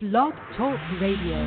Blog Talk Radio.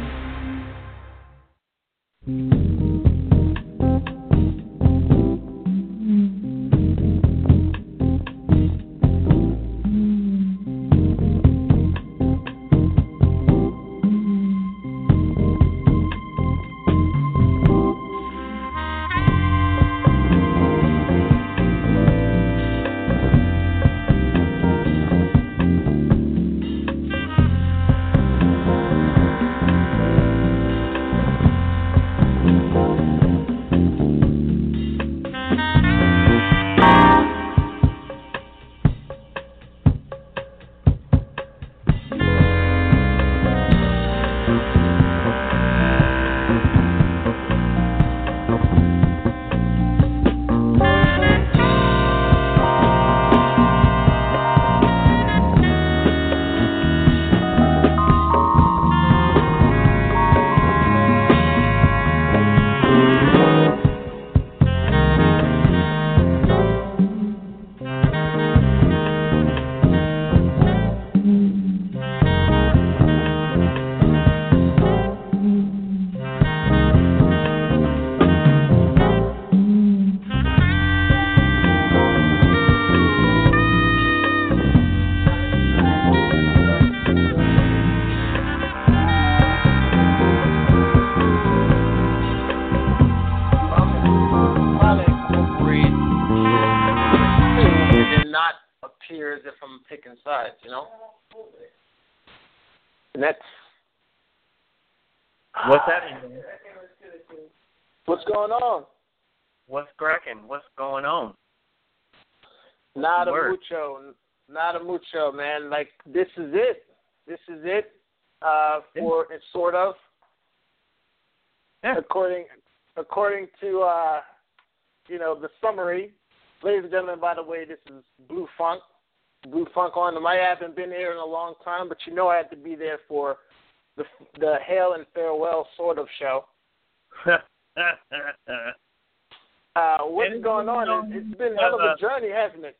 Not a mucho, not a mucho, man. Like this is it. This is it. Uh, for it's sort of Yeah. according according to uh, you know the summary. Ladies and gentlemen, by the way, this is Blue Funk. Blue Funk on them. I haven't been here in a long time, but you know I had to be there for the the hail and farewell sort of show. Uh, what's going on? um, It's, it's been a hell of uh, a journey, hasn't it?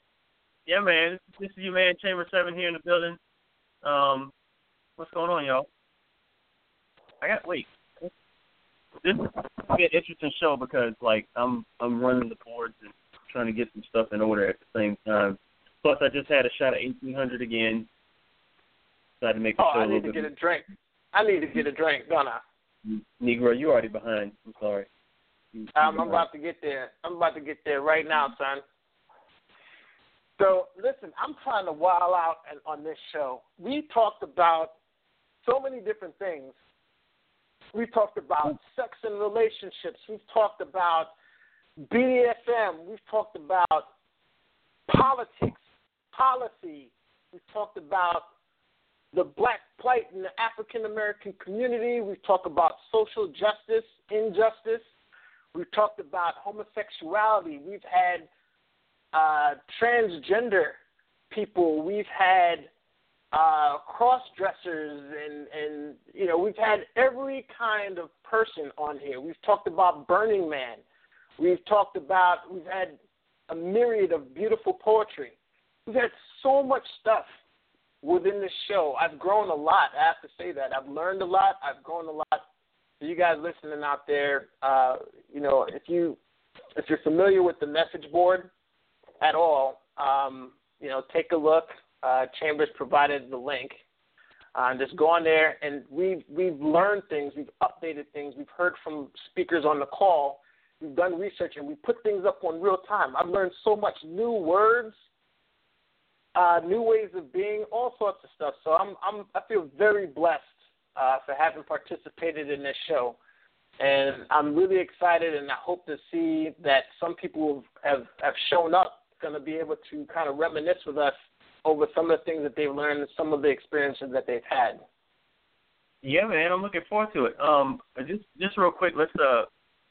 Yeah, man. This is your man, Chamber Seven, here in the building. Um, what's going on, y'all? I got wait. This is an interesting show because, like, I'm I'm running the boards and trying to get some stuff in order at the same time. Plus, I just had a shot of 1800 again. Decided to make the Oh, show I need to bit get a drink. I need to get a drink, don't I? Negro, you're already behind. I'm sorry. You- Um, I'm about to get there. I'm about to get there right now, son. So listen, I'm trying to wild out on this show. We talked about so many different things. We talked about sex and relationships. We've talked about BDSM. We've talked about politics, policy. We've talked about the black plight in the African American community. We've talked about social justice, injustice. We've talked about homosexuality. We've had uh, transgender people. We've had uh, cross dressers, and and you know we've had every kind of person on here. We've talked about Burning Man. We've talked about we've had a myriad of beautiful poetry. We've had so much stuff within the show. I've grown a lot. I have to say that I've learned a lot. I've grown a lot. For you guys listening out there, uh, you know, if you if you're familiar with the message board at all, um, you know, take a look. Uh, Chambers provided the link. Uh, just go on there, and we've we've learned things, we've updated things, we've heard from speakers on the call, we've done research, and we put things up on real time. I've learned so much new words, uh, new ways of being, all sorts of stuff. So I'm I'm I feel very blessed uh, for having participated in this show, and I'm really excited, and I hope to see that some people have have shown up, going to be able to kind of reminisce with us over some of the things that they've learned and some of the experiences that they've had. Yeah, man, I'm looking forward to it. Um, just just real quick, let's uh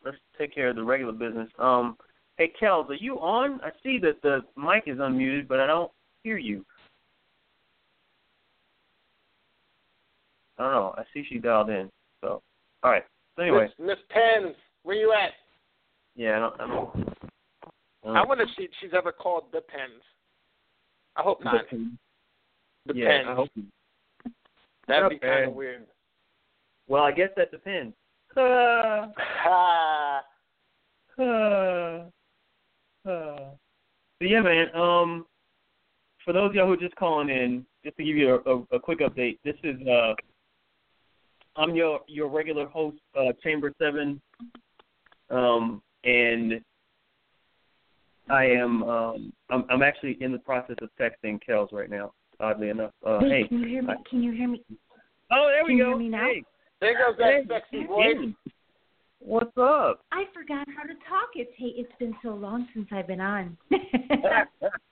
let's take care of the regular business. Um, hey, Kels, are you on? I see that the mic is unmuted, but I don't hear you. I don't know. I see she dialed in. So, all right. So anyway, Miss, Pens, where you at? yeah, I don't. I don't, I I wonder if she, she's ever called the Pens. I hope not. The yeah, Pens. I hope. That'd be kind of weird. Well, I guess that depends. Uh, uh, uh. But yeah, man. Um, for those of y'all who are just calling in, just to give you a, a, a quick update, this is uh, I'm your your regular host, uh, Chamber Seven, um, and I am um, I'm I'm actually in the process of texting Kels right now. Oddly enough, uh, Wait, hey. can you hear me? I- Can you hear me? Oh, there we Can you go. hear me now? Hey, there goes that Hey, sexy hey, voice. what's up? I forgot how to talk. It's hey, it's been so long since I've been on.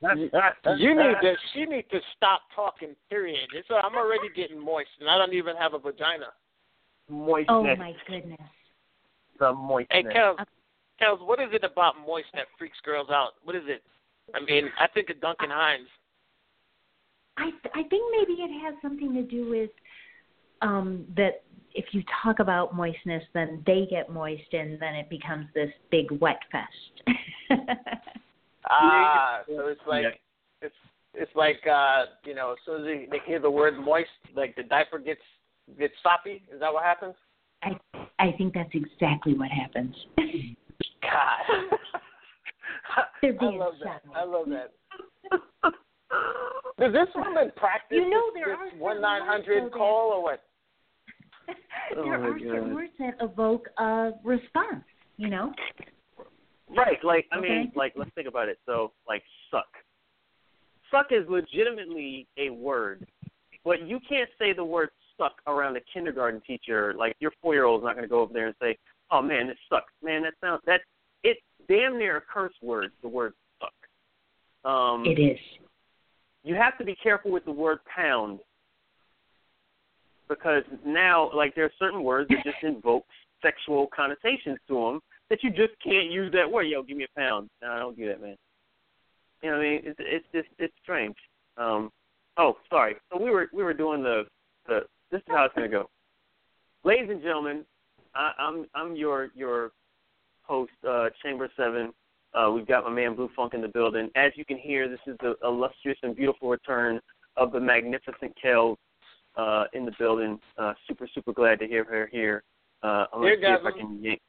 You need to. She need to stop talking. Period. It's, uh, I'm already getting moist, and I don't even have a vagina. moistness. oh my goodness. The moistness. Hey, moistness. Kels, Kels, what is it about moist that freaks girls out? What is it? I mean, I think of Duncan Hines. I I think maybe it has something to do with um that if you talk about moistness, then they get moist, and then it becomes this big wet fest. Ah, so it's like Yeah. it's it's like uh, you know, as soon as they, they hear the word moist, like the diaper gets gets soppy. Is that what happens? I I think that's exactly what happens. God, I being love that. I love that. Does this woman practice You know there are this one nine hundred call or what? Oh, there my are certain God. words that evoke a response. You know. Right, like I Okay. mean, like let's think about it. So, like suck. Suck is legitimately a word, but you can't say the word suck around a kindergarten teacher. Like your four year old's not going to go up there and say, "Oh man, this sucks." Man, that sounds that it's damn near a curse word. The word suck. Um, It is. you have to be careful with the word pound because now, like, there are certain words that just invoke sexual connotations to them that you just can't use that word. Yo, give me a pound. No, I don't do that, man. You know what I mean? It's it's just it's strange. Um, oh, sorry. So we were we were doing the the. This is how it's gonna go. Ladies and gentlemen, I, I'm I'm your your host, uh, Chamber Seven. Uh, we've got my man Blue Funk in the building. As you can hear, this is the illustrious and beautiful return of the magnificent Kel uh, in the building. Uh, super, super glad to hear her here. Uh, I'm to see if I can yank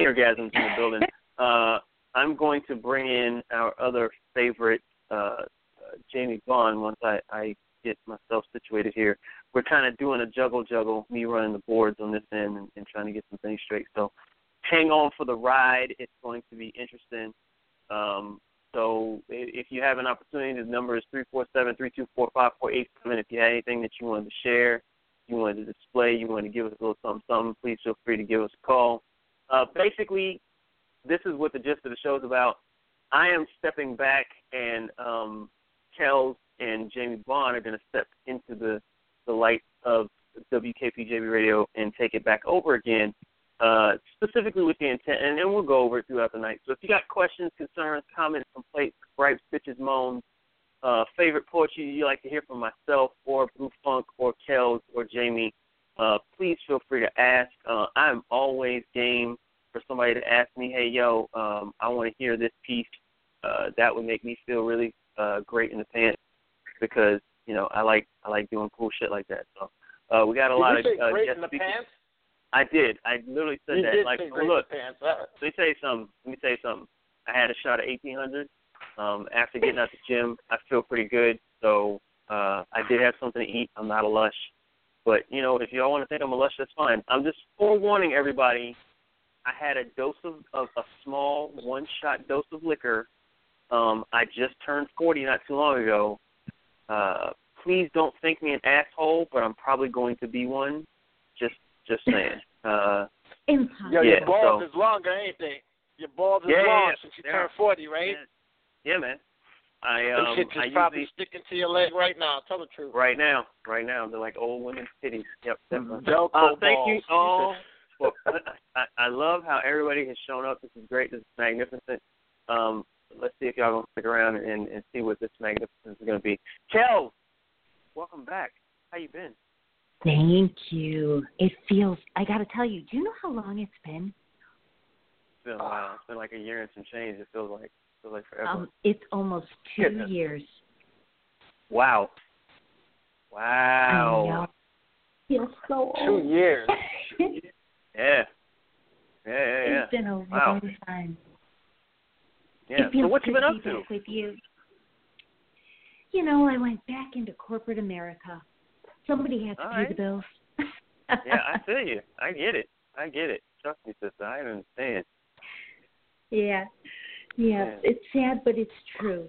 eargasms in the building. Uh, I'm going to bring in our other favorite, uh, uh, Jamie Vaughn, once I, I get myself situated here. We're kind of doing a juggle juggle, me running the boards on this end and, and trying to get some things straight. So hang on for the ride. It's going to be interesting. Um, so if you have an opportunity, the number is three four seven three two four five four eight seven. If you had anything that you wanted to share, you wanted to display, you wanted to give us a little something, something, please feel free to give us a call. Uh, basically, this is what the gist of the show is about. I am stepping back, and um, Kels and Jamie Bond are going to step into the the light of WKPJB Radio and take it back over again uh, specifically with the intent, and we'll go over it throughout the night. So if you got questions, concerns, comments, complaints, gripes, bitches, moans, uh, favorite poetry you like to hear from myself or Blue Funk or Kels or Jamie, uh, please feel free to ask. Uh, I'm always game for somebody to ask me, hey, yo, um, I want to hear this piece. Uh, that would make me feel really uh, great in the pants because you know I like I like doing cool shit like that. So uh, we got a Did lot you of say uh, great guest in the speakers. pants? I did. I literally said you that. did like, say oh, great look, in the pants. Let me tell you something. Let me tell you something. I had a shot of 1800. Um, after getting out the gym, I feel pretty good. So uh, I did have something to eat. I'm not a lush, but you know, if y'all want to think I'm a lush, that's fine. I'm just forewarning everybody. I had a dose of, of a small one shot dose of liquor. Um, I just turned 40 not too long ago. Uh, please don't think me an asshole, but I'm probably going to be one. Just just saying. Uh, Impossible. Yo, Yeah, your balls so- is longer, ain't they? Your balls is Yeah, yeah, long yeah. since you They turned 40, right? Yeah, man. I Them um shit I is probably usually sticking to your leg right now. Tell the truth. right now, right now they're like old women's titties. Yep, definitely. Velcro Uh, thank balls. you all. Well, I, I love how everybody has shown up. This is great. This is magnificent. Um, let's see if y'all gonna stick around and, and see what this magnificence is gonna be. Kel, welcome back. How you been? Thank you. It feels. I got to tell you. Do you know how long it's been? It's been a while. It's been like a year and some change. It feels like it feels like forever. Um, it's almost two Goodness. years. wow. Wow. know. feel so Two years. Yeah. Yeah, yeah, yeah. It's been a Wow. long time. Yeah. So what you been up to? With you. You know, I went back into corporate America. Somebody has to All pay right. the bills. Yeah, I feel you. I get it. I get it. Trust me, sister. I understand. yeah. Yeah. Yeah. It's sad, but it's true.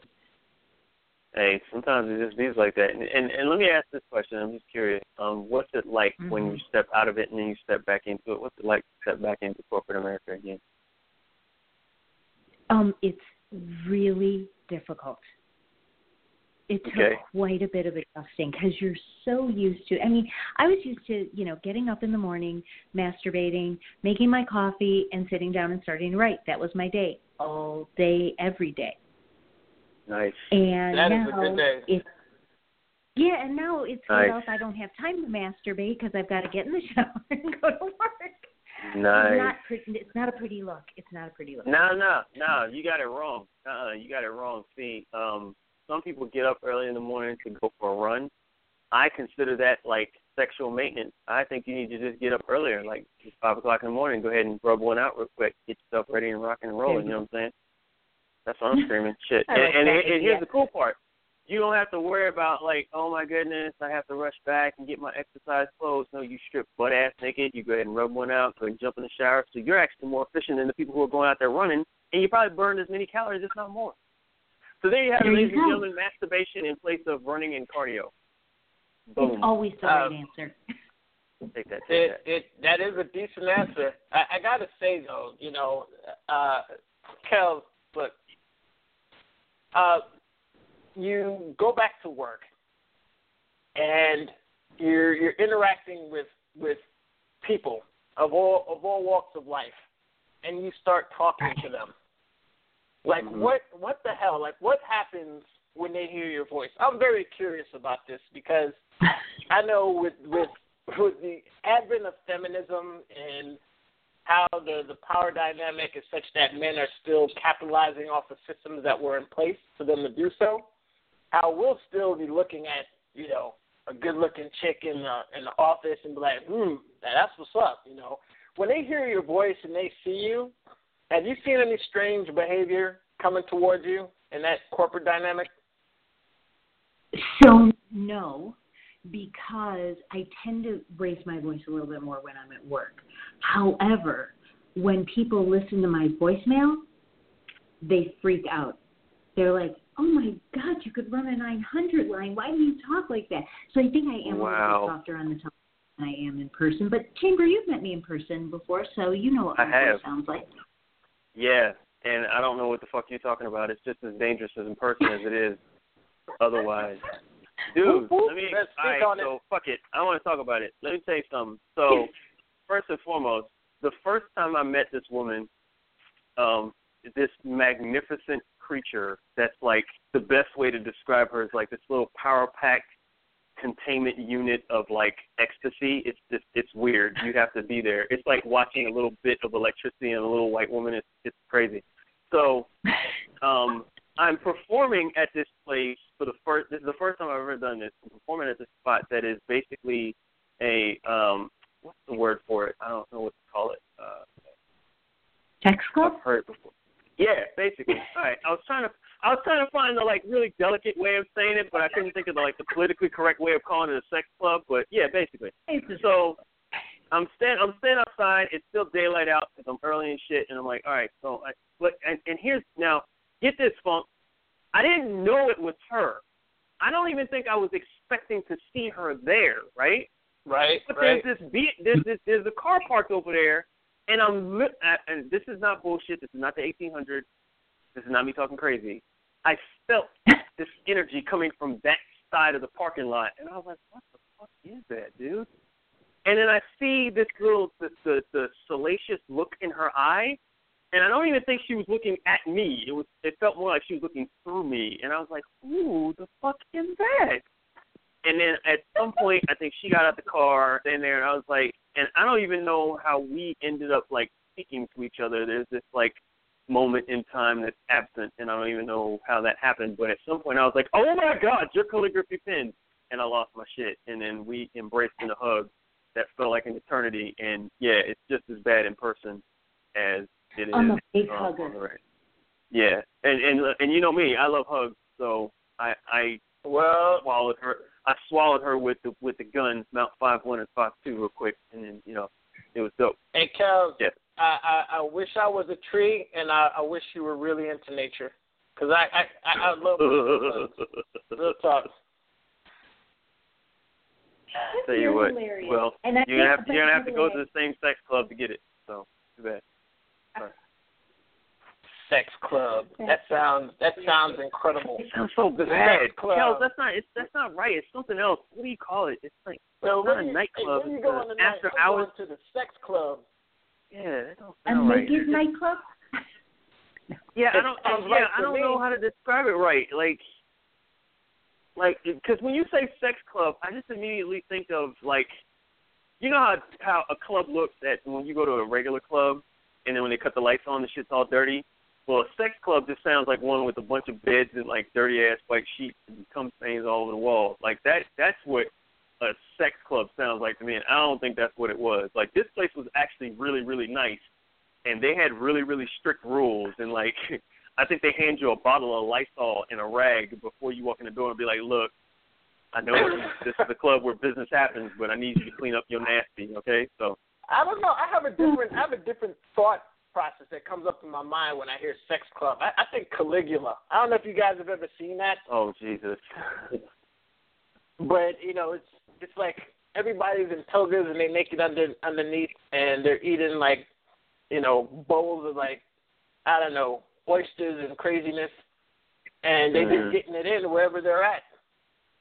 Hey, sometimes it just be like that. And, and and let me ask this question. I'm just curious. Um, what's it like when you step out of it and then you step back into it? What's it like to step back into corporate America again? Um, it's really difficult. It took Okay. quite a bit of adjusting because you're so used to. I mean, I was used to, you know, getting up in the morning, masturbating, making my coffee, and sitting down and starting to write. That was my day, all day, every day. Nice. And That is now a good day. it's yeah, and now it's Nice. else I don't have time to masturbate because I've got to get in the shower and go to work. It's Nice. not pretty. It's not a pretty look. It's not a pretty look. No, no, no. You got it wrong. Uh, you got it wrong. See, um, some people get up early in the morning to go for a run. I consider that like sexual maintenance. I think you need to just get up earlier, like it's five o'clock in the morning. Go ahead and rub one out real quick. Get yourself ready and rock and roll. You know what I'm saying? That's what I'm screaming. Shit. And, like and, and here's the cool part. You don't have to worry about like, oh my goodness, I have to rush back and get my exercise clothes. No, you strip butt ass naked. You go ahead and rub one out. Go ahead and jump in the shower. So you're actually more efficient than the people who are going out there running, and you probably burned as many calories, if not more. So there you have it, There you ladies and gentlemen, masturbation in place of running and cardio. Boom. It's always the Um, right answer. Take that. Take It that. it that is a decent answer. I, I gotta say though, you know, uh Kel, look, uh you go back to work and you're you're interacting with with people of all of all walks of life and you start talking to them. Like Mhm. what what the hell? Like what happens when they hear your voice? I'm very curious about this because I know with with with the advent of feminism and how the the power dynamic is such that men are still capitalizing off of systems that were in place for them to do so, how we'll still be looking at you know a good looking chick in the in the office and be like, hmm, that's what's up, you know. When they hear your voice and they see you, have you seen any strange behavior coming towards you in that corporate dynamic? So no, because I tend to raise my voice a little bit more when I'm at work. However, when people listen to my voicemail, they freak out. They're like, "Oh my God, you could run a 900 line. Why do you talk like that?" So I think I am a little bit softer on the tongue than I am in person. But Chamber, you've met me in person before, so you know what I my voice have. sounds like. Yeah, and I don't know what the fuck you're talking about. It's just as dangerous as in person as it is otherwise. Dude, Whoop, whoop. let me. Let's all right, on it. so fuck it. I want to talk about it. Let me tell you something. So, first and foremost, the first time I met this woman, um, this magnificent creature that's like the best way to describe her is like this little power packed containment unit of like ecstasy. It's just it's weird. You have to be there. It's like watching a little bit of electricity in a little white woman. It's it's crazy. So um I'm performing at this place for the first this is the first time I've ever done this. I'm performing at this spot that is basically a um what's the word for it? I don't know what to call it. Uh Sex club? I've heard it before. Yeah, basically. All right. I was trying to I was trying to find the like really delicate way of saying it, but I couldn't think of the like the politically correct way of calling it a sex club. But yeah, basically. So I'm stand I'm standing outside. It's still daylight out because I'm early and shit, and I'm like, all right. So I but and and here's now get this funk. I didn't know it was her. I don't even think I was expecting to see her there, right? Right, But right. there's this be there's this there's a car parked over there, and I'm and this is not bullshit. This is not the 1800s. This is not me talking crazy. I felt this energy coming from that side of the parking lot, and I was like, "What the fuck is that, dude?" And then I see this little the the, the salacious look in her eye, and I don't even think she was looking at me. It was it felt more like she was looking through me, and I was like, "Who the fuck is that?" And then at some point, I think she got out the car in there, and I was like, and I don't even know how we ended up like speaking to each other. There's this like moment in time that's absent, and I don't even know how that happened. But at some point, I was like, oh my god, your calligraphy pen, and I lost my shit. And then we embraced in a hug, that felt like an eternity. And yeah, it's just as bad in person as it is. I'm a big um, hugger. on the radio. Yeah, and and and you know me, I love hugs, so I I Well, swallowed her. I swallowed her with the with the guns, Mount Five One and Five Two, real quick, and then you know it was dope. hey, Kel, Yeah. I, I I wish I was a tree, and I, I wish you were really into nature, because I I I, I love real talk. Tell you You're what, hilarious. well, And you're gonna have think you're gonna have to go to the same sex club to get it. So too bad. Sex club. That sounds that sounds incredible. It sounds so The bad. sex club. Kels, that's not it's that's not right. It's something else. What do you call it? It's like Well, not when a nightclub, Hey, you it's go a on night, after hours- going to the sex club. yeah, that don't A sound right. naked nightclub? Yeah, I don't. sounds yeah, right I don't me. know how to describe it right. Like, like because when you say sex club, I just immediately think of like, you know how how a club looks at when you go to a regular club, and then when they cut the lights on, the shit's all dirty. Well, a sex club just sounds like one with a bunch of beds and like dirty ass white sheets and cum stains all over the walls. Like that. That's what a sex club sounds like to me, and I don't think that's what it was. Like this place was actually really, really nice and they had really really strict rules and like I think they hand you a bottle of Lysol and a rag before you walk in the door and be like, look, I know this is a club where business happens, but I need you to clean up your nasty, okay? So I don't know. I have a different I have a different thought process that comes up in my mind when I hear sex club. I, I think Caligula. I don't know if you guys have ever seen that, oh Jesus, but you know, it's it's like everybody's in togas and they naked under underneath, and they're eating like, you know, bowls of like, I don't know, oysters and craziness, and they Mhm. just getting it in wherever they're at.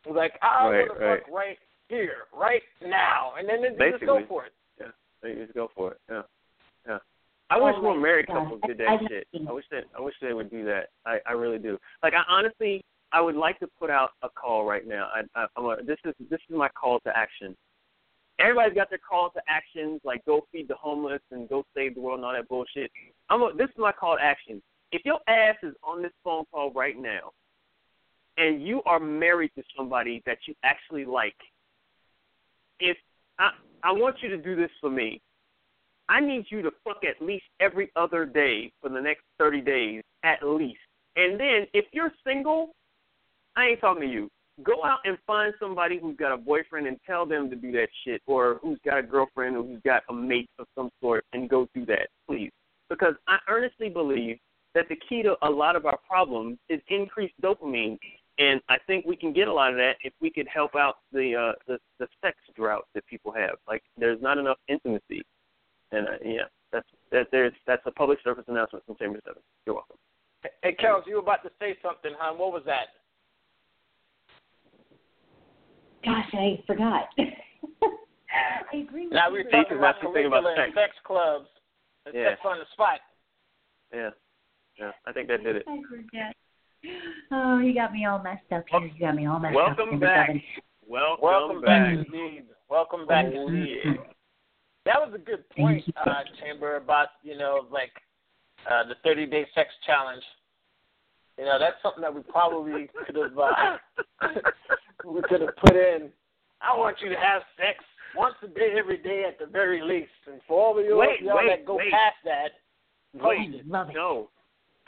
Like I Right, want to right. fuck right here, right now, and then they just go for it. Yeah, they just go for it. Yeah. I wish Oh more married God. couples did that shit. I wish that I wish they would do that. I I really do. Like I honestly, I would like to put out a call right now. I, I I'm a, this is this is my call to action. Everybody's got their call to actions, like go feed the homeless and go save the world and all that bullshit. I'm a, this is my call to action. If your ass is on this phone call right now, and you are married to somebody that you actually like, if I I want you to do this for me. I need you to fuck at least every other day for the next 30 days, at least. And then if you're single, I ain't talking to you. Go out and find somebody who's got a boyfriend and tell them to do that shit, or who's got a girlfriend or who's got a mate of some sort, and go do that, please. Because I earnestly believe that the key to a lot of our problems is increased dopamine, and I think we can get a lot of that if we could help out the uh, the, the sex drought that people have. Like, there's not enough intimacy, and uh, yeah, that's that. There's that's a public service announcement from Chamber Seven. You're welcome. Hey, Kels, you were about to say something, hon. What was that? Gosh, I forgot. I agree with Now we you. were See, talking 'cause about that's about sex. sex clubs, and Yeah. sex on the spot. Yeah, yeah, I think that did it. I forget. Oh, you got me all messed up here. You got me all messed up. Welcome Number back. Welcome, Welcome back, back. indeed. Welcome back, Oh, indeed. Yeah. That was a good point, uh, Chamber, about you know like uh, the 30 day sex challenge. You know, that's something that we probably could have uh, we could have put in. I want you to have sex once a day, every day at the very least. And for all of you Wait, y'all wait, that go wait. past that, Wait. Love it. no.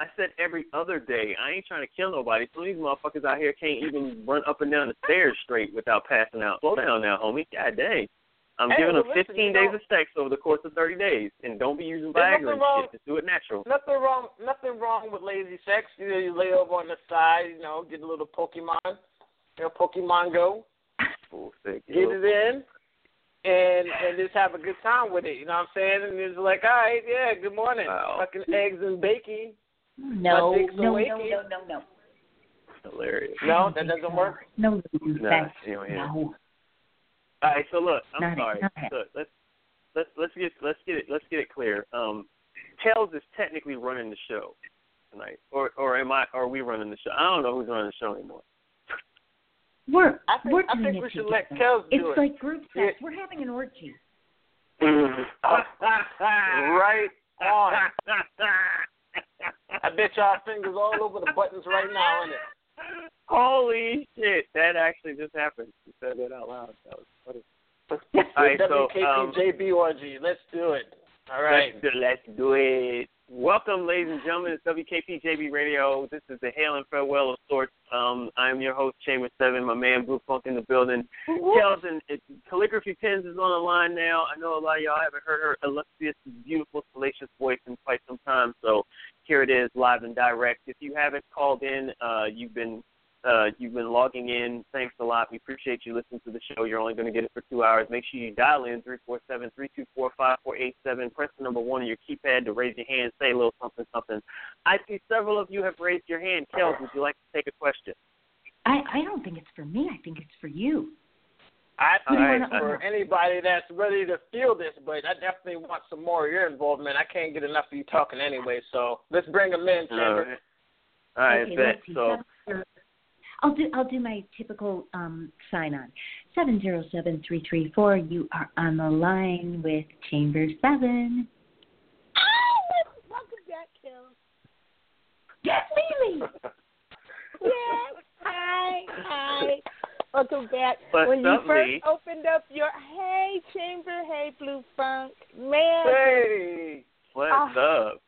I said every other day. I ain't trying to kill nobody. Some of these motherfuckers out here can't even run up and down the stairs straight without passing out. Slow down now, homie. God dang. I'm Hey, giving well, them 15 you days know- of sex over the course of 30 days, and don't be using Viagra nothing and wrong- shit. Just do it natural. Nothing wrong. Nothing wrong with lazy sex. You know, you lay over on the side. You know, get a little Pokemon. You know, Pokemon Go. Bullshit. Get it in, and and just have a good time with it. You know what I'm saying? And it's like, all right, yeah, good morning. Wow. Fucking eggs and bacon. No, no, no, no, no, no. Hilarious. No, that doesn't work? No, lady Nah, sex. you don't hear it. No. All right, so look, I'm Not sorry. it. Look, let's let's let's get let's get it let's get it clear. Um, Tails is technically running the show tonight, or or am I? Or are we running the show? I don't know who's running the show anymore. We're I think we're I doing think we should together. let Kels It's do it. It's like group sex. Yeah. We're having an orgy. right on. I bet y'all fingers all over the buttons right now, in it. Holy shit! That actually just happened. You said that out loud. That was funny. All right, so um. Let's do it. All right. Let's do, let's do it. Welcome, ladies and gentlemen. It's WKPJB Radio. This is the hail and farewell of sorts. Um, I'm your host, Chamber Seven. My man Blue Funk in the building. Kelson, calligraphy pens is on the line now. I know a lot of y'all haven't heard her illustrious, beautiful, salacious voice in quite some time. So here it is, live and direct. If you haven't called in, uh, you've been uh, you've been logging in. Thanks a lot. We appreciate you listening to the show. You're only going to get it for two hours. Make sure you dial in three four seven three two four five four eight seven. Press the number one on your keypad to raise your hand. Say a little something something. I see several of you have raised your hand. Kels, would you like to take a question? I I don't think it's for me. I think it's for you. I think All right. it's for anybody that's ready to feel this, but I definitely want some more of your involvement. I can't get enough of you talking anyway, so let's bring them in, All Chamber. right. All right, okay, bet. So Seven- I'll do I'll do my typical um, sign on. Seven zero seven three three four. You are on the line with Chamber Seven. Welcome back, Kim. Yes, Lily. Yes. Hi. Hi. Welcome back. What's when you first Lee? opened up your hey chamber, hey blue funk, man, Hey. what's Ah. up?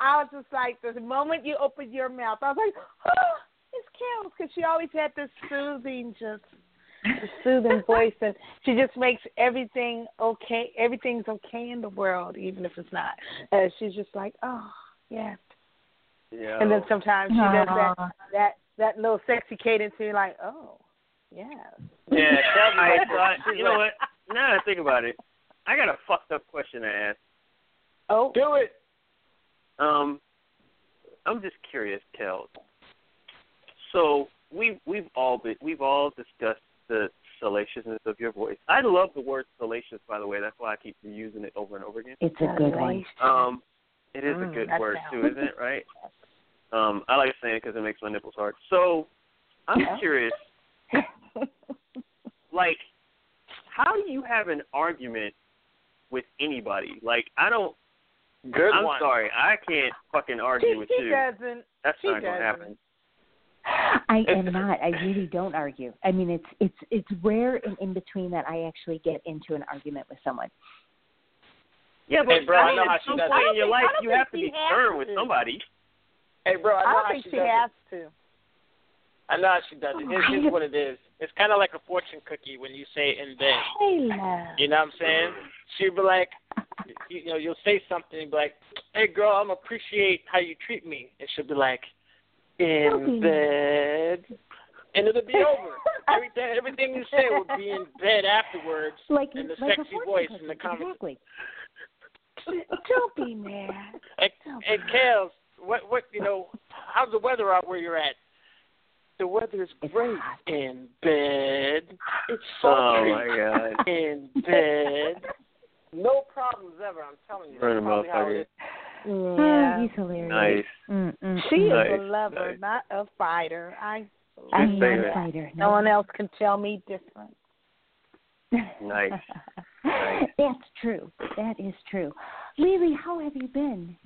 I was just like the moment you opened your mouth, I was like, oh, it's Kim because she always had this soothing, just this soothing voice, and she just makes everything okay. Everything's okay in the world, even if it's not. And she's just like, oh, yeah. Yeah. And then sometimes she does that that that little sexy cadence, and you're like, oh, yeah. Yeah, tell me. All right, so I, you know what? Now that I think about it, I got a fucked up question to ask. Oh, Do it. Um, I'm just curious, Kel. So we we've all been we've all discussed the salaciousness of your voice. I love the word salacious, by the way. That's why I keep using it over and over again. It's a good one. Um, it is a Mm, good word sounds- too, isn't it? Right. Um, I like saying it because it makes my nipples hard. So I'm Yeah. curious, like, how do you have an argument with anybody? Like, I don't. Good I'm one. sorry, I can't fucking argue she, with she you. doesn't. That's she not gonna happen. I am not. I really don't argue. I mean, it's it's it's rare and in between that I actually get into an argument with someone. Yeah, but Hey, bro, I mean, know how at she some does point it. in your life, you have to be has stern with somebody. Hey, bro, I know I don't think she she has it. to. I know how she does it. Oh, here's, here's what it is. It's kind of like a fortune cookie when you say in bed. Hey, love. You know what I'm saying? She'll be like, you know, you'll say something and be like, "Hey, girl, I'm appreciate how you treat me," and she'll be like, "In bed," and it'll be over. everything, everything you say will be in bed afterwards, Like in the like sexy voice cookie. and the conversation. Exactly. Don't be mad. Hey, hey, Kels, what, what, you know, how's the weather out where you're at? The weather is great in bed. It's Oh sultry my god. in bed. No problems ever. I'm telling you. Burn That's probably how it is. Oh, Yeah. he's hilarious. Nice. Mm, mm, She mm. is a lover, nice. not a fighter. I. I'm Good not a favorite. fighter. No one else can tell me different. Nice. Nice. That's true. That is true. Lily, how have you been?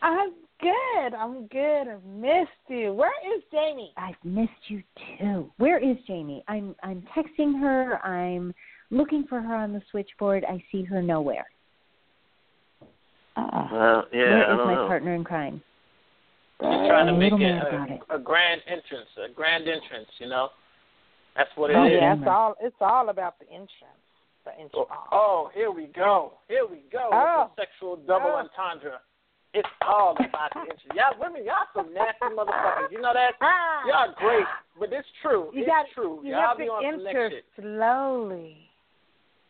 I'm good. I'm good. I've missed you. Where is Jamie? I've missed you too. Where is Jamie? I'm I'm texting her. I'm looking for her on the switchboard. I see her nowhere. Uh, Well, yeah, where I don't my know. partner in crime? She's trying to make it mad about it. a, a grand entrance, a grand entrance. You know, that's what it is. Oh Okay. yeah, it's all it's all about the entrance. The Oh, insurance. oh, here we go. Here we go. Oh. With the sexual double Oh. entendre. It's all about the entrance. Y'all women, y'all some nasty motherfuckers. You know that? Ah, Y'all great, but it's true. you it's got true. you y'all have be to on some next enter slowly.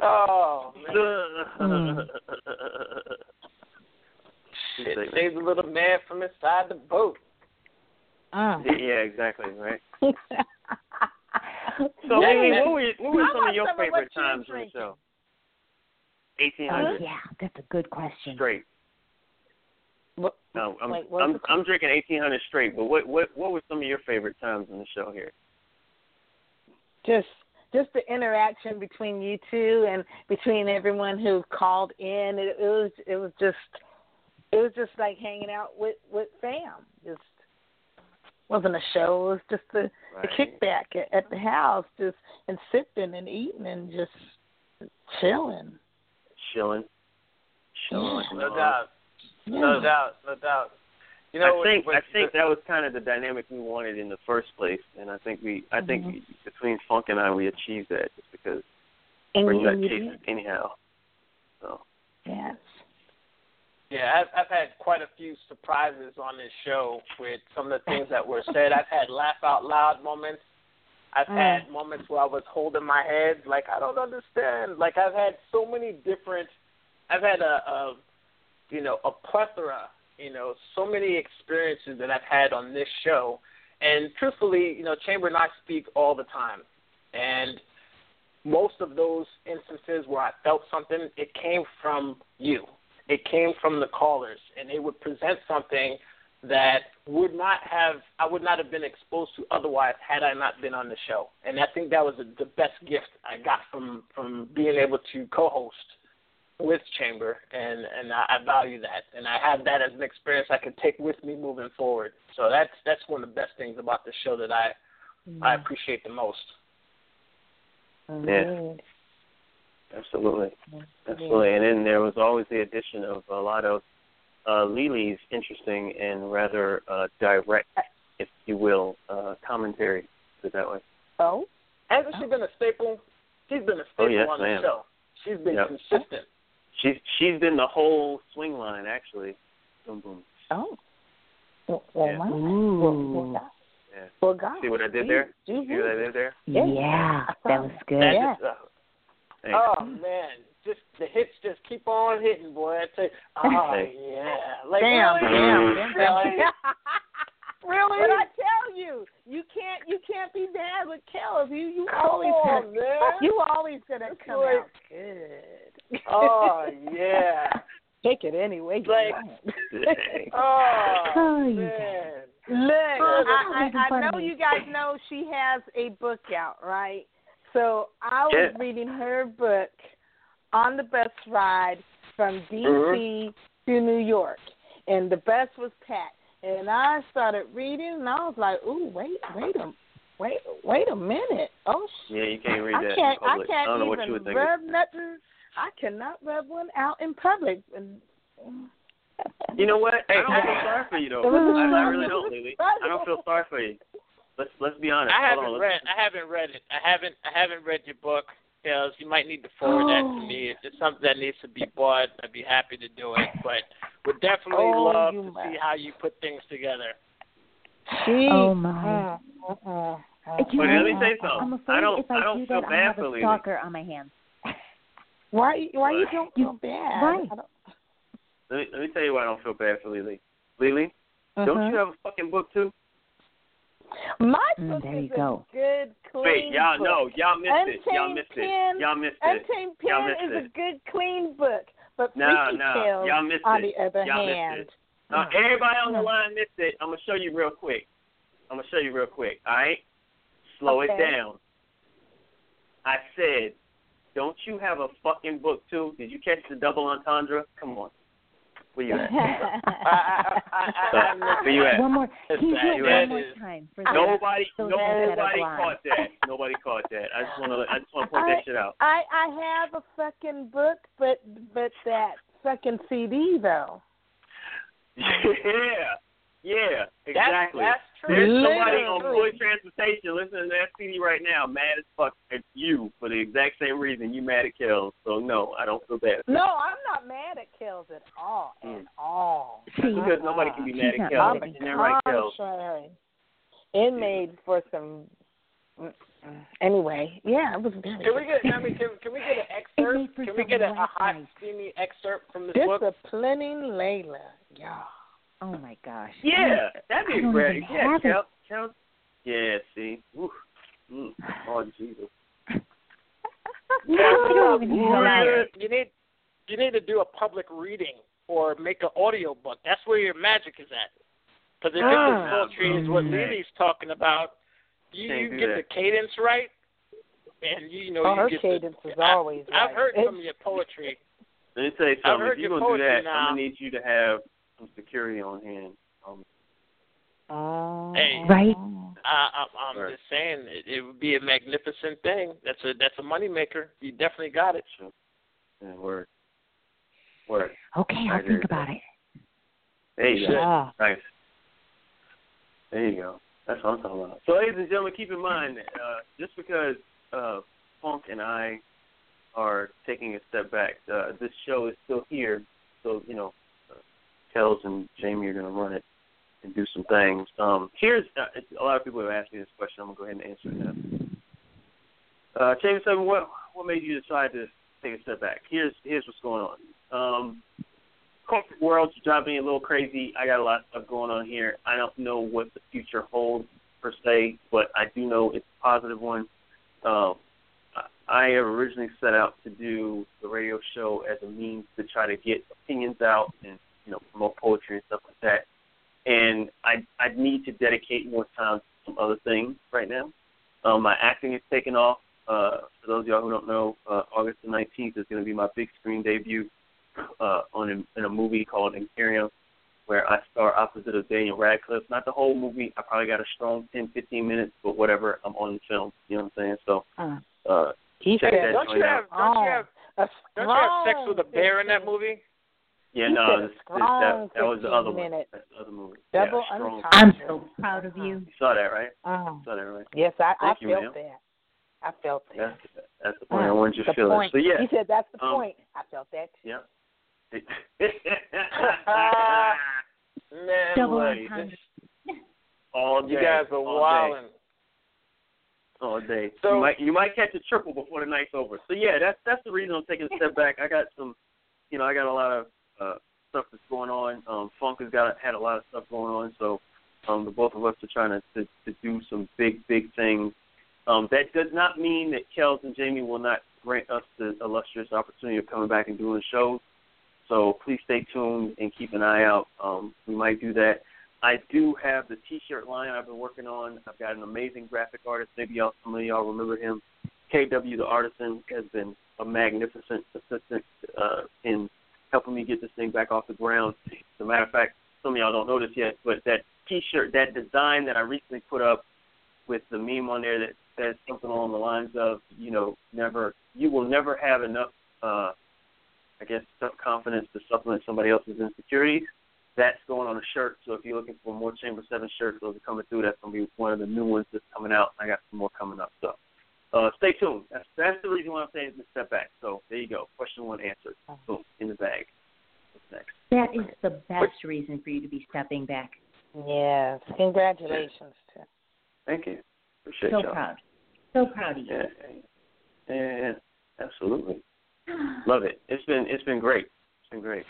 Oh man, Shit. Save the little man from inside the boat. Mm. yeah, exactly, right. so So, Yeah, Amy, what were what were some of your some favorite you're times on the drinking? show? Eighteen Oh hundred yeah, that's a good question. straight. What- No, I'm Wait, what's I'm the I'm drinking eighteen hundred straight. But what what what were some of your favorite times on the show here? just just the interaction between you two and between everyone who called in. It, it was it was just it was just like hanging out with with fam. Just wasn't a show. It was just the, the Right. kickback at, at the house, just and sipping and eating and just Chilling. Chilling. Chilling. No dog. doubt. No doubt. No doubt. You know, I think what- I think that was kind of the dynamic we wanted in the first place, and I think we I think Mhm. between Funk and I we achieved that just because And we're you, nut you cases anyhow. So Yes. Yeah, I've, I've had quite a few surprises on this show with some of the things that were said. I've had laugh out loud moments. I've Mm. had moments where I was holding my head, like I don't understand. Like I've had so many different. I've had a, a you know, a plethora. You know, so many experiences that I've had on this show. And truthfully, you know, Chamber and I speak all the time, and most of those instances where I felt something, it came from you it came from the callers, and they would present something that would not have I would not have been exposed to otherwise had I not been on the show. And I think that was the the best gift I got from from being able to co-host with Chamber, and and I, I value that, and I have that as an experience I can take with me moving forward. So that's that's one of the best things about the show that I I mm-hmm. appreciate the most. Indeed. Absolutely, absolutely. And then there was always the addition of a lot of uh, Lily's interesting and rather uh, direct, if you will, uh, commentary. Put it that way. Oh. Hasn't she been a staple? She's been a staple Oh, yes, on ma'am. the show. She's been Yep. consistent. She's she's been the whole swing line actually. Boom boom. Oh. Well, well, Yeah. my. Well, well, God. Yeah. Well, God. See what I did there? Do See what I did there? Yeah. Yeah, that was good. That Yeah. just, uh, Thanks. Oh man, just the hits just keep on hitting, boy. I tell you, oh yeah, like Damn, really? damn. Really? Really? But I tell you, you can't you can't be bad with Kelly. You you Come always on, gonna, man. you always gonna That's come like- out good. Oh yeah. Take it anyway. Like- Oh, Oh, you man. Look, I, I, I know you guys know she has a book out, right? So I was Yeah. reading her book on the bus ride from DC Mhm. to New York, and the bus was packed. And I started reading, and I was like, "Ooh, wait, wait a, wait, wait a minute! Oh, sh- Yeah, you can't read I that can't, in. I can't don't know even what you were thinking. rub nothing. I cannot rub one out in public." And, You know what? I Hey, don't feel sorry for you though. It was a I, I struggle. really don't, Lily. I don't feel sorry for you. Let's let's be honest. I haven't on, read. let's- I haven't read it. I haven't. I haven't read your book. Kels. You might need to forward that to Oh. me. If it's something that needs to be bought, I'd be happy to do it. But would definitely Oh, love to must. see how you put things together. she, Oh, my. Mm, mm, mm, You But know, let me say I'm something. afraid I don't- if I, I don't do feel that, bad I'll have for a stalker on my hands. Why? Why you don't You- feel bad? right. I don't- Let me let me tell you why I don't feel bad for Lily. Lily, don't Mhm. you have a fucking book too? My Mm, book there is you go. a good, clean Wait, y'all book. know, y'all missed it. Y'all missed Pen- it. Y'all missed it. Untamed Y'all missed is a good, clean book, but No, Freaky no, Tales, y'all missed on it. the other Y'all missed hand, it. Now, everybody on the Mm. line missed it. I'm gonna show you real quick. I'm gonna show you real quick. All right, slow it down. I said, don't you have a fucking book too? Did you catch the double entendre? Come on, where you at? I, I, I, I, I missed Where you at? One more. Can you do it one more time for the Nobody, those nobody caught that. Nobody caught that. I just wanna, I just wanna point that shit out. I I have a fucking book, but but that fucking CD though. Yeah, yeah, exactly. that's true. There's somebody on Literally. Floyd Transportation listening to that CD right now, mad as fuck at you for the exact same reason you mad at Kells. So no, I don't feel bad. No, I'm not mad at Kels at all. Mm. At all. See, because nobody can be mad at not Kells. mad at You never right, Kells. Contrary. It made for some. Anyway, yeah, it was very. Can we get? I mean, can, can we get an excerpt? Can we get a, a hot, steamy excerpt from this book? Disciplining Layla. Yeah. Oh my gosh. Yeah, that'd be great. Yeah, have it. Kells. Kells. Yeah, see. Oof. Mm. Oh Jesus. I You need- You need you need to do a public reading or make an audio book. That's where your magic is at. Because if Ah. it's poetry is what Lily's talking about, you, you get that. the cadence right, and you, you know Oh, you her get cadence the, is always I, I've right. heard It's- some of your poetry. Let me tell you something. heard If you're your gonna do that, now. I'm gonna need you to have some security on hand. Um, Oh. Hey. Right? I, I, I'm Right. just saying it, it would be a magnificent thing. That's a that's a moneymaker. You definitely got it. Yeah, word. Word. Okay, I I'll agree think with about it. There you go. Nice. There you go. That's what I'm talking about. So, ladies and gentlemen, keep in mind, uh, just because uh, Funk and I are taking a step back, uh, this show is still here. So, you know, Kels and Jamie are going to run it and do some things. Um, here's uh, a lot of people have asked me this question. I'm going to go ahead and answer it now. Uh, Jamie Seven, what what made you decide to take a step back? Here's here's what's going on. Um, corporate world's driving me a little crazy. I got a lot of stuff going on here. I don't know what the future holds per se, but I do know it's a positive one. Um, I originally set out to do the radio show as a means to try to get opinions out and you know promote poetry and stuff like that. And I I need to dedicate more time to some other things right now. Um, my acting is taking off. Uh, for those of y'all who don't know, uh, August the 19th is going to be my big screen debut uh, on a, in a movie called Imperium, where I star opposite of Daniel Radcliffe. Not the whole movie. I probably got a strong 10, 15 minutes, but whatever. I'm on the film. You know what I'm saying? So, Uh, uh, he Check said, that Don't you have out. don't you have a don't you have sex with a bear in that movie? Yeah, He no, this, this, that, that was the 15 other one. That's the other movie. Double yeah, strong. I'm so proud of you. You saw that, right? Uh, saw that, right? yes, I, I you, felt ma'am. that. I felt that. That's that's the point. I Uh, wanted you to the feel point. it. So yeah, He said that's the Um, point. I felt that. too. yeah. Man, Double boy, entendre. this- all day. you guys are all day. wilding. all day. So- you might you might catch a triple before the night's over. So yeah, that's that's the reason I'm taking a step back. I got some, you know, I got a lot of uh, stuff that's going on. Um, Funk has got had a lot of stuff going on. So um, the both of us are trying to to, to do some big big things. Um, that does not mean that Kels and Jamie will not grant us the illustrious opportunity of coming back and doing shows. So please stay tuned and keep an eye out. Um, we might do that. I do have the T-shirt line I've been working on. I've got an amazing graphic artist. Maybe y'all, some of y'all remember him. KW the Artisan has been a magnificent assistant uh, in helping me get this thing back off the ground. As a matter of fact, some of y'all don't know this yet, but that T-shirt, that design that I recently put up with the meme on there that says something along the lines of, you know, never, you will never have enough, uh, I guess, self confidence to supplement somebody else's insecurities that's going on a shirt. So if you're looking for more Chamber Seven shirts, those are coming through. That's to be one of the new ones that's coming out. I got some more coming up. So uh, stay tuned. That's that's the reason why I'm saying to step back. So there you go. Question one answered. Boom in the bag. What's next? That is the best reason for you to be stepping back. Yes. Congratulations. To Thank you. Appreciate So y'all. proud. So proud of you. Yeah, yeah, yeah, yeah. absolutely. Love it. It's been it's been great. It's been great.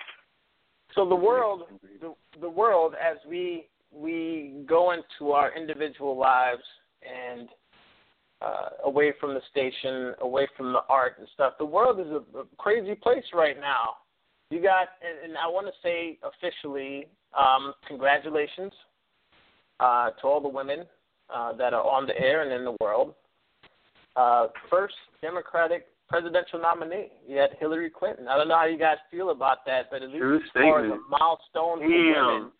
So the world, It's been great. the, the world, as we we go into our individual lives and uh, away from the station, away from the art and stuff, the world is a, a crazy place right now. You got, and, and I want to say officially, um, congratulations uh, to all the women uh, that are on the air and in the world. Uh, first Democratic presidential nominee. You had Hillary Clinton. I don't know how you guys feel about that, but at least True as far as a milestone for women,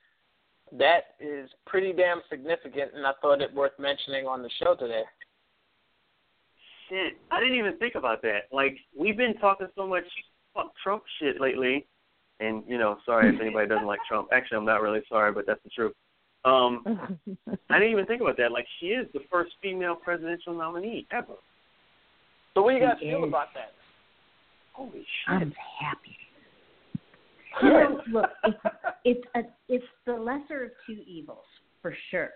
that is pretty damn significant, and I thought it worth mentioning on the show today. Shit, I didn't even think about that. Like we've been talking so much fuck Trump shit lately, and you know, sorry if anybody doesn't like Trump. Actually, I'm not really sorry, but that's the truth. Um, I didn't even think about that. Like she is the first female presidential nominee ever. So, what do you guys feel about that? Holy shit! I'm happy. You know, look, it's it's a it's the lesser of two evils for sure,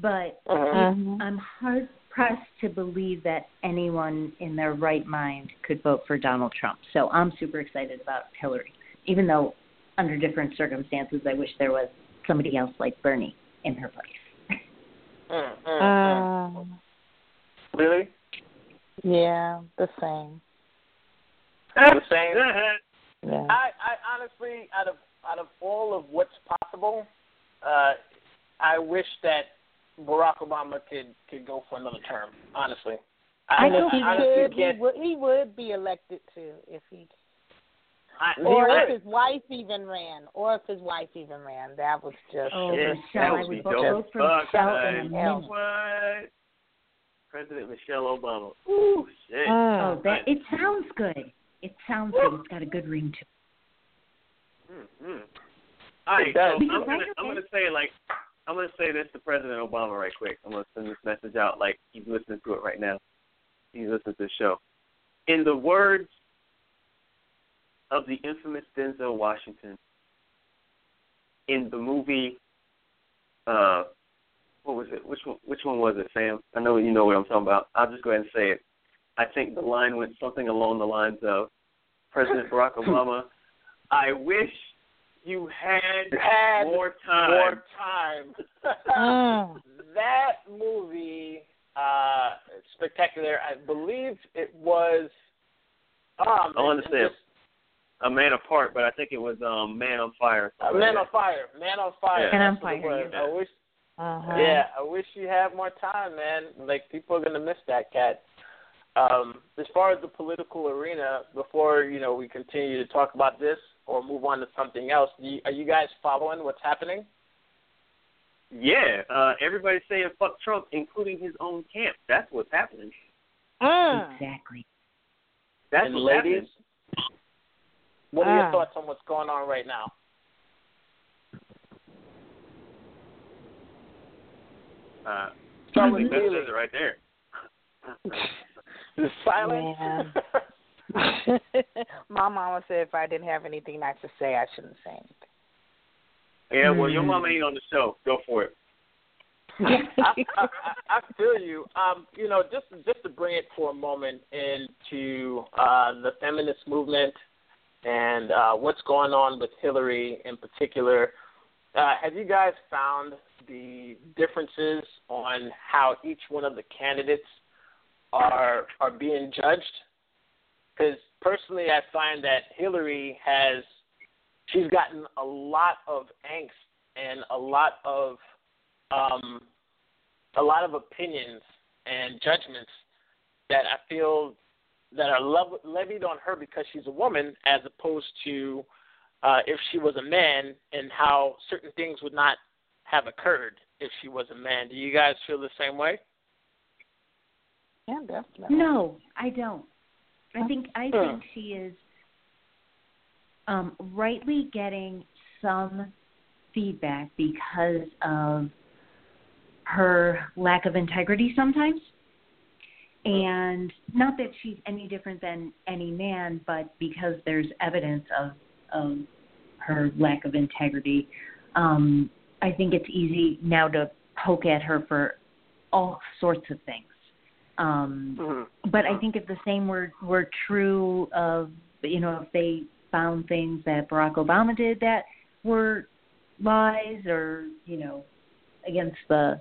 but Mhm. I'm hard pressed to believe that anyone in their right mind could vote for Donald Trump. So I'm super excited about Hillary, even though under different circumstances I wish there was somebody else like Bernie in her place. Mm, mm, mm. Um, Really? yeah, the same. The same. Yeah. I, I honestly, out of out of all of what's possible, uh, I wish that Barack Obama could could go for another term. Honestly, I I think he honestly could. He would. He would be elected too if he. I, Or I, if his wife even ran, or if his wife even ran, that was just. Oh, Shit, Michelle, that I would would be vote dope. for Fuck, Michelle in a man. minute. What? President Michelle Obama. Ooh, shit. Oh, that it sounds good. It sounds good. It's got a good ring to it. Mm-hmm. All right, It does. so I'm gonna I'm gonna say like I'm gonna say this to President Obama right quick. I'm gonna send this message out like he's listening to it right now. He's listening to the show. In the words of the infamous Denzel Washington in the movie uh what was it? Which one which one was it, Sam? I know you know what I'm talking about. I'll just go ahead and say it. I think the line went something along the lines of President Barack Obama, I wish you had, You had more time. More time. Mm. that movie, uh, spectacular. I believe it was. Um, I want to say a man apart, but I think it was um Man on Fire. Uh, Man on Fire. Man on Fire. Yeah. Man on That's what it Fire, yeah. I wish. Uh-huh. Yeah, I wish you had more time, man. Like people are gonna miss that cat. Um, as far as the political arena, before you know we continue to talk about this or move on to something else, do you, are you guys following what's happening? Yeah, uh, everybody's saying fuck Trump, including his own camp. That's what's happening. Mm. Exactly. That's and what's ladies, happening. what are your Ah. thoughts on what's going on right now? Uh, Start I with think says it right there. The silence. My mama said if I didn't have anything nice to say, I shouldn't say anything. Yeah, well, your mama ain't on the show. Go for it. I, I, I feel you. Um, you know, just just to bring it for a moment into uh, the feminist movement and uh, what's going on with Hillary in particular. Uh, have you guys found the differences on how each one of the candidates are are being judged? Because personally, I find that Hillary has she's gotten a lot of angst and a lot of um, a lot of opinions and judgments that I feel that are lev- levied on her because she's a woman, as opposed to uh, if she was a man, and how certain things would not have occurred if she was a man. Do you guys feel the same way? Yeah, definitely. No, I don't. I think I think she is um, rightly getting some feedback because of her lack of integrity sometimes. And not that she's any different than any man, but because there's evidence of of her lack of integrity, um, I think it's easy now to poke at her for all sorts of things. Um, Mm-hmm. but I think if the same were were true of you know if they found things that Barack Obama did that were lies or you know against the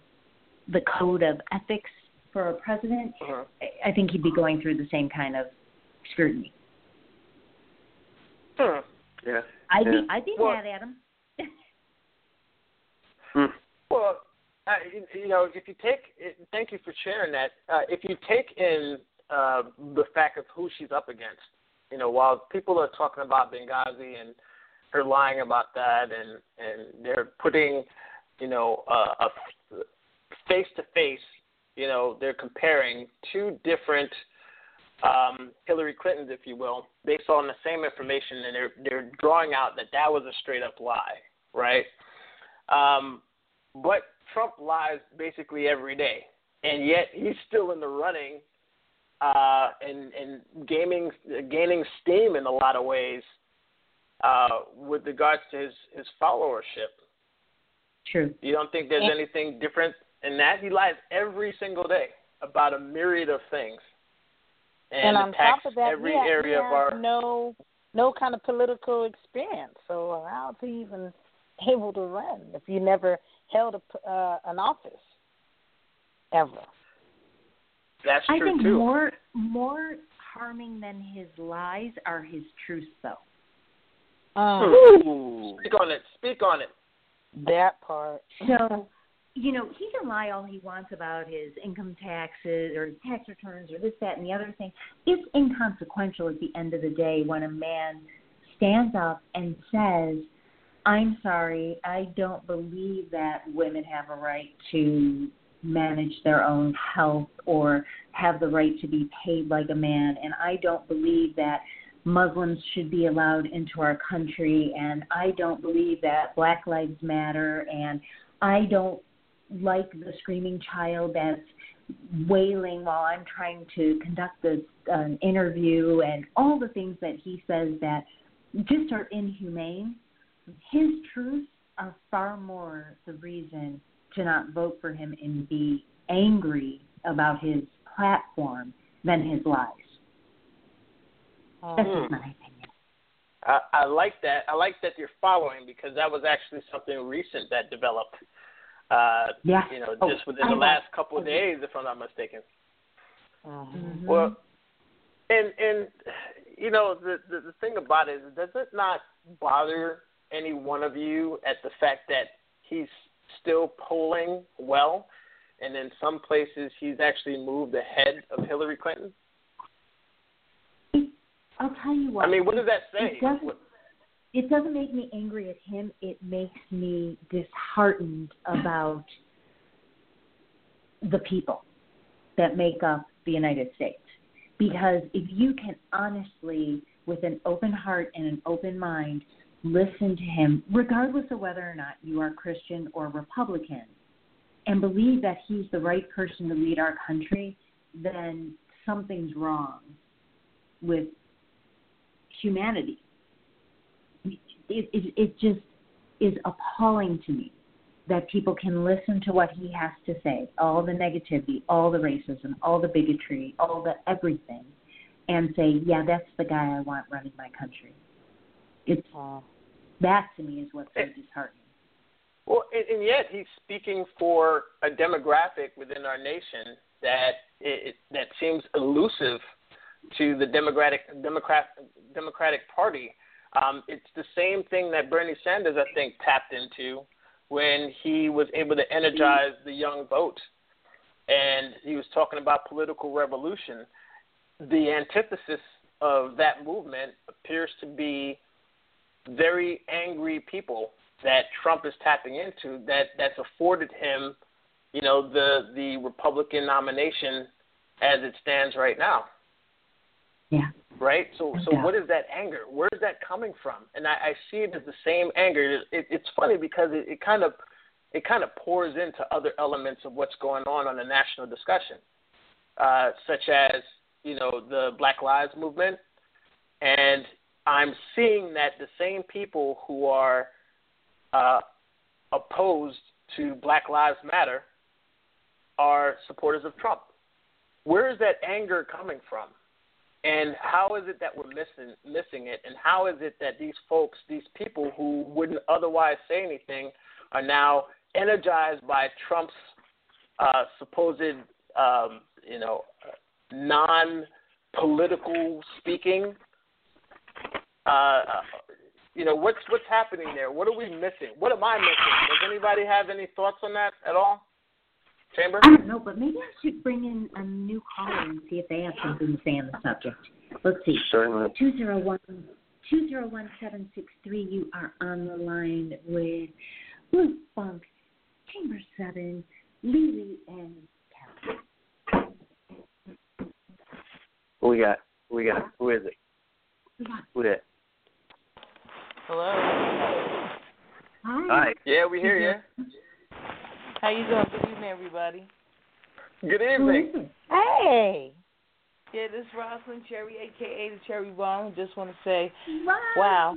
the code of ethics for a president, Mhm. I- I think he'd be going through the same kind of scrutiny. Hmm. Yeah. I'd Yeah. be I'd be Well- mad at him. Hmm. Well, uh, you, know, if you take, thank you for sharing that. Uh, if you take in uh, the fact of who she's up against, you know, while people are talking about Benghazi and her lying about that, and and they're putting, you know, uh, a face to face, you know, they're comparing two different um, Hillary Clintons, if you will, based on the same information, and they're they're drawing out that that was a straight up lie, right? Um, but Trump lies basically every day, and yet he's still in the running uh, and and gaming gaining steam in a lot of ways uh, with regards to his his followership. True. You don't think there's Yeah. anything different in that? He lies every single day about a myriad of things, and, And on attacks top of that, every has, area of our. no no kind of political experience. So how's he even able to run if you never held a, uh, an office ever? That's true I think too. more more harming than his lies are his truths, though. Mm, Ooh. Speak on it. Speak on it. that part. So, you know, he can lie all he wants about his income taxes or his tax returns or this, that, and the other thing. It's inconsequential at the end of the day when a man stands up and says, I'm sorry, I don't believe that women have a right to manage their own health or have the right to be paid like a man. And I don't believe that Muslims should be allowed into our country. And I don't believe that Black Lives Matter. And I don't like the screaming child that's wailing while I'm trying to conduct this interview and all the things that he says that just are inhumane. His truths are far more the reason to not vote for him and be angry about his platform than his lies. That's just my opinion. I, I like that. I like that you're following because that was actually something recent that developed. Uh, yeah. You know, Oh, just within I the know. last couple of days, if I'm not mistaken. Mhm. Well, and and you know the, the the thing about it is, does it not bother any one of you at the fact that he's still polling well, and in some places he's actually moved ahead of Hillary Clinton? I'll tell you what. I mean, what does that it say? doesn't- it doesn't make me angry at him. It makes me disheartened about the people that make up the United States. Because if you can honestly, with an open heart and an open mind, listen to him, regardless of whether or not you are Christian or Republican, and believe that he's the right person to lead our country, then something's wrong with humanity. It, it, it just is appalling to me that people can listen to what he has to say, all the negativity, all the racism, all the bigotry, all the everything, and say, yeah, that's the guy I want running my country. It's that to me is what's so disheartening. Well, and, and yet he's speaking for a demographic within our nation that it, that seems elusive to the Democratic Democrat Democratic Party. Um, it's the same thing that Bernie Sanders, I think, tapped into when he was able to energize the young vote, and he was talking about political revolution. The antithesis of that movement appears to be very angry people that Trump is tapping into that that's afforded him, you know, the the Republican nomination as it stands right now. Yeah. Right. So so Yeah. what is that anger? Where is that coming from? And I, I see it as the same anger. It, it's funny because it, it kind of it kind of pours into other elements of what's going on on the national discussion, uh, such as you know the Black Lives Movement, and I'm seeing that the same people who are uh, opposed to Black Lives Matter are supporters of Trump. Where is that anger coming from? And how is it that we're missing missing it? And how is it that these folks, these people who wouldn't otherwise say anything, are now energized by Trump's uh, supposed, um, you know, non-political speaking? Uh, you know, what's what's happening there? What are we missing? What am I missing? Does anybody have any thoughts on that at all? Chamber? I don't know, but maybe I should bring in a new caller and see if they have something to say on the subject. Let's see. Certainly. 201 201763, you are on the line with Blue Funk, Chamber 7, Lily, and Kelly. We got? Who we got? Who is it? Who that? Hello. Hi. Hi. Yeah, we hear you. How you doing? Good evening, everybody. Good evening. Hey. Yeah, this is Rosalind Cherry, aka the Cherry Bomb. Just want to say, Wow. wow,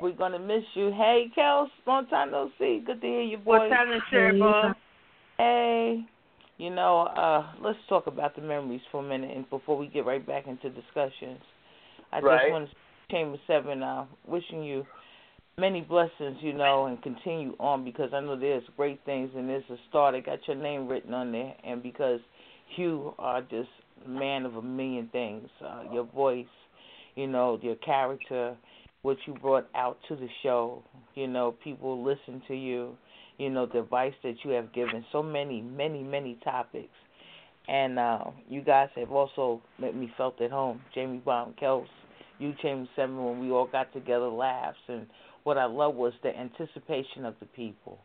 we're gonna miss you. Hey, Kels, long time no see. Good to hear your voice. What's happening, Cherry Bomb? Hey, you know, uh, let's talk about the memories for a minute, and before we get right back into discussions, I Right. just want to Chamber Seven, uh, wishing you many blessings, you know, and continue on because I know there's great things and there's a start. I got your name written on there, and because you are just man of a million things, uh, your voice, you know, your character, what you brought out to the show, you know, people listen to you you know, the advice that you have given, so many, many, many topics. And uh, you guys have also made me felt at home. Jamie Brown Kels, you Chamber Seven when we all got together, laughs, and what I love was the anticipation of the people.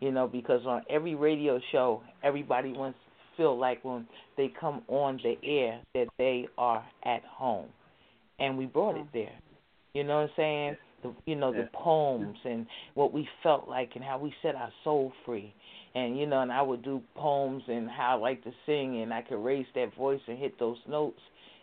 You know, because on every radio show, everybody wants to feel like when they come on the air that they are at home, and we brought it there. You know what I'm saying? The you know the poems and what we felt like and how we set our soul free and you know, and I would do poems and how I like to sing, and I could raise that voice and hit those notes,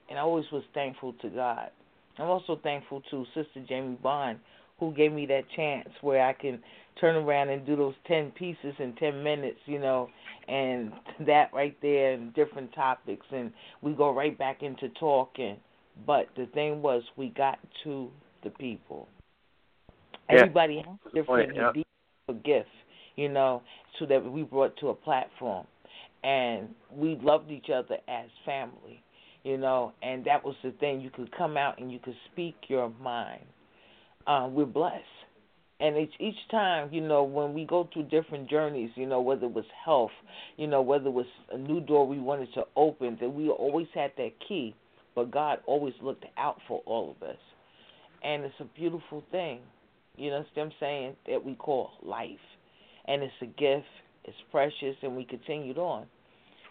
and I always was thankful to God. I'm also thankful to Sister Jamie Bond, who gave me that chance where I can turn around and do those ten pieces in ten minutes, you know, and that right there and different topics, and we go right back into talking. But the thing was, we got to the people. Yeah. Everybody has different yeah. gifts you know, so that we brought to a platform. And we loved each other as family, you know, and that was the thing. You could come out and you could speak your mind. Uh, we're blessed. And each each time, you know, when we go through different journeys, you know, whether it was health, you know, whether it was a new door we wanted to open, that we always had that key, but God always looked out for all of us. And it's a beautiful thing, you know what I'm saying, that we call life and it's a gift. It's precious, and we continued on.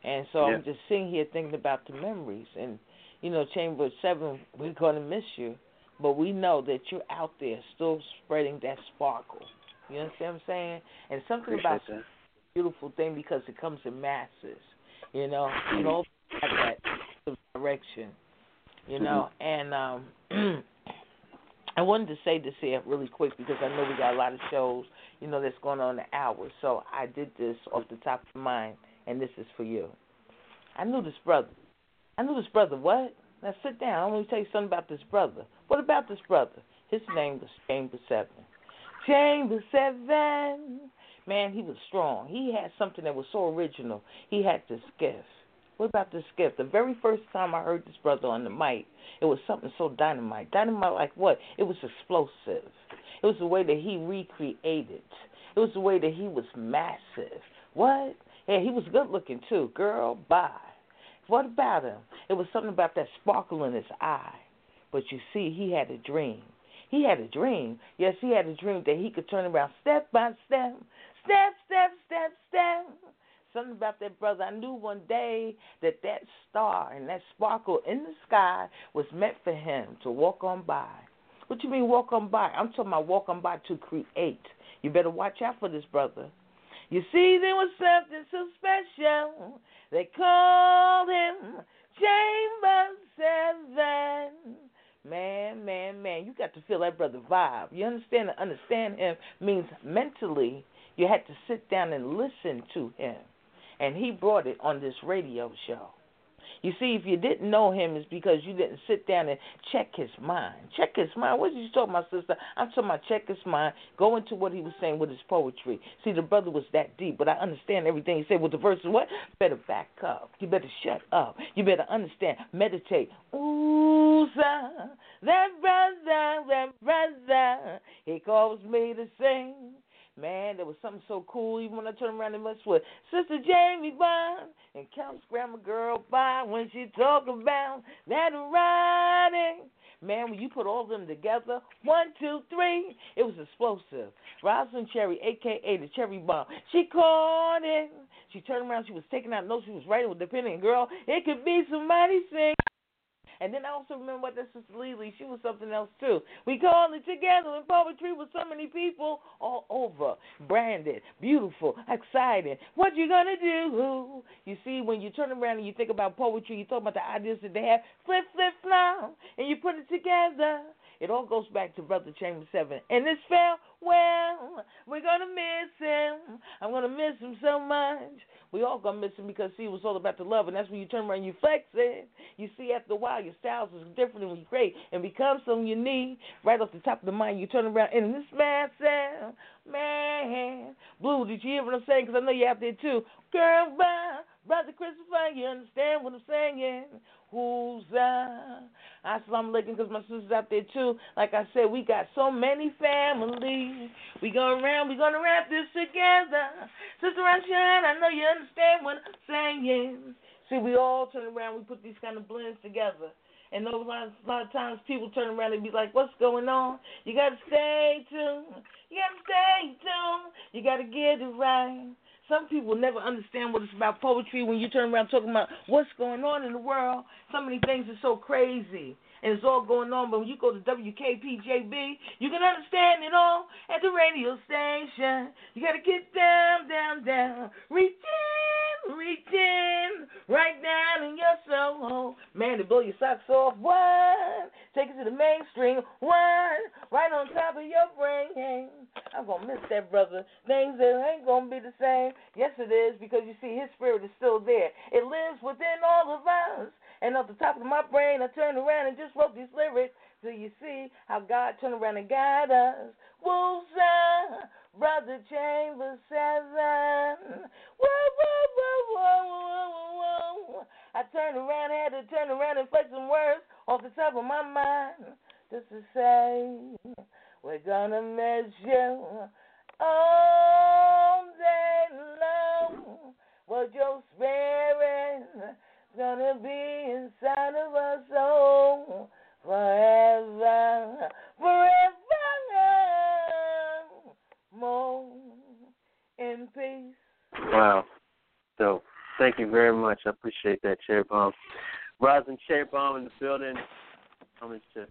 And so Yeah. I'm just sitting here thinking about the memories, and you know, Chamber Seven, we're gonna miss you, but we know that you're out there still spreading that sparkle. You understand what I'm saying? And something about Appreciate that. beautiful thing because it comes in masses. You know, all have that direction. You know, and um I wanted to say this here really quick because I know we got a lot of shows, you know, that's going on an hour. So I did this off the top of my mind, and this is for you. I knew this brother. I knew this brother. What? Now sit down. I want to tell you something about this brother. What about this brother? His name was Chamber Seven. Chamber Seven. Man, he was strong. He had something that was so original. He had this gift. What about this gift? The very first time I heard this brother on the mic, it was something so dynamite. Dynamite like what? It was explosive. It was the way that he recreated. It was the way that he was massive. What? Yeah, he was good looking too. Girl, bye. What about him? It was something about that sparkle in his eye. But you see, he had a dream. He had a dream. Yes, he had a dream that he could turn around step by step, step, step, step, step. Something about that brother. I knew one day that that star and that sparkle in the sky was meant for him to walk on by. What you mean walk on by? I'm talking about walk on by to create. You better watch out for this brother. You see, there was something so special. They called him Chamber Seven. Man, man, man, you got to feel that brother vibe. You understand? To understand him means mentally you had to sit down and listen to him. And he brought it on this radio show. You see, if you didn't know him, it's because you didn't sit down and check his mind. Check his mind. What did you talking about, sister? I'm talking about check his mind. Go into what he was saying with his poetry. See, the brother was that deep, but I understand everything he said with the verses. What? Better back up. You better shut up. You better understand. Meditate. Ooh, son, that brother, that brother, he calls me to sing. Man, there was something so cool. Even when I turned around and messed with Sister Jamie Bond and counts Grandma Girl by when she talk about that riding. Man, when you put all of them together, one, two, three, it was explosive. Rosalind Cherry, aka the Cherry Bomb, she caught it. She turned around, she was taking out notes, she was writing with the pen and girl, it could be somebody sing. And then I also remember what that sister Lily, she was something else too. We called it together in poetry with so many people all over. Branded, beautiful, exciting. What you gonna do? You see, when you turn around and you think about poetry, you talk about the ideas that they have, flip, flip, flop, and you put it together. It all goes back to Brother Chamber Seven. And this farewell, we're gonna miss him. I'm gonna miss him so much. We all gonna miss him because see, it was all about the love, and that's when you turn around and you flex it. You see, after a while, your styles is different and great and become something unique. Right off the top of the mind, you turn around and this man "Man, Blue, did you hear what I'm saying? Because I know you're out there too, girl, bye." Brother Christopher, you understand what I'm saying? Who's uh? Assalamu alaikum, because my sister's out there too. Like I said, we got so many families. We go around, we gonna wrap this together. Sister Rashan, I know you understand what I'm saying. See, we all turn around, we put these kind of blends together. And a lot, a lot of times people turn around and be like, "What's going on?" You gotta stay tuned. You gotta stay tuned. You gotta get it right. Some people never understand what it's about poetry when you turn around talking about what's going on in the world. So many things are so crazy and it's all going on. But when you go to WKPJB, you can understand it all at the radio station. You got to get down, down, down, reach in, reach in, right down in your soul. Man, to blow your socks off. One, take it to the mainstream. One, right on top of your brain. I'm gonna miss that brother. Things that ain't gonna be the same. Yes, it is because you see his spirit is still there. It lives within all of us. And off the top of my brain, I turned around and just wrote these lyrics. So you see how God turned around and guided us. Woosah, Brother Chambers seven. Whoa, whoa, whoa, whoa, whoa, whoa. I turned around, had to turn around and flex some words off the top of my mind. Just to say, we're gonna miss you all day long. What your spirit gonna be inside of us all forever, forever more in peace. Wow. So thank you very much. I appreciate that, Cherry Bomb. Rosin Cherry Bomb in the building. Coming to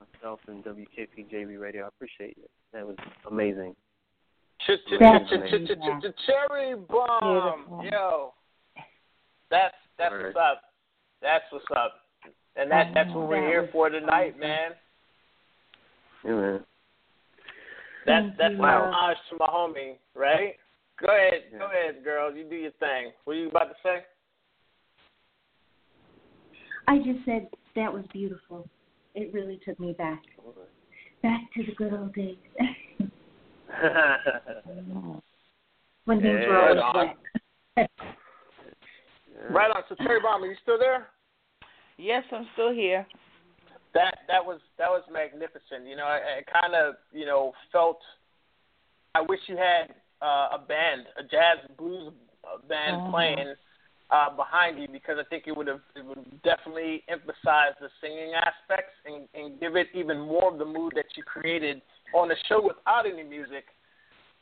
myself and WKPJB Radio. I appreciate it. That was amazing. Cherry Bomb. Yo. That's that's what's up. That's what's up. And that that's what we're here for tonight, man. Yeah, man. That's that's my homage to my homie, right? Go ahead, yeah. go ahead, girl. You do your thing. What are you about to say? I just said that was beautiful. It really took me back, back to the good old days. when things yeah, were always wet. Right on. So Cherry Bomb, are you still there? Yes, I'm still here. That that was that was magnificent. You know, I, I kind of you know felt. I wish you had uh, a band, a jazz blues band uh-huh. playing uh, behind you because I think it would have it would definitely emphasize the singing aspects and, and give it even more of the mood that you created on the show without any music.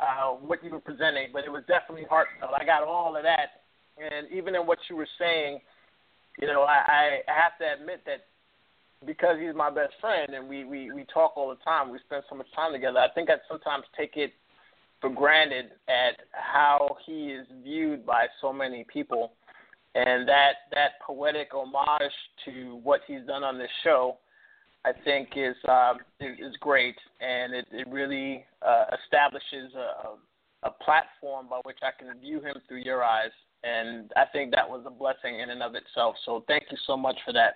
Uh, what you were presenting, but it was definitely heartfelt. I got all of that and even in what you were saying, you know, I, I have to admit that because he's my best friend and we, we, we talk all the time, we spend so much time together, I think I sometimes take it for granted at how he is viewed by so many people. And that, that poetic homage to what he's done on this show, I think is is, is great, and it, it really uh, establishes a, a platform by which I can view him through your eyes and I think that was a blessing in and of itself. So thank you so much for that.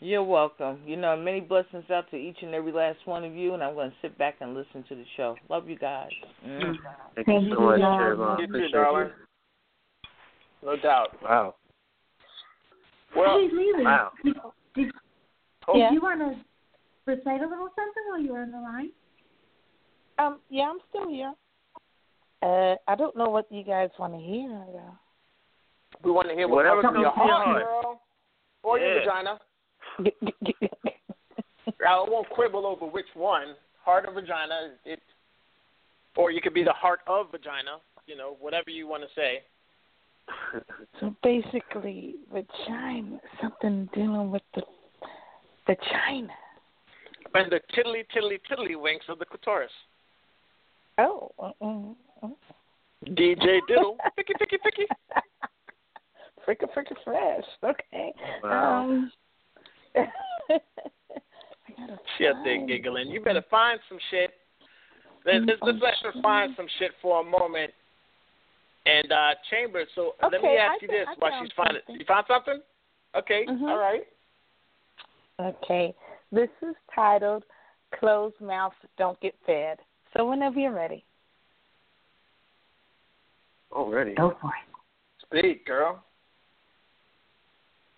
You're welcome. You know, many blessings out to each and every last one of you, and I'm going to sit back and listen to the show. Love you guys. Mm. Thank, Thank you so much, Trayvon. You too, darling. No doubt. Wow. Well, hey, Lily, wow. Did, did, oh. did you want to recite a little something while you were on the line? Um, yeah, I'm still here. Uh, I don't know what you guys want to hear. Though. We want to hear whatever comes from your heart, heart, girl, or yeah. your vagina. I won't quibble over which one, heart or vagina. It, or you could be the heart of vagina. You know, whatever you want to say. So basically, vagina, something dealing with the the vagina. And the tiddly tiddly tiddly winks of the clitoris. Oh. Uh-uh. DJ Diddle. picky, picky, picky. Fricka, fricka, fresh. Okay. Wow. Um, shit, there giggling. You better find some shit. Let's, let's, let's let her find some shit for a moment. And uh Chambers, so okay, let me ask I you this I while she's finding. You found something? Okay, Mhm. all right. Okay. This is titled Closed Mouths Don't Get Fed. So whenever you're ready. Already. Go for it. Speak, girl.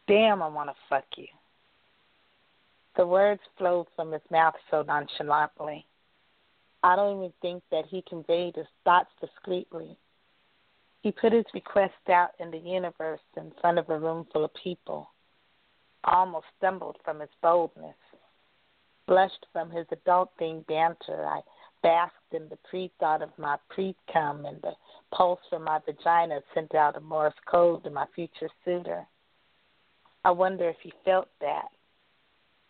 Damn, I want to fuck you. The words flowed from his mouth so nonchalantly. I don't even think that he conveyed his thoughts discreetly. He put his request out in the universe in front of a room full of people. I almost stumbled from his boldness, blushed from his adulting banter. I basked in the pre thought of my pre cum, and the pulse from my vagina sent out a Morse code to my future suitor. I wonder if he felt that.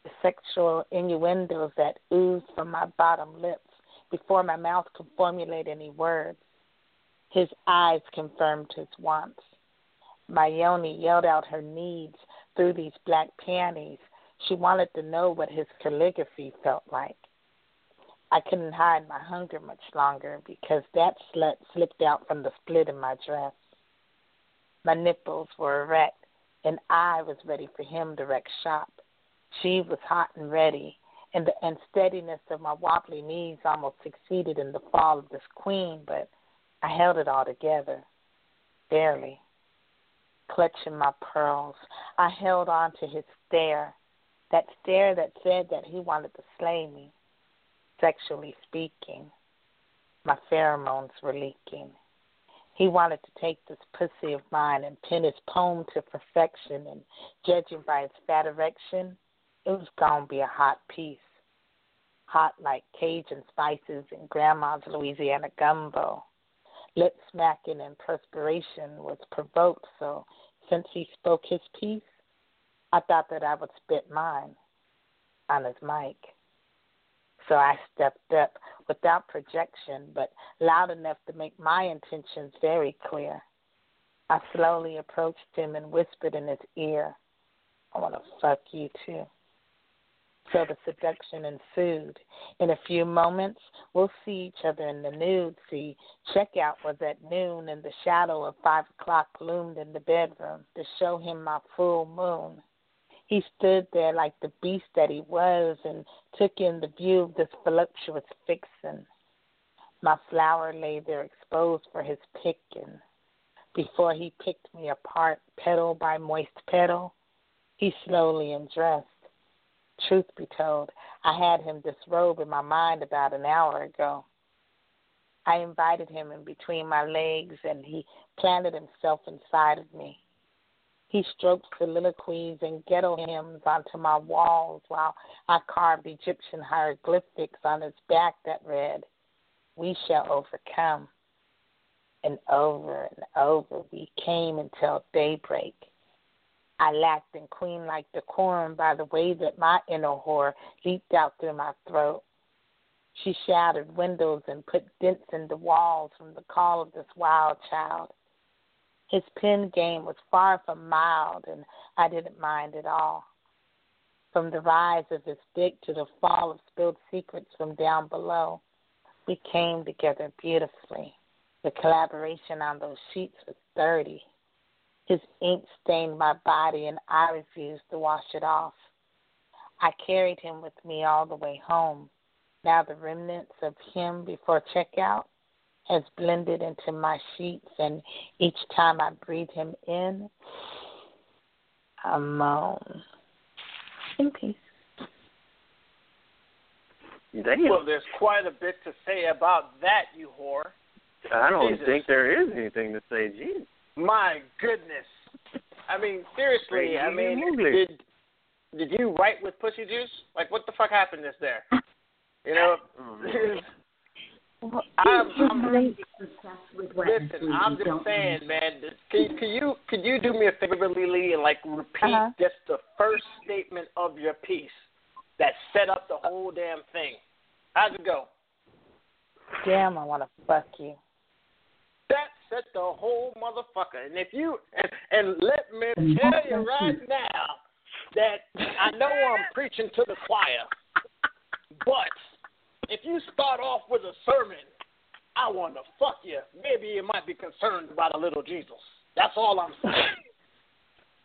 The sexual innuendos that oozed from my bottom lips before my mouth could formulate any words. His eyes confirmed his wants. My yoni yelled out her needs through these black panties. She wanted to know what his calligraphy felt like. I couldn't hide my hunger much longer because that slut slipped out from the split in my dress. My nipples were erect, and I was ready for him to wreck shop. She was hot and ready, and the unsteadiness of my wobbly knees almost succeeded in the fall of this queen, but I held it all together, barely. Clutching my pearls, I held on to his stare, that stare that said that he wanted to slay me sexually speaking. My pheromones were leaking. He wanted to take this pussy of mine and pin his poem to perfection, and judging by its fat erection, it was to be a hot piece. Hot like Cajun spices in Grandma's Louisiana gumbo. Lip smacking and perspiration was provoked, so since he spoke his piece, I thought that I would spit mine on his mic. So I stepped up without projection, but loud enough to make my intentions very clear. I slowly approached him and whispered in his ear, I want to fuck you too. So the seduction ensued. In a few moments, we'll see each other in the nude. See, checkout was at noon, and the shadow of five o'clock loomed in the bedroom to show him my full moon. He stood there like the beast that he was and took in the view of this voluptuous fixin'. My flower lay there exposed for his picking. Before he picked me apart, petal by moist petal, he slowly undressed. Truth be told, I had him disrobe in my mind about an hour ago. I invited him in between my legs, and he planted himself inside of me. He stroked soliloquies and ghetto hymns onto my walls while I carved Egyptian hieroglyphics on his back that read, We shall overcome. And over and over we came until daybreak. I lacked in queen like decorum by the way that my inner horror leaped out through my throat. She shattered windows and put dents in the walls from the call of this wild child. His pen game was far from mild, and I didn't mind at all. From the rise of his dick to the fall of spilled secrets from down below, we came together beautifully. The collaboration on those sheets was dirty. His ink stained my body, and I refused to wash it off. I carried him with me all the way home. Now the remnants of him before checkout has blended into my sheets, and each time I breathe him in, I moan. Um, in peace. Damn. Well, there's quite a bit to say about that, you whore. I don't Jesus. think there is anything to say. Jeez. My goodness. I mean, seriously. I mean, English. did did you write with pussy juice? Like, what the fuck happened just there? You know, mm-hmm. Well, I'm- I'm- brain is obsessed with wet and listen. I'm just don't saying, man. Can, can you could you do me a favor, Lily, and like repeat Uh-huh. just the first statement of your piece that set up the whole damn thing? How's it go? Damn, I want to fuck you. That set the whole motherfucker. And if you and, and let me tell you right now that I know I'm preaching to the choir, but if you start off with a sermon, I want to fuck you. Maybe you might be concerned about a little Jesus. That's all I'm saying.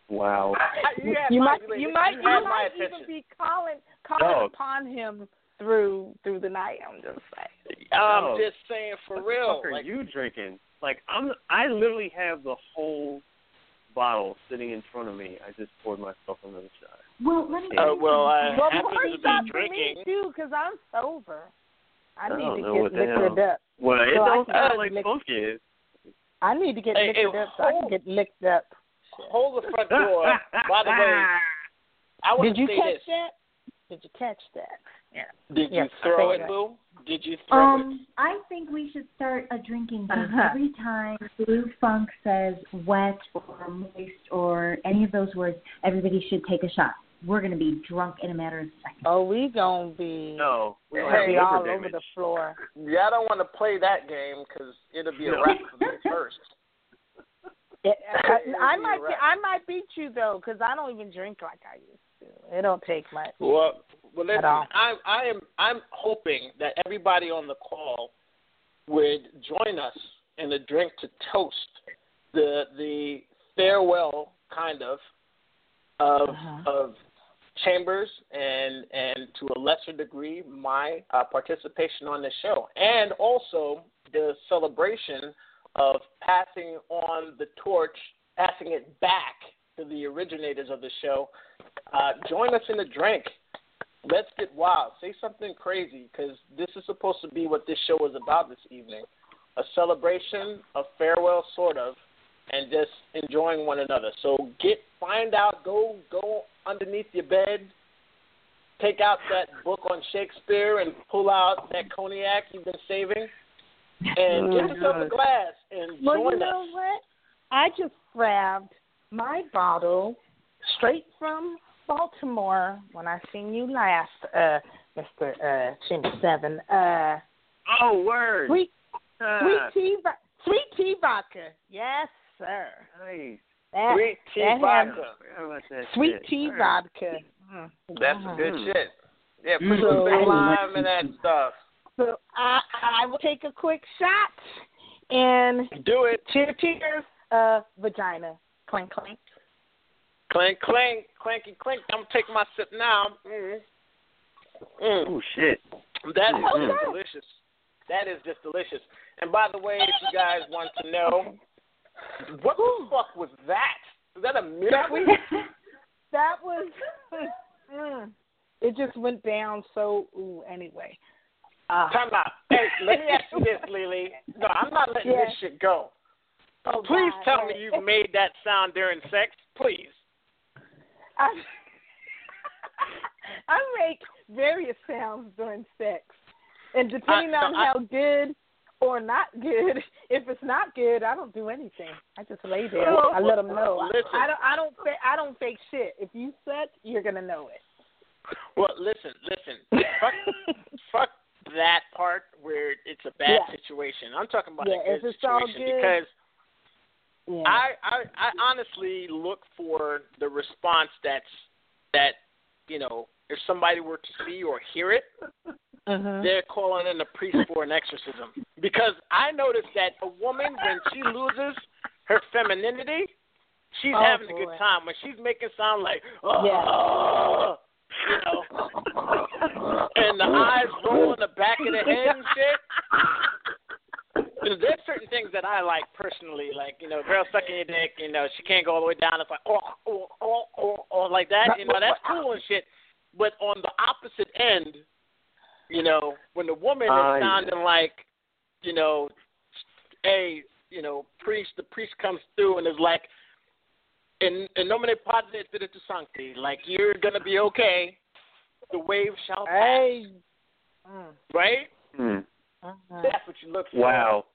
Wow. I- you You might, you might, you had my might even attention. be calling, calling Dog. upon him through through the night. I'm just saying. I'm Oh. just saying for what real. the fuck are like, you drinking? Like I'm, I literally have the whole bottle sitting in front of me. I just poured myself another shot. Well, let me. Uh, well, I Well, happen pour to shot be for me drinking. too, because I'm sober. I I need don't to know get what liquored up. Well, it So I don't sound get like lick- funky is. I need to get Hey, hey, liquored up so I can get licked up. Hold the front door. By the way, I want Did you to say catch this. that? Did you catch that? Yeah. Did Yeah, you throw it, that. Boo? Did you throw it? Um, I think we should start a drinking game. Uh-huh. Every time Blue Funk says wet or moist or any of those words, everybody should take a shot. We're going to be drunk in a matter of seconds. Oh, we gonna be No, we don't we'll have be all damage. over the floor. Yeah, I don't want to play that game because it'll be a No. wrap for me first. Yeah, I, I might be. I might beat you though because I don't even drink like I used to. It don't take much. Well, well, listen, all. I, I am, I'm hoping that everybody on the call would join us in a drink to toast the the farewell kind of of Uh-huh. of Chambers and and to a lesser degree my uh, participation on the show, and also the celebration of passing on the torch, passing it back to the originators of the show. Uh, join us in the drink. Let's get wild. Say something crazy because this is supposed to be what this show is about this evening. A celebration, a farewell, sort of, and just enjoying one another. So get, find out, go, go underneath your bed, take out that book on Shakespeare, and pull out that cognac you've been saving, and Oh, get yourself a glass and Well, join you know what? I just grabbed my bottle straight from Baltimore when I seen you last, uh, Mister uh, Chimney Seven. Uh, Oh, word. sweet, Ah, sweet tea, vo- sweet tea vodka. Yes, sir. Nice. That, Sweet tea that vodka. has- that Sweet shit? tea Word. vodka. Mm. That's Mhm. good shit. Yeah, put Mm. some big lime in that stuff. So I I will take a quick shot and Do it. cheers, cheers, uh, vagina, clink clink. Clink, clink, clanky, clink. I'm taking my sip now. Mm. Mm. Oh shit. That is Mm. just delicious. That is just delicious. And by the way, if you guys want to know, what the fuck was that? Was that a was that was. mm, it just went down so. Ooh, anyway. Uh, Time out. Hey, let me ask you this, Lily. No, I'm not letting Yeah. this shit go. oh Please God, tell me you've made that sound during sex. Please. I, I make various sounds during sex, and depending I- on I- how good or not good, if it's not good, I don't do anything. I just lay there. I let them know. I, Listen. I don't. I don't. Fa- I don't fake shit. If you suck, you're gonna know it. Well, listen, listen. Fuck, fuck that part where it's a bad Yeah. situation. I'm talking about Yeah, a good situation good, because Yeah. I, I I honestly look for the response that's that you know if somebody were to see or hear it, Mhm. they're calling in a priest for an exorcism. Because I noticed that a woman when she loses her femininity, she's Oh, having a good time. When she's making sound like oh, yeah. you know, and the eyes roll in the back of the head and shit. You know, there's certain things that I like personally, like you know, girl sucking your dick. You know, she can't go all the way down. It's like oh, oh, oh, oh, oh like that. You know, that's cool and shit. But on the opposite end, you know, when the woman Ah, is yeah. sounding like, you know, a you know, priest, the priest comes through and is like, in in nomine Patri et Spiritus Sancti, like you're gonna be okay. The wave shall pass, Hey. Mm. right? Mhm. That's what you look for. Wow.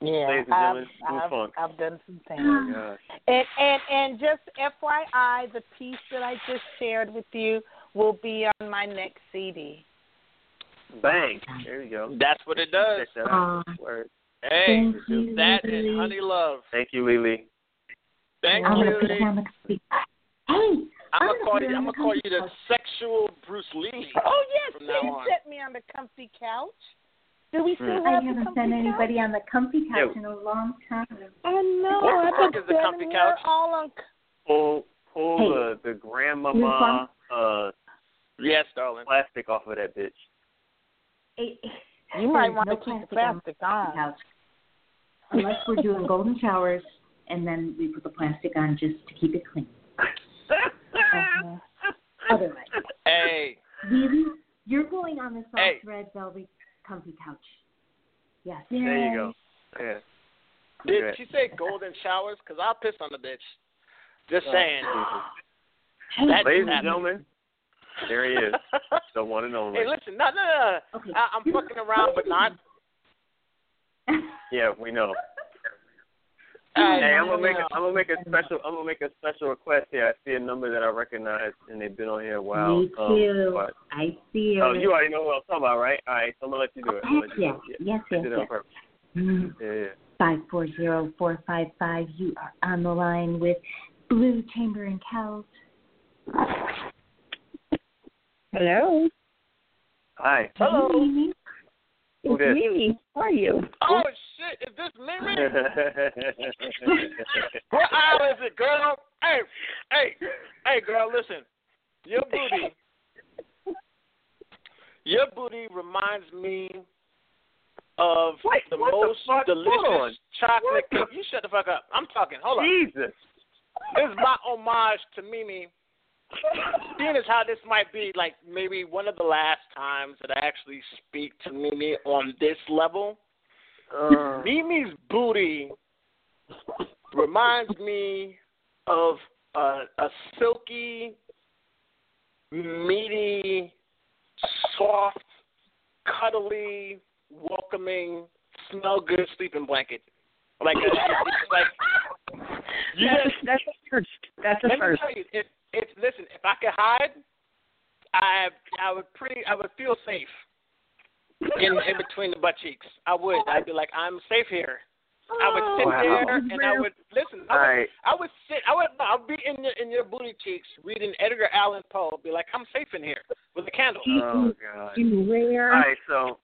Yeah, I've, I've, I've done some things. Oh. And and and just FYI, the piece that I just shared with you will be on my next CD. Bang. There you go. That's what it does. Check that out. Aw. Word. Hey, Thank you, that Lily. and honey love. Thank you, Lily. Thank I'm you. gonna put it on. Hey, I'm I'm gonna gonna call you. I'm the gonna call you the sexual Bruce Lee. Oh yes, From now on. set me on the comfy couch. Do we still. I have the haven't comfy seen couch? anybody on the comfy couch Yeah. in a long time. I know. What the I've fuck is the comfy couch? All on. Pull pull Hey. the the grandmama uh Yes, darling. plastic off of that bitch. It, You might want no to keep the plastic on on. couch. Unless we're doing golden showers, and then we put the plastic on just to keep it clean. Mhm. Otherwise, Hey, really, you're going on the soft Hey. red velvet comfy couch. Yes. There you go. Yeah. did she say golden showers? Cause I'll piss on the bitch. Just Oh, saying. Ladies and gentlemen, there he is, the one and only. Hey, listen, no, no, no. no. Okay. I, I'm fucking around, but not. Yeah, we know. Hey, Hey, I'm gonna make no. a, I'm gonna make a special I'm gonna make a special request here. I see a number that I recognize, and they've been on here a while. Me Um, too. but- I see it. oh, you already know what I'm talking about, right? All right, so I'm gonna let you do it. I'm gonna let you yes, do it. yes, yes, did it on yes. purpose. Mm. Yeah, yeah. Five four zero four five five. You are on the line with Blue Chamber and Kels. Hello. Hi. Hello. Mimi. It's this? Mimi. How are you? Oh shit! Is this Mimi? What aisle is it, girl? Hey, hey, hey, girl. Listen, your booty, your booty reminds me of Wait, the what the most fuck? Delicious chocolate What. You shut the fuck up. I'm talking. Hold on. Jesus. This is my homage to Mimi. Seeing as how this might be like maybe one of the last times that I actually speak to Mimi on this level. Uh, Mimi's booty reminds me of a, a silky, meaty, soft, cuddly, welcoming, smell good sleeping blanket. Like a, like you that's, just that's a first. That's a let me first. tell you, it's listen. If I could hide, I I would pretty I would feel safe in in between the butt cheeks. I would. I'd be like, I'm safe here. I would sit oh, Wow. there and I would listen. I would, right. I would sit. I would. I'd be in your in your booty cheeks reading Edgar Allan Poe. Be like, I'm safe in here with a candle. Oh God. In rare All right, so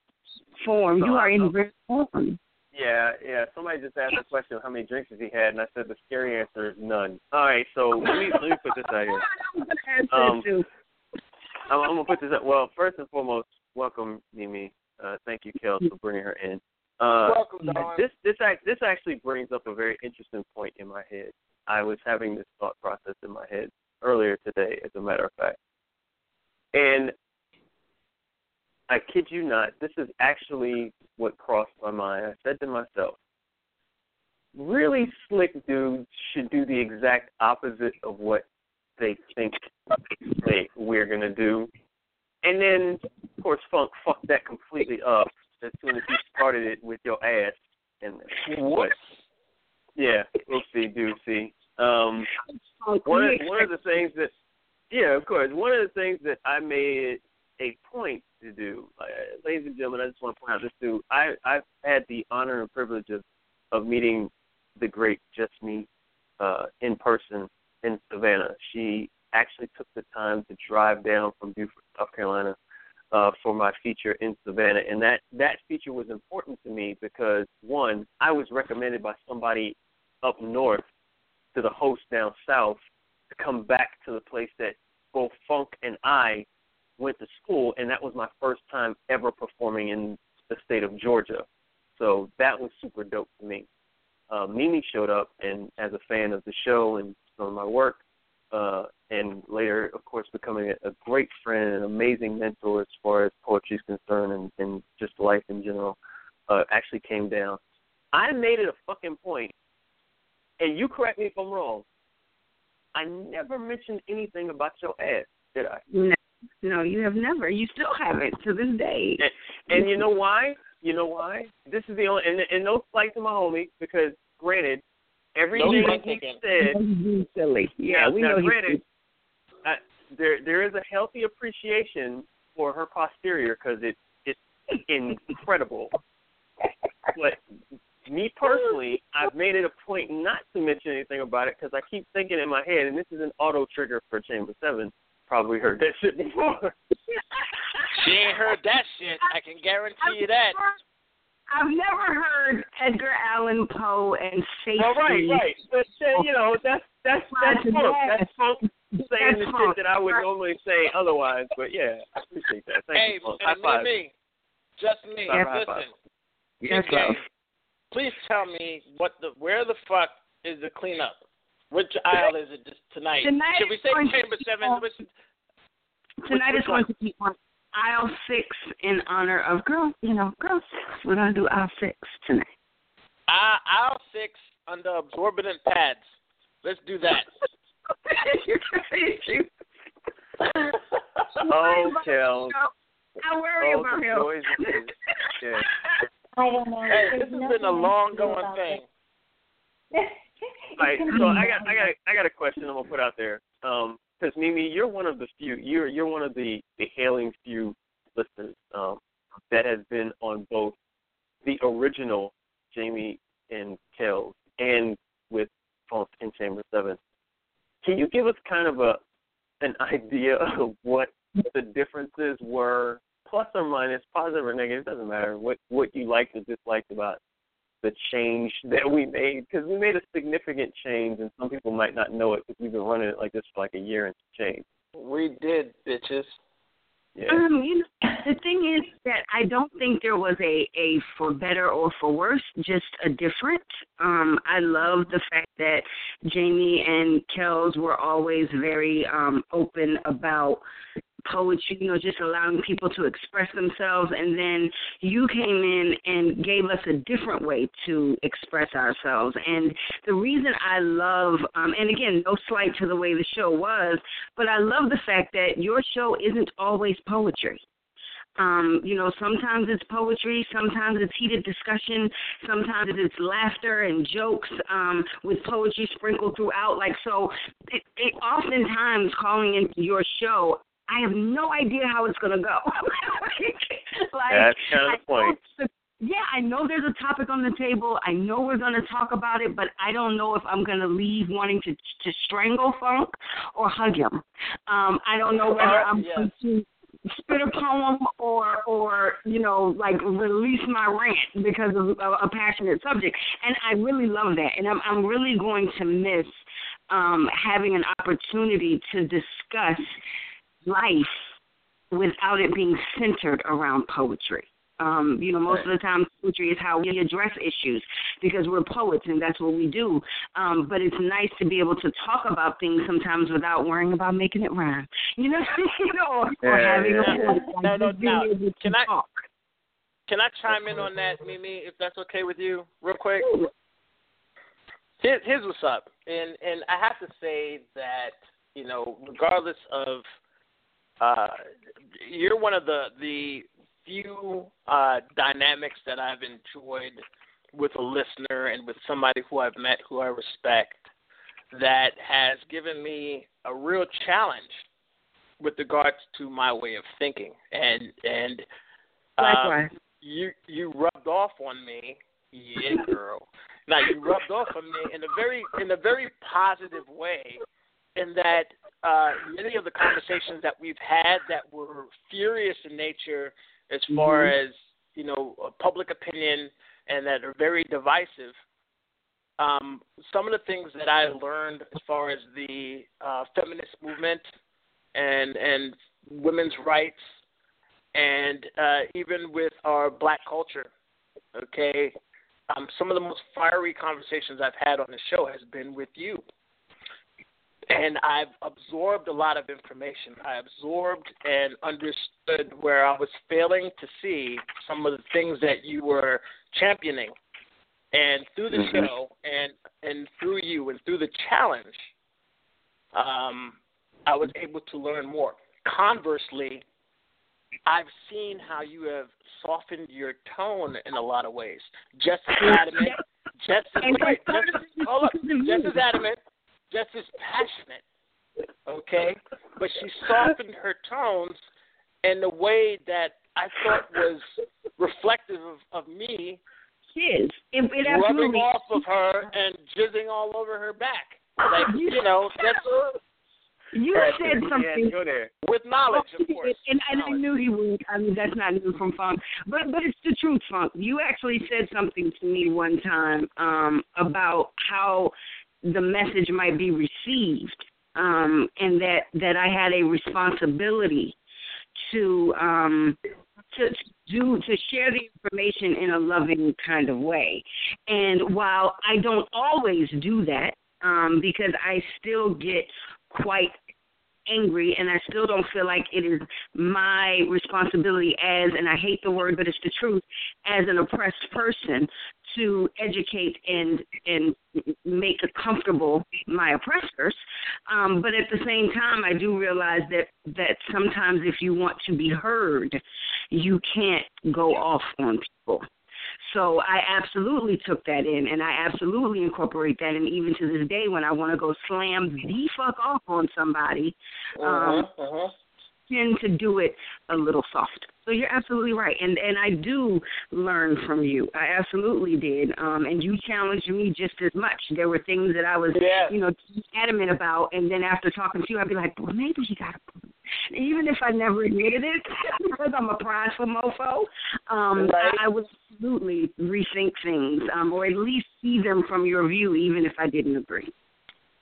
form. You are in So- rare form. Yeah, yeah. Somebody just asked a question of how many drinks has he had, and I said the scary answer is none. All right, so let me let me put this out here. I'm gonna Um. I'm, I'm gonna put this up. Well, first and foremost, welcome Mimi. Uh, thank you, Kel, for bringing her in. Uh, Welcome, darling. this this act this actually brings up a very interesting point in my head. I was having this thought process in my head earlier today, as a matter of fact, and I kid you not, this is actually what crossed my mind. I said to myself, really slick dudes should do the exact opposite of what they think they we're gonna do. And then of course funk fucked that completely up as soon as you started it with your ass and what yeah, we'll see, do see. Um one of one of the things that yeah, of course. One of the things that I made a point to do, uh, ladies and gentlemen, I just want to point out this dude. I I've had the honor and privilege of of meeting the great Just Me uh, in person in Savannah. She actually took the time to drive down from Beaufort, South Carolina, uh, for my feature in Savannah, and that that feature was important to me because one, I was recommended by somebody up north to the host down south to come back to the place that both Funk and I went to school, and that was my first time ever performing in the state of Georgia. So that was super dope to me. Uh, Mimi showed up, and as a fan of the show and some of my work, uh, and later, of course, becoming a, a great friend and amazing mentor as far as poetry is concerned and, and just life in general, uh, actually came down. I made it a fucking point, and you correct me if I'm wrong. I never mentioned anything about your ass, did I? No, no, you have never. You still haven't to this day. And you know why? You know why? This is the only and, and no slight to my homie because granted, everything slight he taken. said. Silly. Yeah, now, we now know granted, uh, there there is a healthy appreciation for her posterior because it it's incredible. But me personally, I've made it a point not to mention anything about it because I keep thinking in my head, and this is an auto trigger for Chamber Seven. Probably heard that shit before. She ain't heard that shit. I can guarantee you that. I've never heard Edgar Allan Poe and safety. Well, right, right. But uh, you know, that's that's that's That's funk. bad. That's funk saying the That's funk. shit that I would normally say otherwise. But yeah, I appreciate that. Thank Hey, you. Funk. hey, High five. me, me, just me. High five, five. Listen, Yes, Okay. please tell me what the where the fuck is the cleanup? Which aisle is it this, tonight? Tonight Should we is say going to Chamber be Seven? on- Which, Tonight which is going to be on aisle six in honor of girl. You know, girl six. We're gonna do aisle six tonight. uh, aisle six under absorbent pads. Let's do that. oh, Kel. I worry oh, about the him. joys of this. Yeah. I don't know. Hey, There's this has been a long going thing. All right, so I got, I got, I got a question I'm gonna put out there. Um, because Mimi, you're one of the few, you're you're one of the the hailing few listeners um that has been on both the original Jamie and Kels and with Funk in Chamber Seven. Can you give us kind of a an idea of what the differences were, plus or minus, positive or negative, doesn't matter. What what you liked or disliked about the change that we made because we made a significant change, and some people might not know it because we've been running it like this for like a year and change. We did, bitches. Yeah. Um, you know, the thing is that I don't think there was a a for better or for worse, just a different. Um, I love the fact that Jamie and Kels were always very um open about poetry, you know, just allowing people to express themselves and then you came in and gave us a different way to express ourselves. And the reason I love um and again, no slight to the way the show was, but I love the fact that your show isn't always poetry. Um, you know, sometimes it's poetry, sometimes it's heated discussion, sometimes it's laughter and jokes um, with poetry sprinkled throughout. Like so, it, it oftentimes calling into your show, I have no idea how it's gonna go. like, That's kind of the point. yeah, I know there's a topic on the table. I know we're going to talk about it, but I don't know if I'm going to leave wanting to to strangle Funk or hug him. Um, I don't know whether I'm Yes. going to spit a poem or or you know like release my rant because of a, a passionate subject. And I really love that, and I'm I'm really going to miss um, having an opportunity to discuss life without it being centered around poetry. Um, you know, most of the time poetry is how we address issues because we're poets and that's what we do. Um, but it's nice to be able to talk about things sometimes without worrying about making it rhyme. You know, you know or, or having yeah. a voice, like No, no, just being now, able to can I- talk. Can I chime in on that, Mimi, if that's okay with you, real quick? Here, here's what's up, and and I have to say that you know, regardless of, uh, you're one of the the few uh, dynamics that I've enjoyed with a listener and with somebody who I've met who I respect that has given me a real challenge with regards to my way of thinking. And and um, you you rubbed off on me, yeah, girl. now you rubbed off on me in a very in a very positive way, in that uh, many of the conversations that we've had that were furious in nature, as far Mhm. as you know, public opinion, and that are very divisive. Um, some of the things that I learned as far as the uh, feminist movement and and women's rights and uh, even with our black culture. Okay, um, some of the most fiery conversations I've had on the show has been with you, and I've absorbed a lot of information. I absorbed and understood where I was failing to see some of the things that you were championing, and through the Mhm. show and and through you and through the challenge, um, I was able to learn more. Conversely, I've seen how you have softened your tone in a lot of ways. Just as adamant, just as wait, just hold up, just as adamant, just as passionate. Okay, but she softened her tones in a way that I thought was reflective of, of me Is it, it rubbing absolutely off of her and jizzing all over her back. Like you know, that's you All right, said something go there. with knowledge, of course. And, and I knew he would. I mean, that's not new from Funk, but but it's the truth, Funk. You actually said something to me one time um, about how the message might be received, um, and that that I had a responsibility to um, to do to share the information in a loving kind of way. And while I don't always do that, um, because I still get quite angry and I still don't feel like it is my responsibility as and I hate the word but it's the truth as an oppressed person to educate and and make comfortable my oppressors. Um, but at the same time, I do realize that that sometimes if you want to be heard, you can't go off on people. So I absolutely took that in, and I absolutely incorporate that. And even to this day, when I want to go slam the fuck off on somebody, um, Uh-huh, uh-huh. Tend to do it a little softer. So you're absolutely right, and and I do learn from you. I absolutely did, um, and you challenged me just as much. There were things that I was, Yes. you know, adamant about, and then after talking to you, I'd be like, well, maybe he got a point. Even if I never admitted it, because I'm a prideful mofo, um, Right. I, I would absolutely rethink things, um, or at least see them from your view, even if I didn't agree.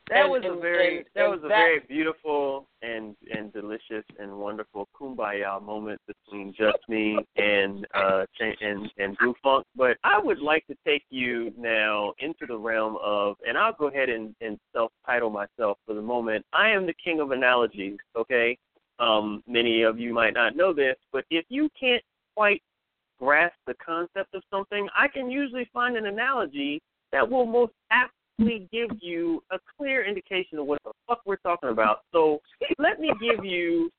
That And- was a very and- that and was a that- very beautiful and and delicious and wonderful kumbaya moment between just me and uh and and Blue Funk. But I would like to take you now into the realm of, and I'll go ahead and, and self title myself for the moment. I am the king of analogies. Okay, um, many of you might not know this, but if you can't quite grasp the concept of something, I can usually find an analogy that will most aptly give you a clear indication of what the fuck we're talking about. So let me give you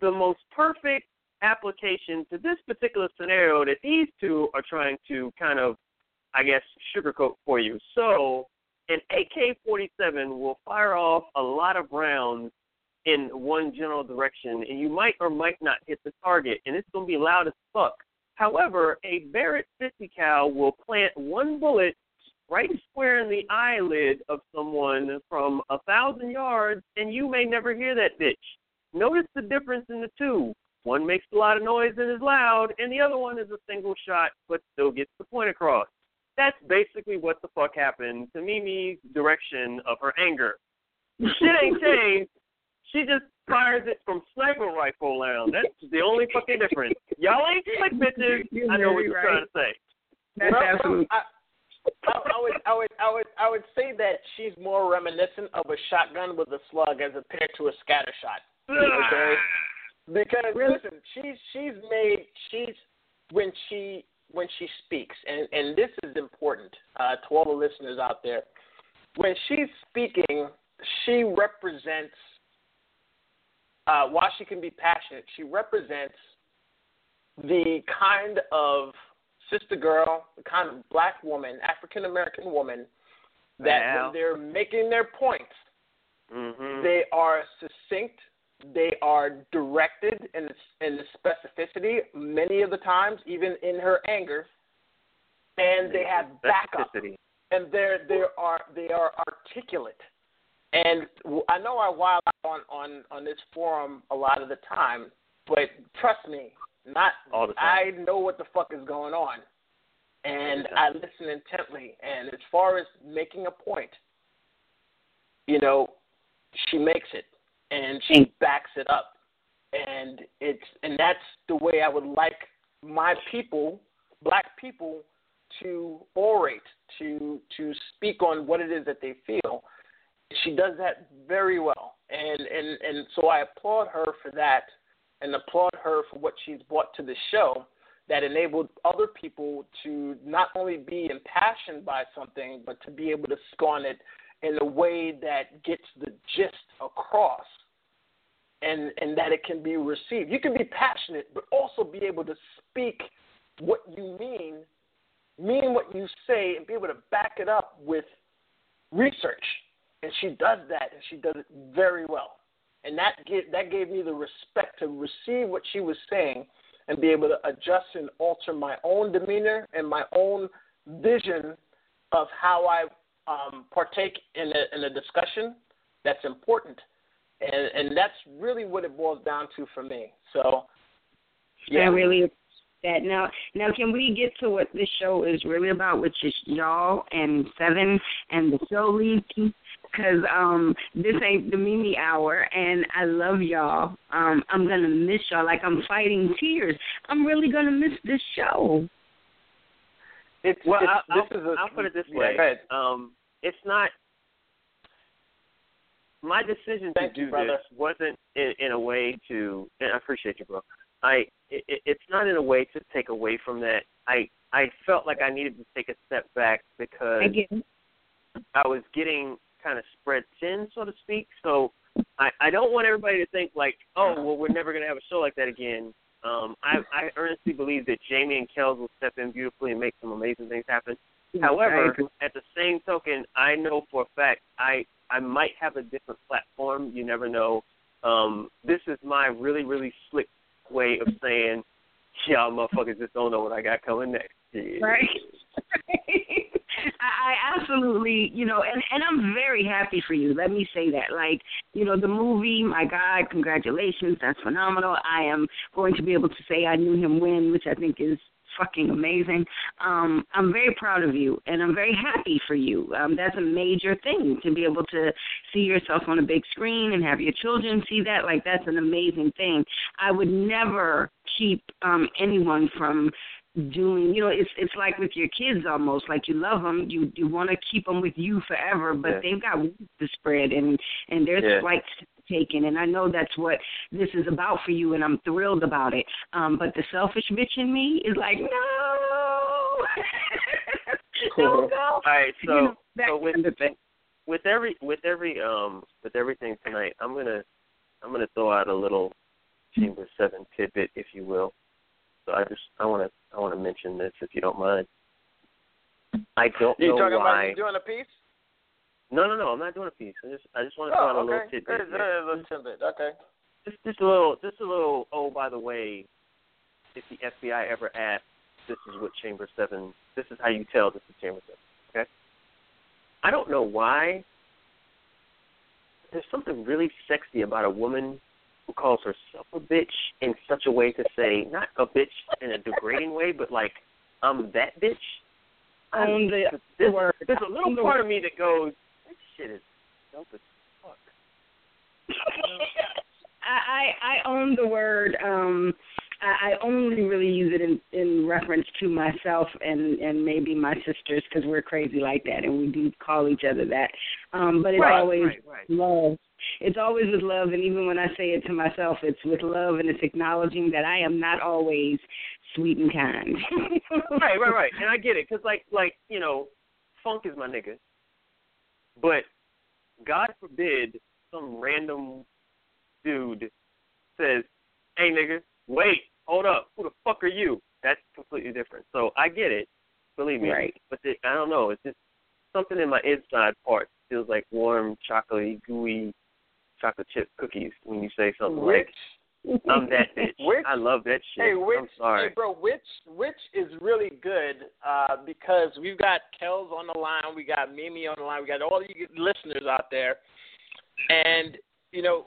the most perfect application to this particular scenario that these two are trying to kind of, I guess, sugarcoat for you. So an AK 47 will fire off a lot of rounds in one general direction, and you might or might not hit the target, and it's going to be loud as fuck. However, a Barrett 50 cal will plant one bullet right square in the eyelid of someone from a thousand yards, and you may never hear that bitch. Notice the difference in the two. One makes a lot of noise and is loud, and the other one is a single shot but still gets the point across. That's basically what the fuck happened to Mimi's direction of her anger. Shit ain't changed. She just fires it from sniper rifle round. That's the only fucking difference. Y'all ain't slick bitches. I know what you're trying to say. That's Well, absolutely. I, I, I would, I would, I would, I would say that she's more reminiscent of a shotgun with a slug as compared to a scatter shot. Okay. Because listen, she's she's made she's when she when she speaks, and and this is important uh, to all the listeners out there. When she's speaking, she represents. Uh, while she can be passionate, she represents the kind of sister girl, the kind of black woman, African American woman that Wow. when they're making their points, Mm-hmm. they are succinct, they are directed in in the specificity many of the times, even in her anger, and they have backup, and they're they are they are articulate. And I know I wild out on on on this forum a lot of the time, but trust me, not All the I know what the fuck is going on, and I listen intently. And as far as making a point, you know, she makes it, and she backs it up, and it's and that's the way I would like my people, black people, to orate, to to speak on what it is that they feel. She does that very well, and and and so I applaud her for that, and applaud her for what she's brought to the show that enabled other people to not only be impassioned by something, but to be able to scorn it in a way that gets the gist across and and that it can be received. You can be passionate, but also be able to speak what you mean, mean what you say, and be able to back it up with research. And she does that, and she does it very well. And that gave, that gave me the respect to receive what she was saying and be able to adjust and alter my own demeanor and my own vision of how I um, partake in a, in a discussion that's important. And, and that's really what it boils down to for me. So, yeah. I really that. Now, now, can we get to what this show is really about, which is y'all and Seven and the show lead? Because um, this ain't the Mimi hour, and I love y'all. Um, I'm gonna miss y'all like I'm fighting tears. I'm really gonna miss this show. It's, Well, it's, I'll, this I'll, is a, I'll put it this yeah, way. go ahead. Um, it's not my decision Thank to you, do brother. this wasn't in, in a way to. And I appreciate you, bro. I it, it's not in a way to take away from that. I I felt like I needed to take a step back because I. I was getting kind of spread thin, so to speak. So I I don't want everybody to think like, oh, well, we're never going to have a show like that again. Um, I I earnestly believe that Jamie and Kels will step in beautifully and make some amazing things happen. However, at the same token, I know for a fact I I might have a different platform. You never know. Um, this is my really really slick way of saying, y'all motherfuckers just don't know what I got coming next. Yeah. right? I, absolutely, you know, and and I'm very happy for you. Let me say that. Like, you know, the movie, my God, congratulations, that's phenomenal. I am going to be able to say I knew him when, which I think is fucking amazing. Um, I'm very proud of you, and I'm very happy for you. Um, that's a major thing to be able to see yourself on a big screen and have your children see that. Like that's an amazing thing. I would never keep um, anyone from doing you know it's it's like with your kids almost like you love them you you want to keep them with you forever but Yeah. they've got wings to spread and and there's Yeah. flights taken and I know that's what this is about for you and I'm thrilled about it um but the selfish bitch in me is like no don't go All right, so you know, so with kind of with every with every um with everything tonight, I'm gonna I'm gonna throw out a little Chamber Seven tidbit, if you will. So I just I wanna I wanna mention this if you don't mind. I don't You know talking why. about you doing a piece? No, no, no. I'm not doing a piece. I just I just want to throw out a Oh, little okay. tidbit. Good, here. good, a little tidbit. Okay. Just just a little just a little. Oh, by the way, if the FBI ever asks, this is what Chamber Seven. This is how you tell this is Chamber Seven. Okay. I don't know why. There's something really sexy about a woman who calls herself a bitch in such a way to say not a bitch in a degrading way, but like I'm that bitch. I- Own the there's, word. there's a little part of me that goes, this shit is dope as fuck. I, I I own the word. Um, I, I only really use it in in reference to myself and and maybe my sisters because we're crazy like that and we do call each other that. Um, but it's Right, always right, right. love. It's always with love, and even when I say it to myself, it's with love, and it's acknowledging that I am not always sweet and kind. right, right, right. And I get it, cause like, like you know, funk is my nigga. But God forbid some random dude says, "Hey, nigga, wait, hold up, who the fuck are you?" That's completely different. So I get it, believe me. Right. But it, I don't know. It's just something in my inside part feels like warm, chocolatey, gooey chocolate chip cookies when you say something Which, like, "I'm that bitch." Which- I love that shit. hey, which, I'm sorry. hey, bro, which, which is really good uh, because we've got Kels on the line, we got Mimi on the line, we got all you listeners out there, and you know,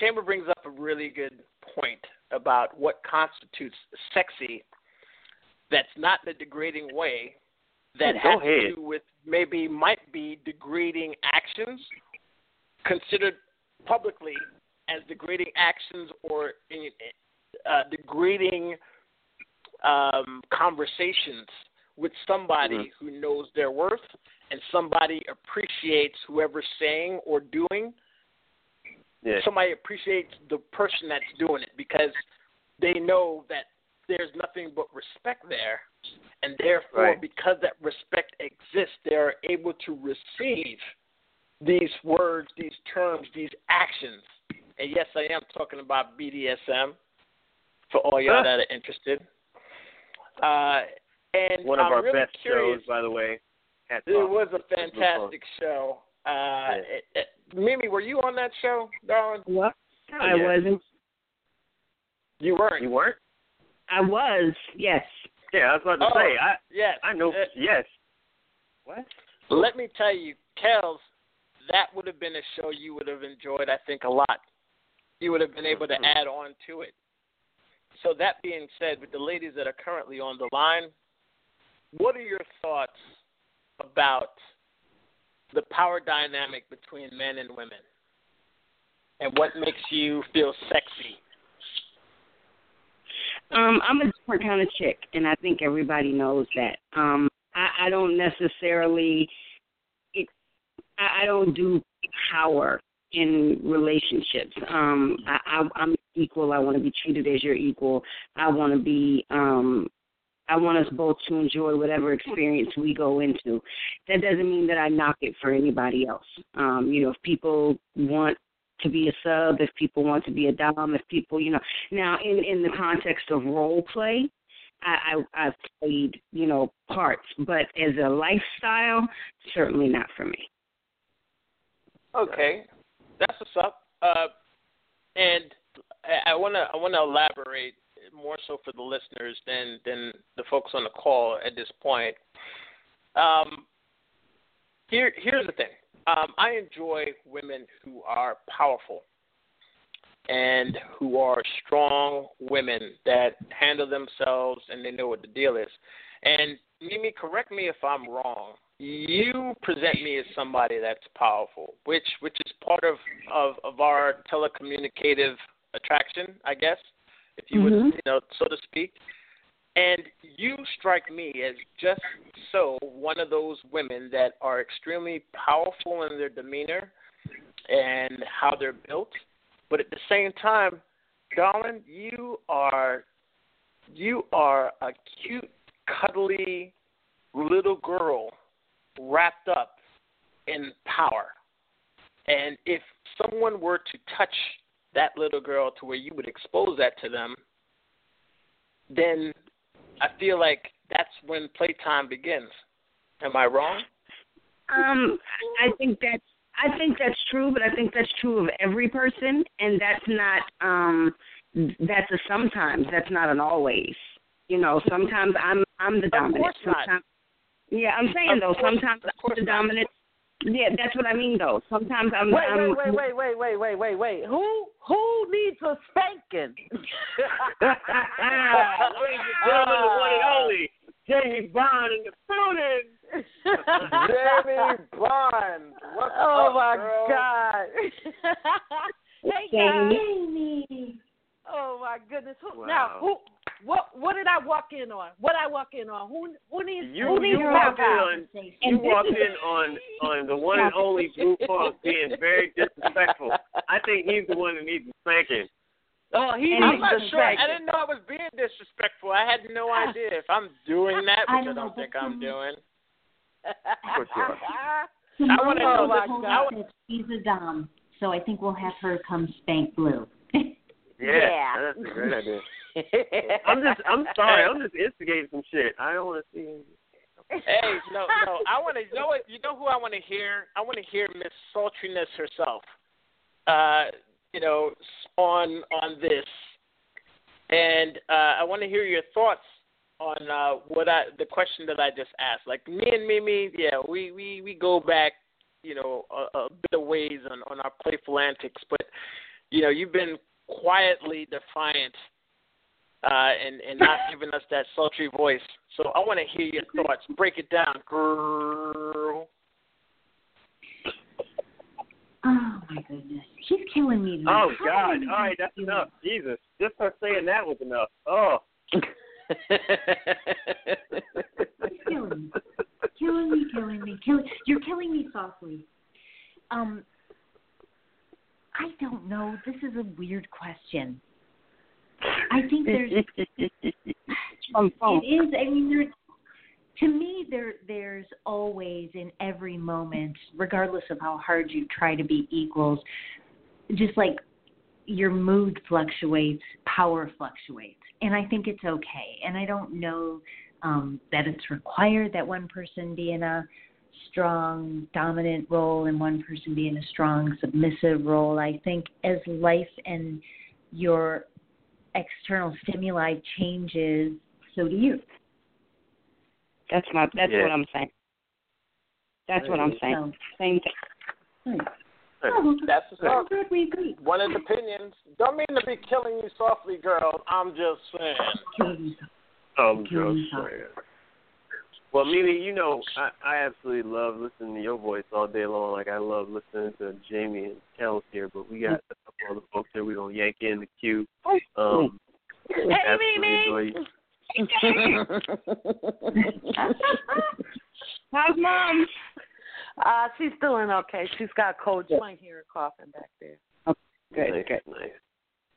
Chamber brings up a really good point about what constitutes sexy. That's not the degrading way. That has ahead. to do with maybe might be degrading actions considered publicly as degrading actions or uh, degrading um, conversations with somebody Mhm. who knows their worth and somebody appreciates whoever's saying or doing. Yeah. Somebody appreciates the person that's doing it because they know that there's nothing but respect there, and therefore, Right. because that respect exists, they are able to receive these words, these terms, these actions. And yes, I am talking about BDSM for all y'all that are interested. Uh, and One of I'm our really best curious. shows, by the way. It was a fantastic show. Uh, it, it, Mimi, were you on that show, darling? what? I yeah. wasn't. You weren't. You weren't? I was. Yes. Yeah, I was about to Oh. say. I Yes. I know. Uh, yes. What? Let me tell you, Kels, that would have been a show you would have enjoyed, I think, a lot. You would have been able to Mhm. add on to it. So, that being said, with the ladies that are currently on the line, what are your thoughts about the power dynamic between men and women? And what makes you feel sexy? Um, I'm a different kind of chick, and I think everybody knows that. Um, I, I don't necessarily, it, I, don't do power in relationships. Um, I, I, I'm equal. I want to be treated as your equal. I want to be. Um, I want us both to enjoy whatever experience we go into. That doesn't mean that I knock it for anybody else. Um, you know, if people want to be a sub, if people want to be a dom, if people, you know, now in in the context of role play, I, I I've played, you know, parts, but as a lifestyle, certainly not for me. Okay, that's what's up. Uh, and I want to I want to elaborate more so for the listeners than than the folks on the call at this point. Um, here here's the thing. Um, I enjoy women who are powerful and who are strong women that handle themselves and they know what the deal is. And Mimi, correct me if I'm wrong. You present me as somebody that's powerful, which which is part of of, of our telecommunicative attraction, I guess, if you mm-hmm. would, you know, so to speak. And you strike me as just so one of those women that are extremely powerful in their demeanor and how they're built, but at the same time, darling, you are you are a cute, cuddly little girl wrapped up in power. And if someone were to touch that little girl to where you would expose that to them, then I feel like that's when playtime begins. Am I wrong? Um, I think that's I think that's true, but I think that's true of every person, and that's not um that's a sometimes. That's not an always. You know, sometimes I'm I'm the dominant. Of course sometimes, not. Yeah, I'm saying of though. Course, sometimes I'm the dominant. Yeah, that's what I mean though. Sometimes I'm. Wait, I'm, wait, wait, wait, wait, wait, wait, wait. Who who needs a spanking? Ladies and gentlemen, the one and only Jamie Bond in the building. Jamie Bond. What's oh up, my girl? God. hey Jamie. guys. Oh my goodness. Who, Wow. Now who? What what did I walk in on? What I walk in on? Who who needs You who needs you to walked walk in on you walked in on on the one and only Blue Funk being very disrespectful. I think he's the one that needs spanking. Oh, he And I'm not the sure. I didn't know I was being disrespectful. I had no ah. idea if I'm doing that, which I don't know, don't think I'm doing. course you are. I wanna know Oh, my told God. us that she's a dom, so I think we'll have her come spank Blue. Yeah, Yeah. that's a great idea. I'm just I'm sorry. I'm just instigating some shit. I don't want to see. him. Hey, no, no. I want to. You know what? You know who I want to hear? I want to hear Miss Sultriness herself. Uh, you know, on on this, and uh, I want to hear your thoughts on uh, what I the question that I just asked. Like me and Mimi, yeah, we we we go back, you know, a, a bit of ways on on our playful antics, but you know, you've been quietly defiant uh, and and not giving us that sultry voice. So I want to hear your thoughts. Break it down, girl. Oh my goodness, she's killing me. tonight. Oh How God! All right, that's you- enough. Jesus, just her saying that was enough. Oh. She's killing me, killing me, killing me, killing. You're killing me softly. Um, I don't know. This is a weird question. I think there's. It is. I mean, there. To me, there there's always in every moment, regardless of how hard you try to be equals, just like your mood fluctuates, power fluctuates, and I think it's okay. And I don't know um, that it's required that one person be in a strong dominant role and one person be in a strong submissive role. I think as life and your external stimuli changes, so do you. That's my. That's Yeah. what I'm saying. That's what I'm saying. So, Same thing. Oh, That's what's well, good, we agree. One of the opinions. Don't mean to be killing you softly, girl. I'm just saying. I'm just saying. Well, Mimi, you know, I, I absolutely love listening to your voice all day long. Like I love listening to Jamie and Kels here, but we got a couple other folks here. We're gonna yank in the queue. Um, Hey, Mimi. How's mom? Uh, she's doing okay. She's got a cold. You might hear her coughing back there. Good, nice, good. Nice.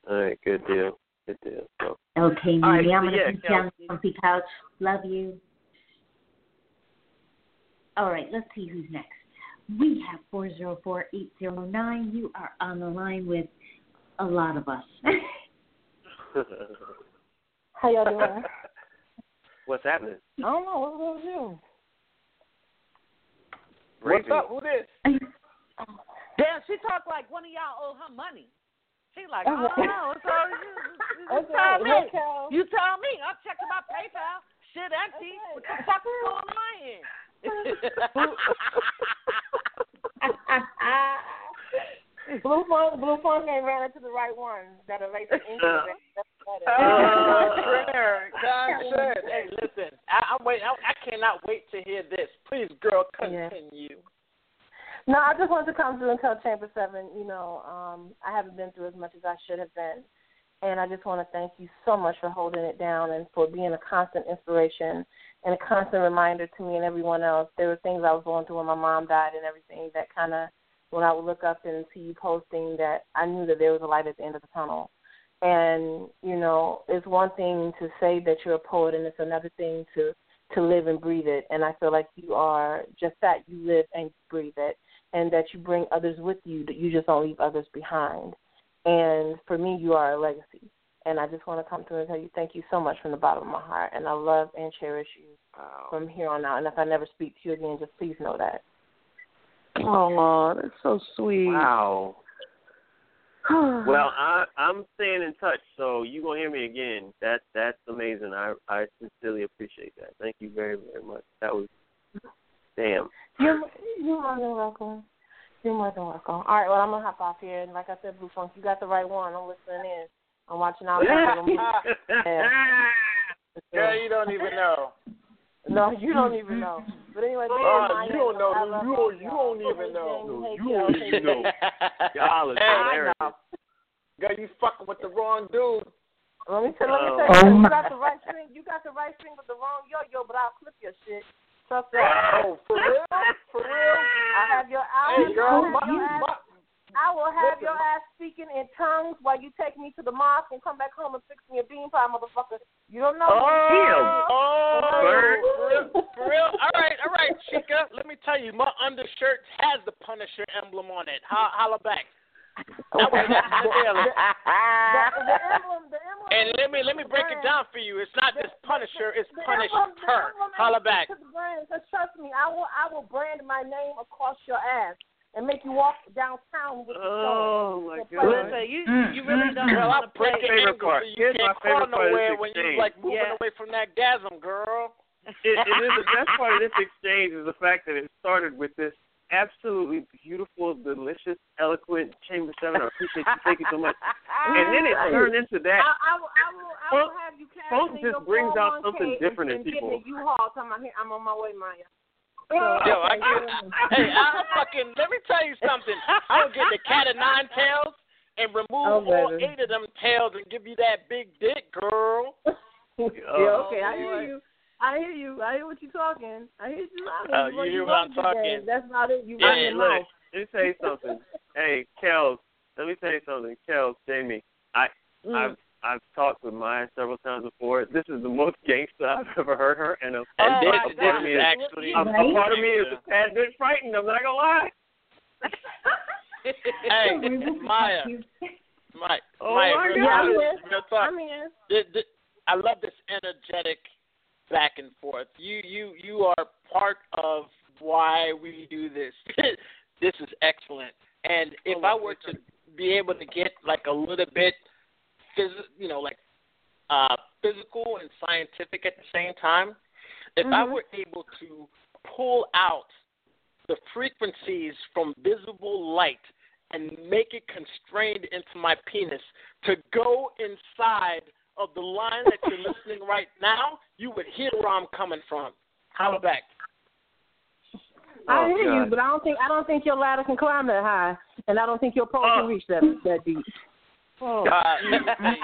All right, good deal. Good deal. So, Okay, Mimi, right, I'm so gonna yeah, put you on the comfy couch. Love you. All right, let's see who's next. We have four zero four eight zero nine. You are on the line with a lot of us. How y'all doing? What's happening? I don't know. What's up with you? What's up? Who this? Damn, she talked like one of y'all owe her money. She like, Okay. oh no, it's all you. You Okay, tell me. hey, You tell me. I'm checking my PayPal. Shit empty. Okay. What the fuck is going on here? Blue Funk, blue Funk game ran into the right one. That erased the ink. Uh, That's better. Oh, Contraire. Contraire. Hey, listen. I, I'm wait. I, I cannot wait to hear this. Please, girl, Yeah. continue. No, I just wanted to come through and tell Chamber Seven, you know, um, I haven't been through as much as I should have been. And I just want to thank you so much for holding it down and for being a constant inspiration and a constant reminder to me and everyone else. There were things I was going through when my mom died and everything that kind of, when I would look up and see you posting, that I knew that there was a light at the end of the tunnel. And, you know, it's one thing to say that you're a poet and it's another thing to to live and breathe it. And I feel like you are just that. You live and breathe it and that you bring others with you, that you just don't leave others behind. And for me, you are a legacy. And I just want to come through and tell you thank you so much from the bottom of my heart. And I love and cherish you from here on out. And if I never speak to you again, just please know that. Oh, that's so sweet. Wow. Well, I I'm staying in touch, so you gonna hear me again. That that's amazing. I I sincerely appreciate that. Thank you very very much. That was damn. You're, you're more than welcome. You're more than welcome. All right, well, I'm going to hop off here. And like I said, Blue Funk, you got the right one. I'm listening in. I'm watching out for you. Girl, you don't even know. No, you don't even know. But anyway, Uh, you don't know. I You don't. You y'all. don't even know. You don't even know. Y'all are Hey, hilarious. Girl, you fucking with the wrong dude. Let me tell, let me Oh. tell you, Oh, you my. got the right string. You got the right string with the wrong yo-yo, but I'll flip your shit. Trust that. Oh, for real? For real? I have your I Hey, girl, have my, my, I will have listen. your ass speaking in tongues while you take me to the mosque and come back home and fix me a bean pie, motherfucker. You don't know. Oh, me. oh, Bird. for real, for real. All right, all right, Chica. Let me tell you, my undershirt has the Punisher emblem on it. Ho- holla back. That was Okay. back in the. The, emblem, the emblem. And let me let me break it down for you. It's not just Punisher, it's The Punish emblem- the emblem Holla back. Brand. Trust me. I will. I will brand my name across your ass and make you walk downtown with the Oh my god. Listen, you mm, you really mm, don't Girl, want I'll to play. break favorite ankle part. so you Here's can't crawl favorite part nowhere when you're like moving Yeah. away from that gasm, girl. It, it is the best part of this exchange is the fact that it started with this absolutely beautiful, delicious, eloquent Chamber Seven. I appreciate you. Thank you so much. And then it turned into that. I, I will. I will. I will have you cash Funk just brings out something oh different in and, and people. Get in a U-Haul. Talking about, here, I'm on my way, Maya. Yo, I get Hey, I fucking let me tell you something. I'll get the cat of nine tails and remove Oh, all baby. eight of them tails and give you that big dick, girl. yeah, okay, I hear you. I hear you. I hear what you're talking. I hear you. I Oh, what you hear you what I'm talking. today. That's not it. You Yeah, run your look, mouth. let me tell you something. hey, Kels, let me tell you something. Kels, Jamie, I, Mm. I've I've talked with Maya several times before. This is the most gangster I've ever heard her, and a, oh, And a, this, a part of me this is is actually a, a part of me is a tad bit frightened. I'm not gonna lie. Hey, Maya, Maya, Oh Maya, my real Yeah, talk, I'm real talk. I'm here. Th- th- I love this energetic back and forth. You you you are part of why we do this. this is excellent. And if oh, I were to be able to get like a little bit, phys- you know, like uh, physical and scientific at the same time, if I Mhm. were able to pull out the frequencies from visible light and make it constrained into my penis to go inside of the line that you're listening right now, you would hear where I'm coming from. Holla back. I Oh, hear you, but I don't think I don't think your ladder can climb that high, and I don't think your pole Oh. can reach that that deep. Oh, God, let me tell you,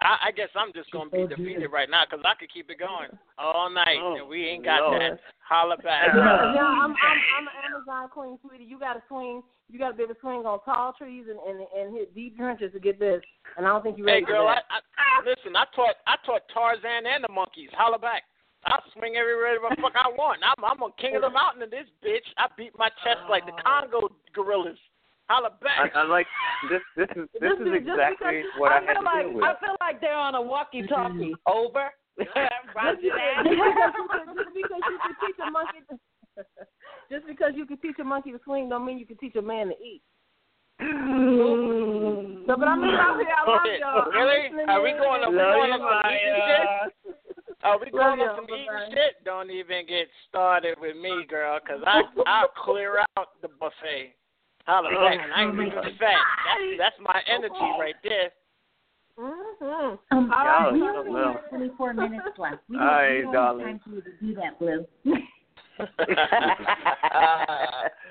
I, I guess I'm just gonna be defeated right now because I could keep it going all night, Oh, and we ain't got Lord. that. Holla back. Yeah, I'm, I'm I'm an Amazon queen, sweetie. You got to swing. You got to be able to swing on tall trees and, and and hit deep trenches to get this. And I don't think you're Hey ready girl, for I, that. I listen. I taught I taught Tarzan and the monkeys. Holla back. I swing everywhere the fuck I want. I'm I'm a king of the mountain in this bitch. I beat my chest like the oh. Congo gorillas. Holla I, back. I like this. This is this Just is exactly because- what I, I had to like deal with. I feel like they're on a walkie-talkie. Mm-hmm. Over. Just because you can- just because you can teach a monkey to, just because you can teach a monkey to swing don't mean you can teach a man to eat. So, but I'm out here. I love y'all. I'm Really? Are we in. going on, we Love going you, on some eating shit? Are we going Love on some eating shit? Don't even get started with me, girl, because I I'll clear out the buffet. Holla back. I ain't even fat. That's that's my energy right there. Mhm. Um, All right. we Y'all only have 24 minutes left. We don't, All we don't darling. have time for you to do that, Blue.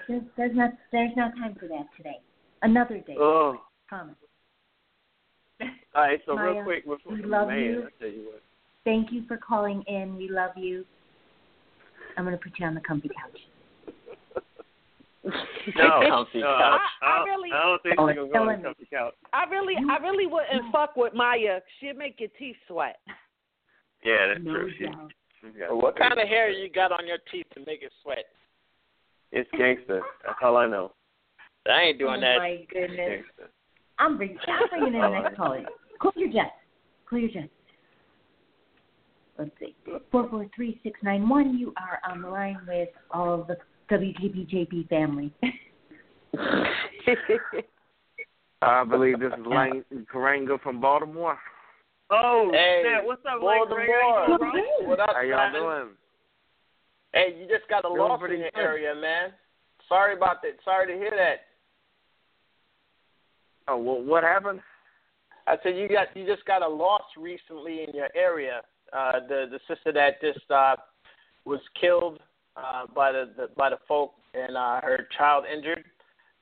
there's, there's not there's no time for that today. Another day. oh, Promise. all right. So Maya, real quick, before we love man, you. I tell you what. Thank you for calling in. We love you. I'm gonna put you on the comfy couch. No, Comfy no, couch. I, I really- I don't think Oh, she's gonna go on comfy couch. I really, I really wouldn't fuck with Maya. She'd make your teeth sweat. Yeah, that's No true. She, doubt. she's What kind of hair you got on your teeth to make it sweat? It's gangster. That's all I know. I ain't doing oh that. my goodness. Gangster. I'm bringing I'm bringing in the next caller. Clear your jets. Clear your jets. Let's see. Four four three six nine one. You are on the line with all of the WKPJB family. I believe this is Lang Karanga from Baltimore. Oh, Hey, snap. what's up, Lang? Baltimore. Greg? What up, How y'all man? doing? Hey, you just got a Doing loss in your good. area, man. Sorry about that. Sorry to hear that. Oh, well, what happened? I said you got you just got a loss recently in your area. Uh, the the sister that just uh, was killed uh, by the, the by the folk and uh, her child injured.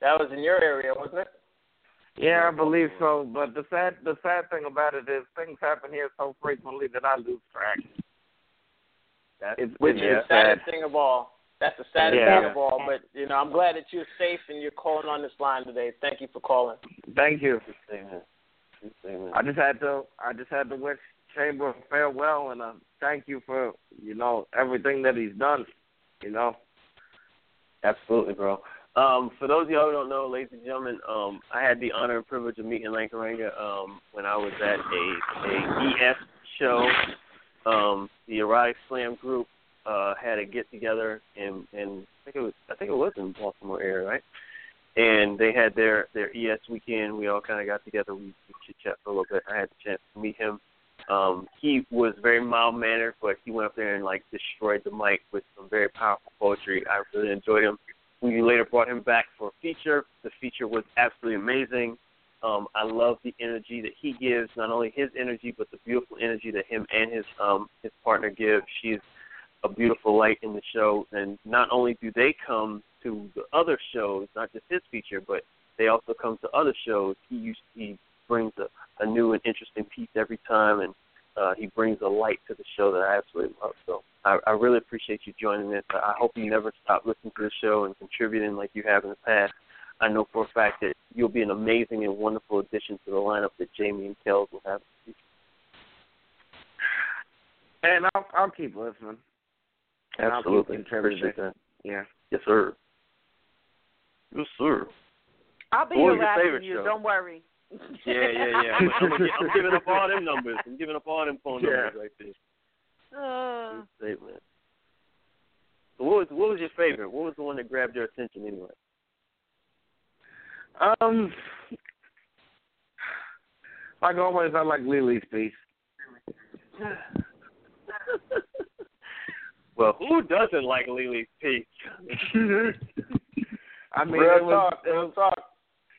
That was in your area, wasn't it? Yeah, I believe so. But the sad the sad thing about it is things happen here so frequently that I lose track. That's, It's, Which it's is the just sad. saddest thing of all. That's the saddest Yeah. thing of all. But you know, I'm glad that you're safe and you're calling on this line today. Thank you for calling. Thank you. Amen. Amen. I just had to I just had to wish Chamber farewell and uh, thank you for you know everything that he's done. You know. Absolutely, bro. Um, for those of y'all who don't know, ladies and gentlemen, um, I had the honor and privilege of meeting Lankaranga um, when I was at a, a ES show. Um, the Erotic Slam group uh, had a get together, and and I think it was I think it was in Baltimore area, right? And they had their their ES weekend. We all kind of got together. We, we chit chat for a little bit. I had the chance to meet him. Um, he was very mild mannered, but he went up there and like destroyed the mic with some very powerful poetry. I really enjoyed him. We later brought him back for a feature. The feature was absolutely amazing. Um, I love the energy that he gives, not only his energy, but the beautiful energy that him and his um, his partner give. She's a beautiful light in the show, and not only do they come to the other shows, not just his feature, but they also come to other shows. He used, he brings a, new and interesting piece every time, and uh, he brings a light to the show that I absolutely love. So I, I really appreciate you joining this. I hope you never stop listening to the show and contributing like you have in the past. I know for a fact that you'll be an amazing and wonderful addition to the lineup that Jamie and Kels will have. And I'll I'll keep listening. And I'll keep Absolutely. Appreciate that. Yeah. Yes, sir. Yes, sir. I'll be What was your harassing you. show? Don't worry. Yeah, yeah, yeah. I'm, I'm, I'm giving up all them numbers. I'm giving up all them phone numbers right there. Uh, Statement. So what was what was your favorite? What was the one that grabbed your attention anyway? Um. Like always, I like Lily's piece. well, who doesn't like Lily's piece? I mean, real it was, talk, it real was talk.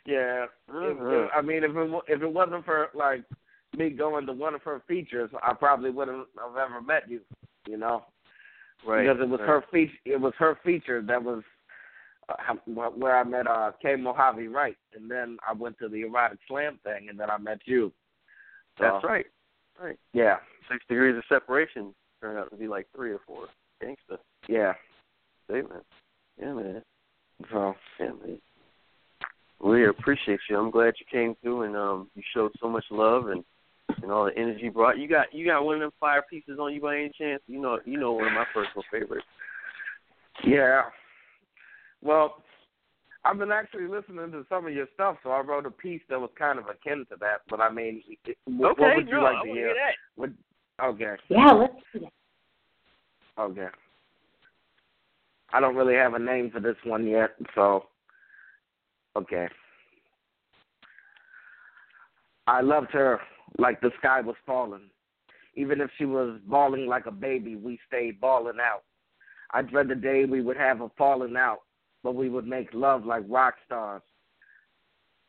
Yeah. It, I mean, if it if it wasn't for like me going to one of her features, I probably wouldn't have ever met you. You know, Right. because it was right. her feature. It was her feature that was uh, where I met uh K Mojave Wright, and then I went to the erotic slam thing, and then I met you. So, That's right. Right. Yeah. Six degrees of separation turned out to be like three or four. Gangsta. Yeah. Statement. Yeah, man. So Yeah, man. We appreciate you. I'm glad you came through and um you showed so much love and and all the energy you brought. You got you got one of them fire pieces on you by any chance? You know you know one of my personal favorites. Yeah. Well, I've been actually listening to some of your stuff, so I wrote a piece that was kind of akin to that. But I mean, it, what, okay, what would you no, like I to wanna hear? that. Would, okay. Yeah, let's do that. Okay. I don't really have a name for this one yet, so okay. I loved her like the sky was falling. Even if she was bawling like a baby, we stayed bawling out. I dread the day we would have a falling out, but we would make love like rock stars,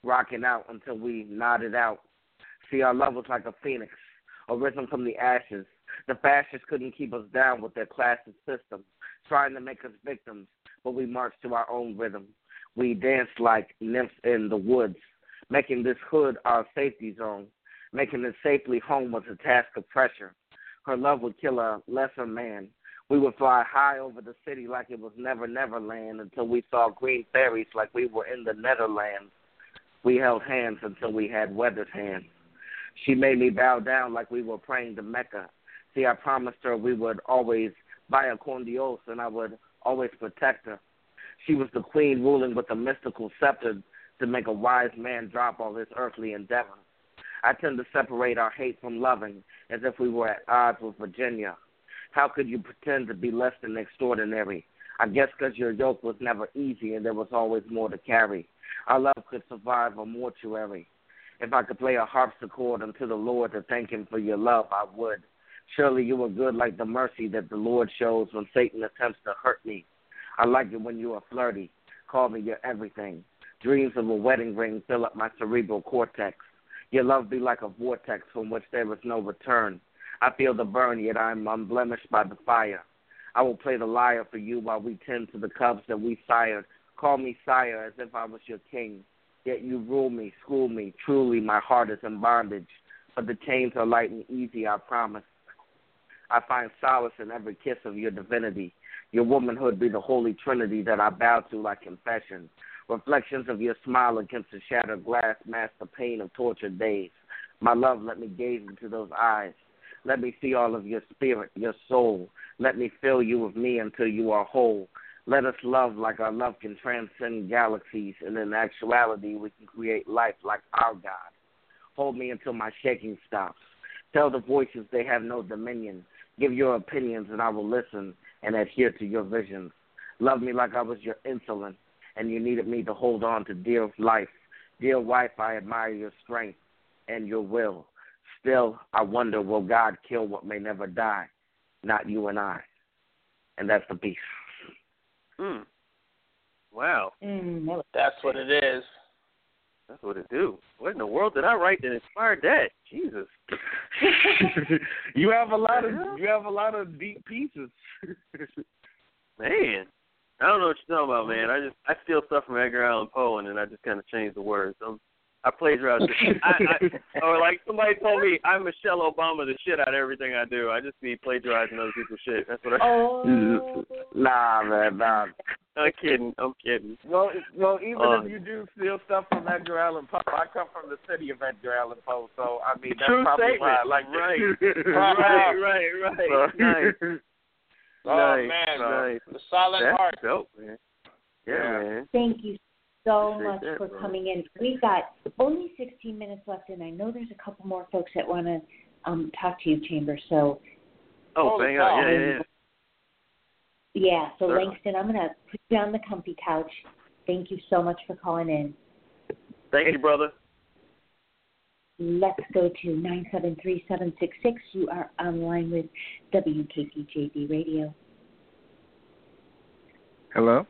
rocking out until we nodded out. See, our love was like a phoenix, arisen from the ashes. The fascists couldn't keep us down with their classist system, trying to make us victims, but we marched to our own rhythm. We danced like nymphs in the woods, making this hood our safety zone. Making it safely home was a task of pressure. Her love would kill a lesser man. We would fly high over the city like it was never, never land until we saw green fairies like we were in the Netherlands. We held hands until we had weathered hands. She made me bow down like we were praying to Mecca. See, I promised her we would always buy a con Dios and I would always protect her. She was the queen ruling with a mystical scepter to make a wise man drop all his earthly endeavors. I tend to separate our hate from loving as if we were at odds with Virginia. How could you pretend to be less than extraordinary? I guess because your yoke was never easy and there was always more to carry. Our love could survive a mortuary. If I could play a harpsichord unto the Lord to thank him for your love, I would. Surely you were good like the mercy that the Lord shows when Satan attempts to hurt me. I like it when you are flirty. Call me your everything. Dreams of a wedding ring fill up my cerebral cortex. Your love be like a vortex from which there is no return. I feel the burn, yet I am unblemished by the fire. I will play the lyre for you while we tend to the cubs that we sired. Call me sire as if I was your king. Yet you rule me, school me. Truly, my heart is in bondage. But the chains are light and easy, I promise. I find solace in every kiss of your divinity. Your womanhood be the holy trinity that I bow to like confession. Reflections of your smile against the shattered glass mask the pain of tortured days. My love, let me gaze into those eyes. Let me see all of your spirit, your soul. Let me fill you with me until you are whole. Let us love like our love can transcend galaxies, and in actuality, we can create life like our God. Hold me until my shaking stops. Tell the voices they have no dominion. Give your opinions, and I will listen and adhere to your visions. Love me like I was your insulin, and you needed me to hold on to dear life. Dear wife, I admire your strength and your will. Still, I wonder, will God kill what may never die? Not you and I. And that's the piece. Hmm. Wow. Mm, That's what it is. That's what it do. What in the world did I write that inspired that? Jesus. you have a lot of you have a lot of deep pieces. Man. I don't know what you're talking about, man. I just I steal stuff from Edgar Allan Poe and then I just kinda change the words. I'm I plagiarize it. I, I, or like somebody told me I'm Michelle Obama the shit out of everything I do. I just be plagiarizing other people's shit. That's what I Oh. nah, man, nah. I'm kidding. I'm kidding. Well, well, even Uh, if you do steal stuff from Edgar Allan Poe, I come from the city of Edgar Allan Poe, so I mean that's True probably statement. why I like right. it. right, right, right. So- Nice. Oh nice, man, nice. the silent That's heart. dope, man. Yeah, Yeah. man. Thank you so Appreciate much that, for bro. coming in. We've got only 16 minutes left, and I know there's a couple more folks that want to um, talk to you, Chamber. So, Oh, Holy bang cow. out. Yeah, yeah, yeah. yeah, so Certainly. Langston, I'm going to put you on the comfy couch. Thank you so much for calling in. Thank you, brother. Let's go to 973-766. You are online with WKPJB Radio. Hello.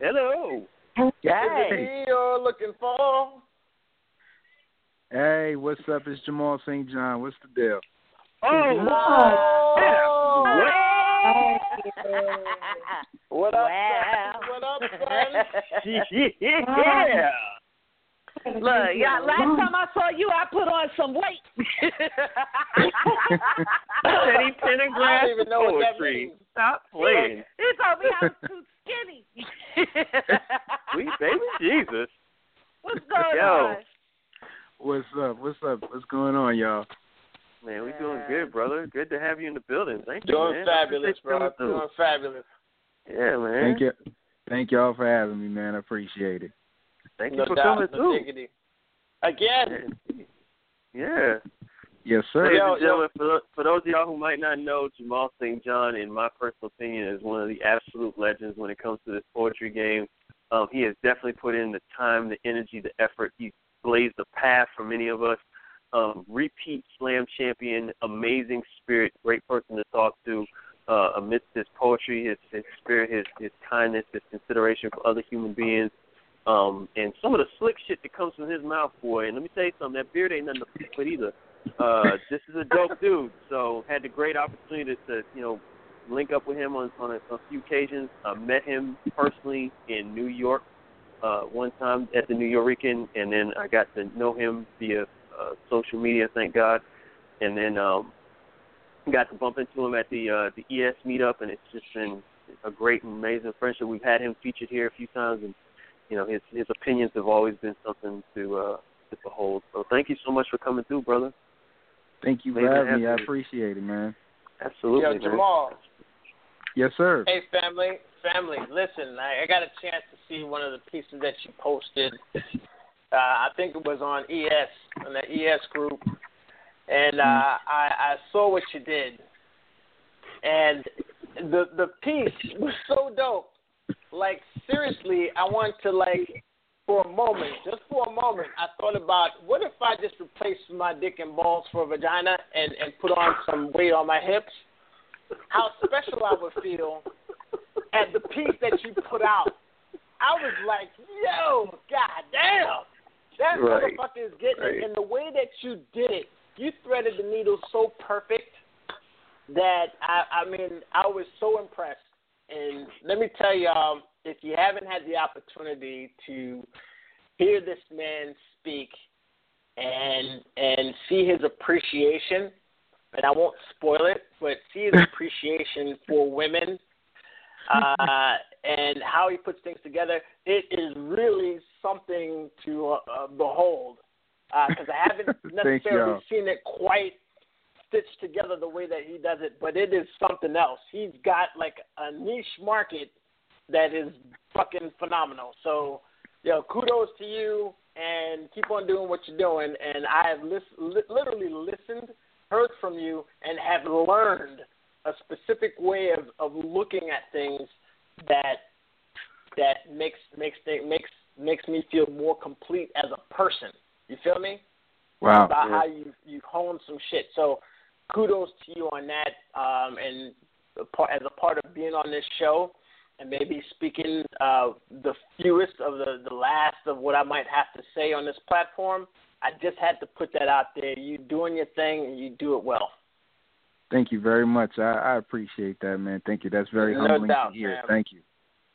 Hello. Hey. You're looking for. Hey, what's up? It's Jamal St. John. What's the deal? Oh, What up, Wow. son? What up, son? yeah. Look, yeah. Last time I saw you, I put on some weight. Teddy Pendergrass I don't even know what that means. Stop playing. He told me I was too skinny. Sweet baby Jesus. What's going Yo. on? What's up? What's up? What's going on, y'all? Man, we doing good, brother. Good to have you in the building. Thank you, Doing man. fabulous, Appreciate you bro. coming. Doing fabulous. Yeah, man. Thank you. Thank y'all for having me, man. I appreciate it. Thank you for doubt, coming no through. diggity. Again. Yeah. Yes, sir. Ladies and gentlemen, for, for those of y'all who might not know, Jamal St. John, in my personal opinion, is one of the absolute legends when it comes to this poetry game. Um, he has definitely put in the time, the energy, the effort. He's blazed the path for many of us. Um, repeat slam champion, amazing spirit, great person to talk to. Uh, amidst his poetry, his, his spirit, his, his kindness, his consideration for other human beings, um, and some of the slick shit that comes from his mouth, boy. And let me tell you something, that beard ain't nothing to fuck with either. Uh, this is a dope dude. So had the great opportunity to, to you know, link up with him on on a, a few occasions. I met him personally in New York uh, one time at the Nuyorican, and then I got to know him via uh, social media. Thank God. And then um, got to bump into him at the uh, the ES meetup, and it's just been a great, amazing friendship. We've had him featured here a few times, and you know his his opinions have always been something to uh, to behold. So thank you so much for coming through, brother. Thank you for having me. I appreciate it, man. Absolutely, Yo, man. Jamal. Yes, sir. Hey, family, family. Listen, I, I got a chance to see one of the pieces that you posted. Uh, I think it was on ES, on the ES group, and uh, I, I saw what you did, and the the piece was so dope. Like seriously, I want to like for a moment, just for a moment, I thought about what if I just replaced my dick and balls for a vagina and and put on some weight on my hips? How special I would feel at the piece that you put out. I was like, yo, god damn. That Right. motherfucker is getting Right. it. And the way that you did it, you threaded the needle so perfect that I I mean, I was so impressed. And let me tell y'all, if you haven't had the opportunity to hear this man speak and and see his appreciation, and I won't spoil it, but see his appreciation for women uh, and how he puts things together, it is really something to uh, uh, behold. Because I haven't necessarily seen it quite stitched together the way that he does it, but it is something else. He's got like a niche market that is fucking phenomenal. So, yo, kudos to you, and keep on doing what you're doing. And I have lis- li- literally listened, heard from you, and have learned a specific way of, of looking at things that that makes makes makes makes me feel more complete as a person. You feel me? Wow. About how you you hone some shit. So kudos to you on that. Um, and as a part of being on this show and maybe speaking uh, the fewest of the the last of what I might have to say on this platform. I just had to put that out there. You doing your thing and you do it well. Thank you very much. I, I appreciate that, man. Thank you. That's very No humbling doubt, to hear. man. Thank you.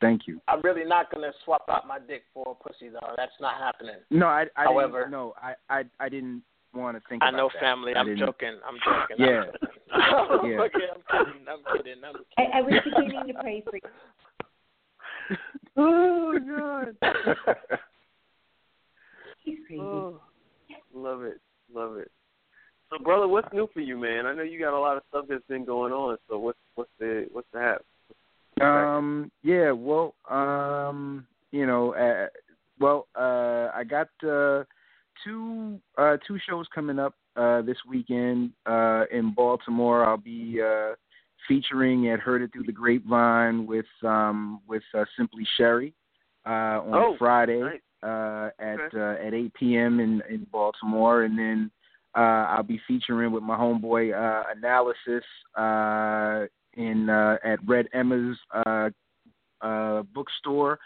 Thank you. I'm really not gonna swap out my dick for a pussy though. That's not happening. No, I, I However- didn't, no, I, I, I didn't want to think. I about know that. family. I I'm didn't- joking. I'm joking. Yeah. I'm, Yeah. okay, I'm kidding. I'm kidding. I'm I, I was beginning to pray for you. Oh God. He's crazy. Oh, love it, love it. So, brother, what's new for you, man? I know you got a lot of stuff that's been going on. So, what's what's the what's the hap? Um. Yeah. Well. Um. You know. Uh, well. Uh. I got uh, two uh two shows coming up uh this weekend uh in Baltimore. I'll be uh featuring at Heard It Through the Grapevine with um with uh, Simply Sherry uh on Oh, Friday nice. uh at Okay. uh, at 8 p.m. in in Baltimore, and then uh I'll be featuring with my homeboy uh Analysis uh in uh at Red Emma's uh uh bookstore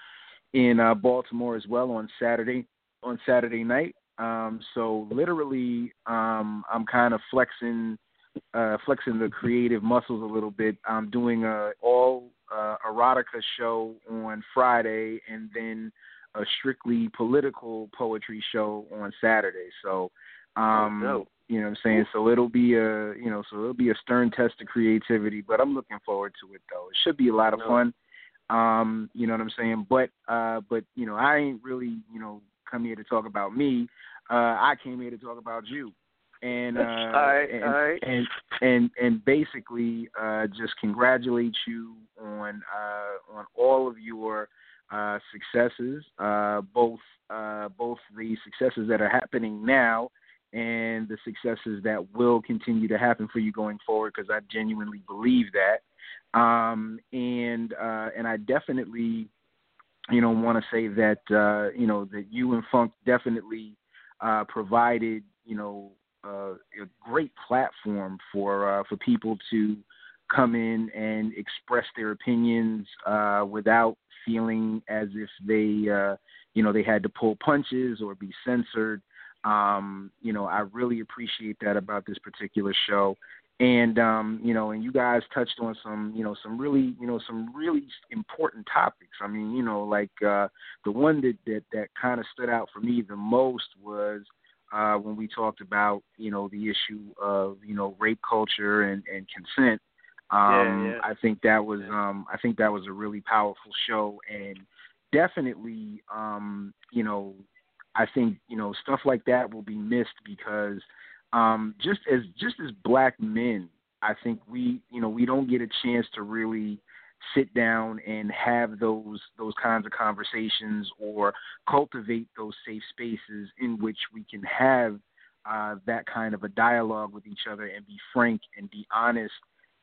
in uh Baltimore as well on Saturday on Saturday night. Um so literally um I'm kind of flexing uh flexing the creative muscles a little bit. I'm doing a all uh erotica show on Friday and then a strictly political poetry show on Saturday. So, um, Oh, you know what I'm saying? So it'll be a, you know, so it'll be a stern test of creativity, but I'm looking forward to it though. It should be a lot of No. fun. Um, you know what I'm saying? But, uh, but, you know, I ain't really, you know, come here to talk about me. Uh, I came here to talk about you. And, uh, right, and, right. and, and, and basically, uh, just congratulate you on, uh, on all of your, uh, successes, uh, both uh, both the successes that are happening now and the successes that will continue to happen for you going forward. Because I genuinely believe that, um, and uh, and I definitely, you know, want to say that uh, you know that you and Funk definitely uh, provided you know uh, a great platform for uh, for people to come in and express their opinions uh, without feeling as if they, uh, you know, they had to pull punches or be censored. Um, you know, I really appreciate that about this particular show. And um, you know, and you guys touched on some, you know, some really, you know, some really important topics. I mean, you know, like uh, the one that that that kind of stood out for me the most was uh, when we talked about, you know, the issue of, you know, rape culture and, and consent. Um, Yeah, yeah. I think that was um, I think that was a really powerful show, and definitely, um, you know, I think you know stuff like that will be missed because um, just as just as black men, I think we you know we don't get a chance to really sit down and have those those kinds of conversations or cultivate those safe spaces in which we can have uh, that kind of a dialogue with each other and be frank and be honest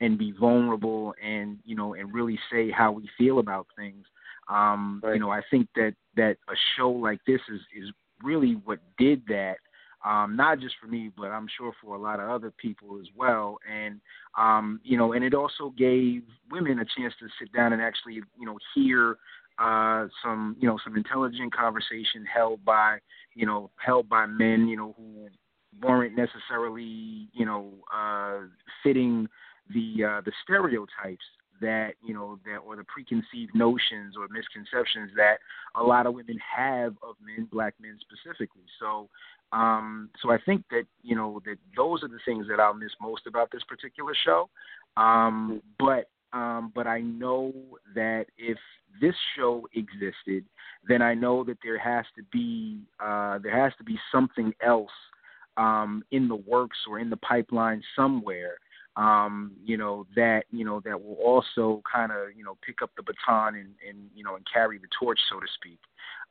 and be vulnerable and you know and really say how we feel about things. Um, You know, I think that that a show like this is is really what did that. Um, not just for me, but I'm sure for a lot of other people as well. And um, you know, and it also gave women a chance to sit down and actually, you know, hear uh, some, you know, some intelligent conversation held by, you know, held by men, you know, who weren't necessarily, you know, uh, fitting the uh, the stereotypes that you know that or the preconceived notions or misconceptions that a lot of women have of men, black men specifically. So, um, so I think that you know that those are the things that I'll miss most about this particular show. Um, but um, but I know that if this show existed, then I know that there has to be uh, there has to be something else um, in the works or in the pipeline somewhere um, you know, that, you know, that will also kind of, you know, pick up the baton and, and, you know, and carry the torch, so to speak.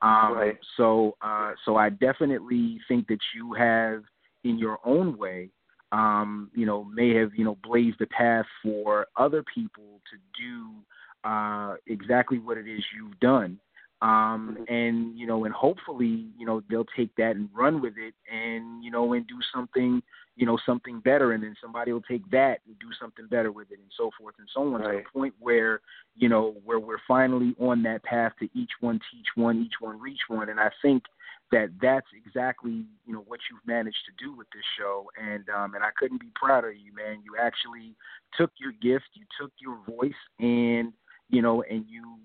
Um, Right. so, uh, so I definitely think that you have in your own way, um, you know, may have, you know, blazed the path for other people to do, uh, exactly what it is you've done. Um, and, you know, and hopefully, you know, they'll take that and run with it and, you know, and do something, you know, something better. And then somebody will take that and do something better with it and so forth and so on to the point where, you know, where we're finally on that path to each one teach one, each one reach one. And I think that that's exactly, you know, what you've managed to do with this show. And, um, and I couldn't be prouder of you, man. You actually took your gift, you took your voice and, you know, and you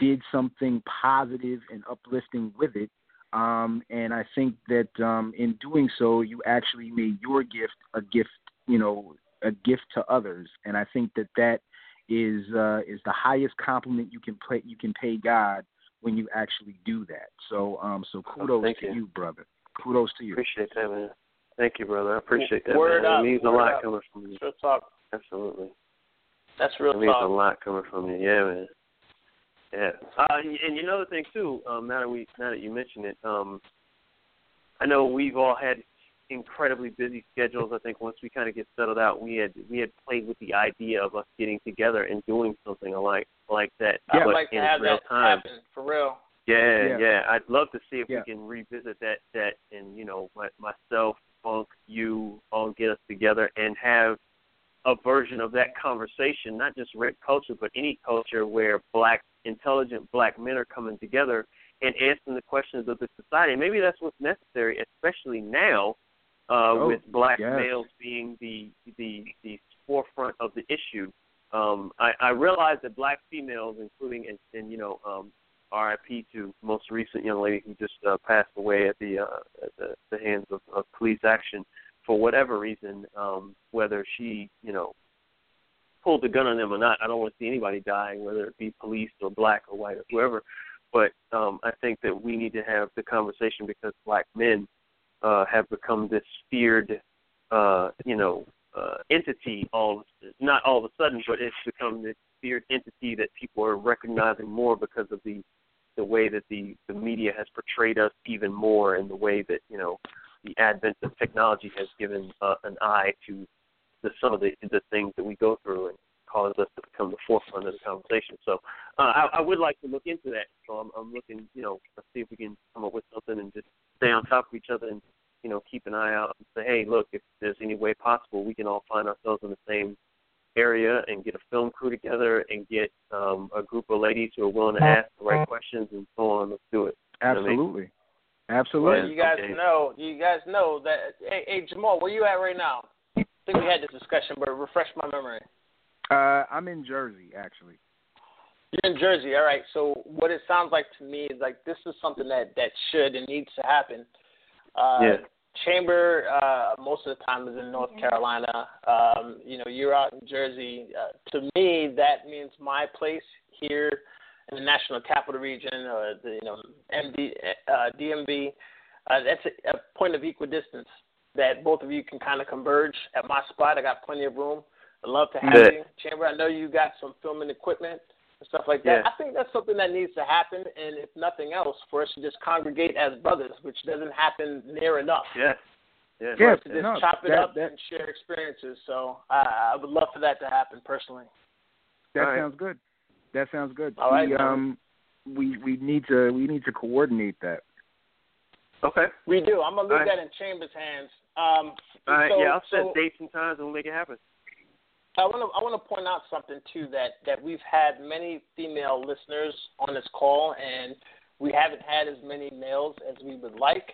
did something positive and uplifting with it. Um, and I think that um, in doing so, you actually made your gift a gift, you know, a gift to others. And I think that that is uh, is the highest compliment you can pay you can pay God when you actually do that. So um, so kudos thank to you. you, brother. Kudos to you. Appreciate that, man. Thank you, brother. I appreciate that. Word man. up, It means a lot up. coming from you. Real talk. Absolutely. That's real it means a lot coming from you. Yeah, man. Yeah. Uh, and, and you know the thing too. Um, now that we now that you mention it, um, I know we've all had incredibly busy schedules. I think once we kind of get settled out, we had we had played with the idea of us getting together and doing something like like that. I'd but like to in have real that time. happen for real. Yeah, Yeah. yeah, I'd love to see if Yeah. we can revisit that that and you know, my, myself, Funk, you all get us together and have a version of that conversation, not just red culture, but any culture where black intelligent black men are coming together and answering the questions of the society. And maybe that's what's necessary, especially now, uh, Oh, with black yes. males being the the the forefront of the issue. Um, I, I realize that black females, including and, and you know, um, RIP to most recent young lady who just uh, passed away at the uh, at the, the hands of, of police action for whatever reason, um, whether she you know pulled the gun on them or not. I don't want to see anybody dying, whether it be police or black or white or whoever. But um, I think that we need to have the conversation because black men uh, have become this feared, uh, you know, uh, entity. All not all of a sudden, but it's become this feared entity that people are recognizing more because of the the way that the the media has portrayed us even more, and the way that you know the advent of technology has given uh, an eye to the, some of the the things that we go through and caused us to become the forefront of the conversation. So uh, I, I would like to look into that. So I'm, I'm looking, you know, let's see if we can come up with something and just stay on top of each other and you know keep an eye out and say, hey, look, if there's any way possible, we can all find ourselves in the same area and get a film crew together and get um, a group of ladies who are willing to ask the right questions and so on. Let's do it. Absolutely. You know? Absolutely. Well, you guys Okay. know, you guys know that. Hey, hey, Jamal, where you at right now? I think we had this discussion, but refresh my memory. Uh, I'm in Jersey, actually. You're in Jersey, all right. So what it sounds like to me is like this is something that that should and needs to happen. Uh, Yeah. Chamber uh, most of the time is in North Carolina. Um, you know, you're out in Jersey. Uh, to me, that means my place here in the National Capital Region, or the you know MD, uh, DMV. Uh, that's a, a point of equidistance that both of you can kind of converge at my spot. I got plenty of room. I'd love to have Bet. you, Chamber. I know you got some filming equipment and stuff like that. Yeah. I think that's something that needs to happen, and if nothing else, for us to just congregate as brothers, which doesn't happen near enough. Yes. Yes. For Yes, us to just no, chop it that- up that- and share experiences. So I, I would love for that to happen personally. That All right. sounds good. That sounds good. All right, we um we we need to we need to coordinate that. Okay. We do. I'm gonna leave All right. that in Chambers' hands. Um, All right. so, yeah, I'll set so dates and times and we'll make it happen. I want to I want to point out something too that that we've had many female listeners on this call, and we haven't had as many males as we would like.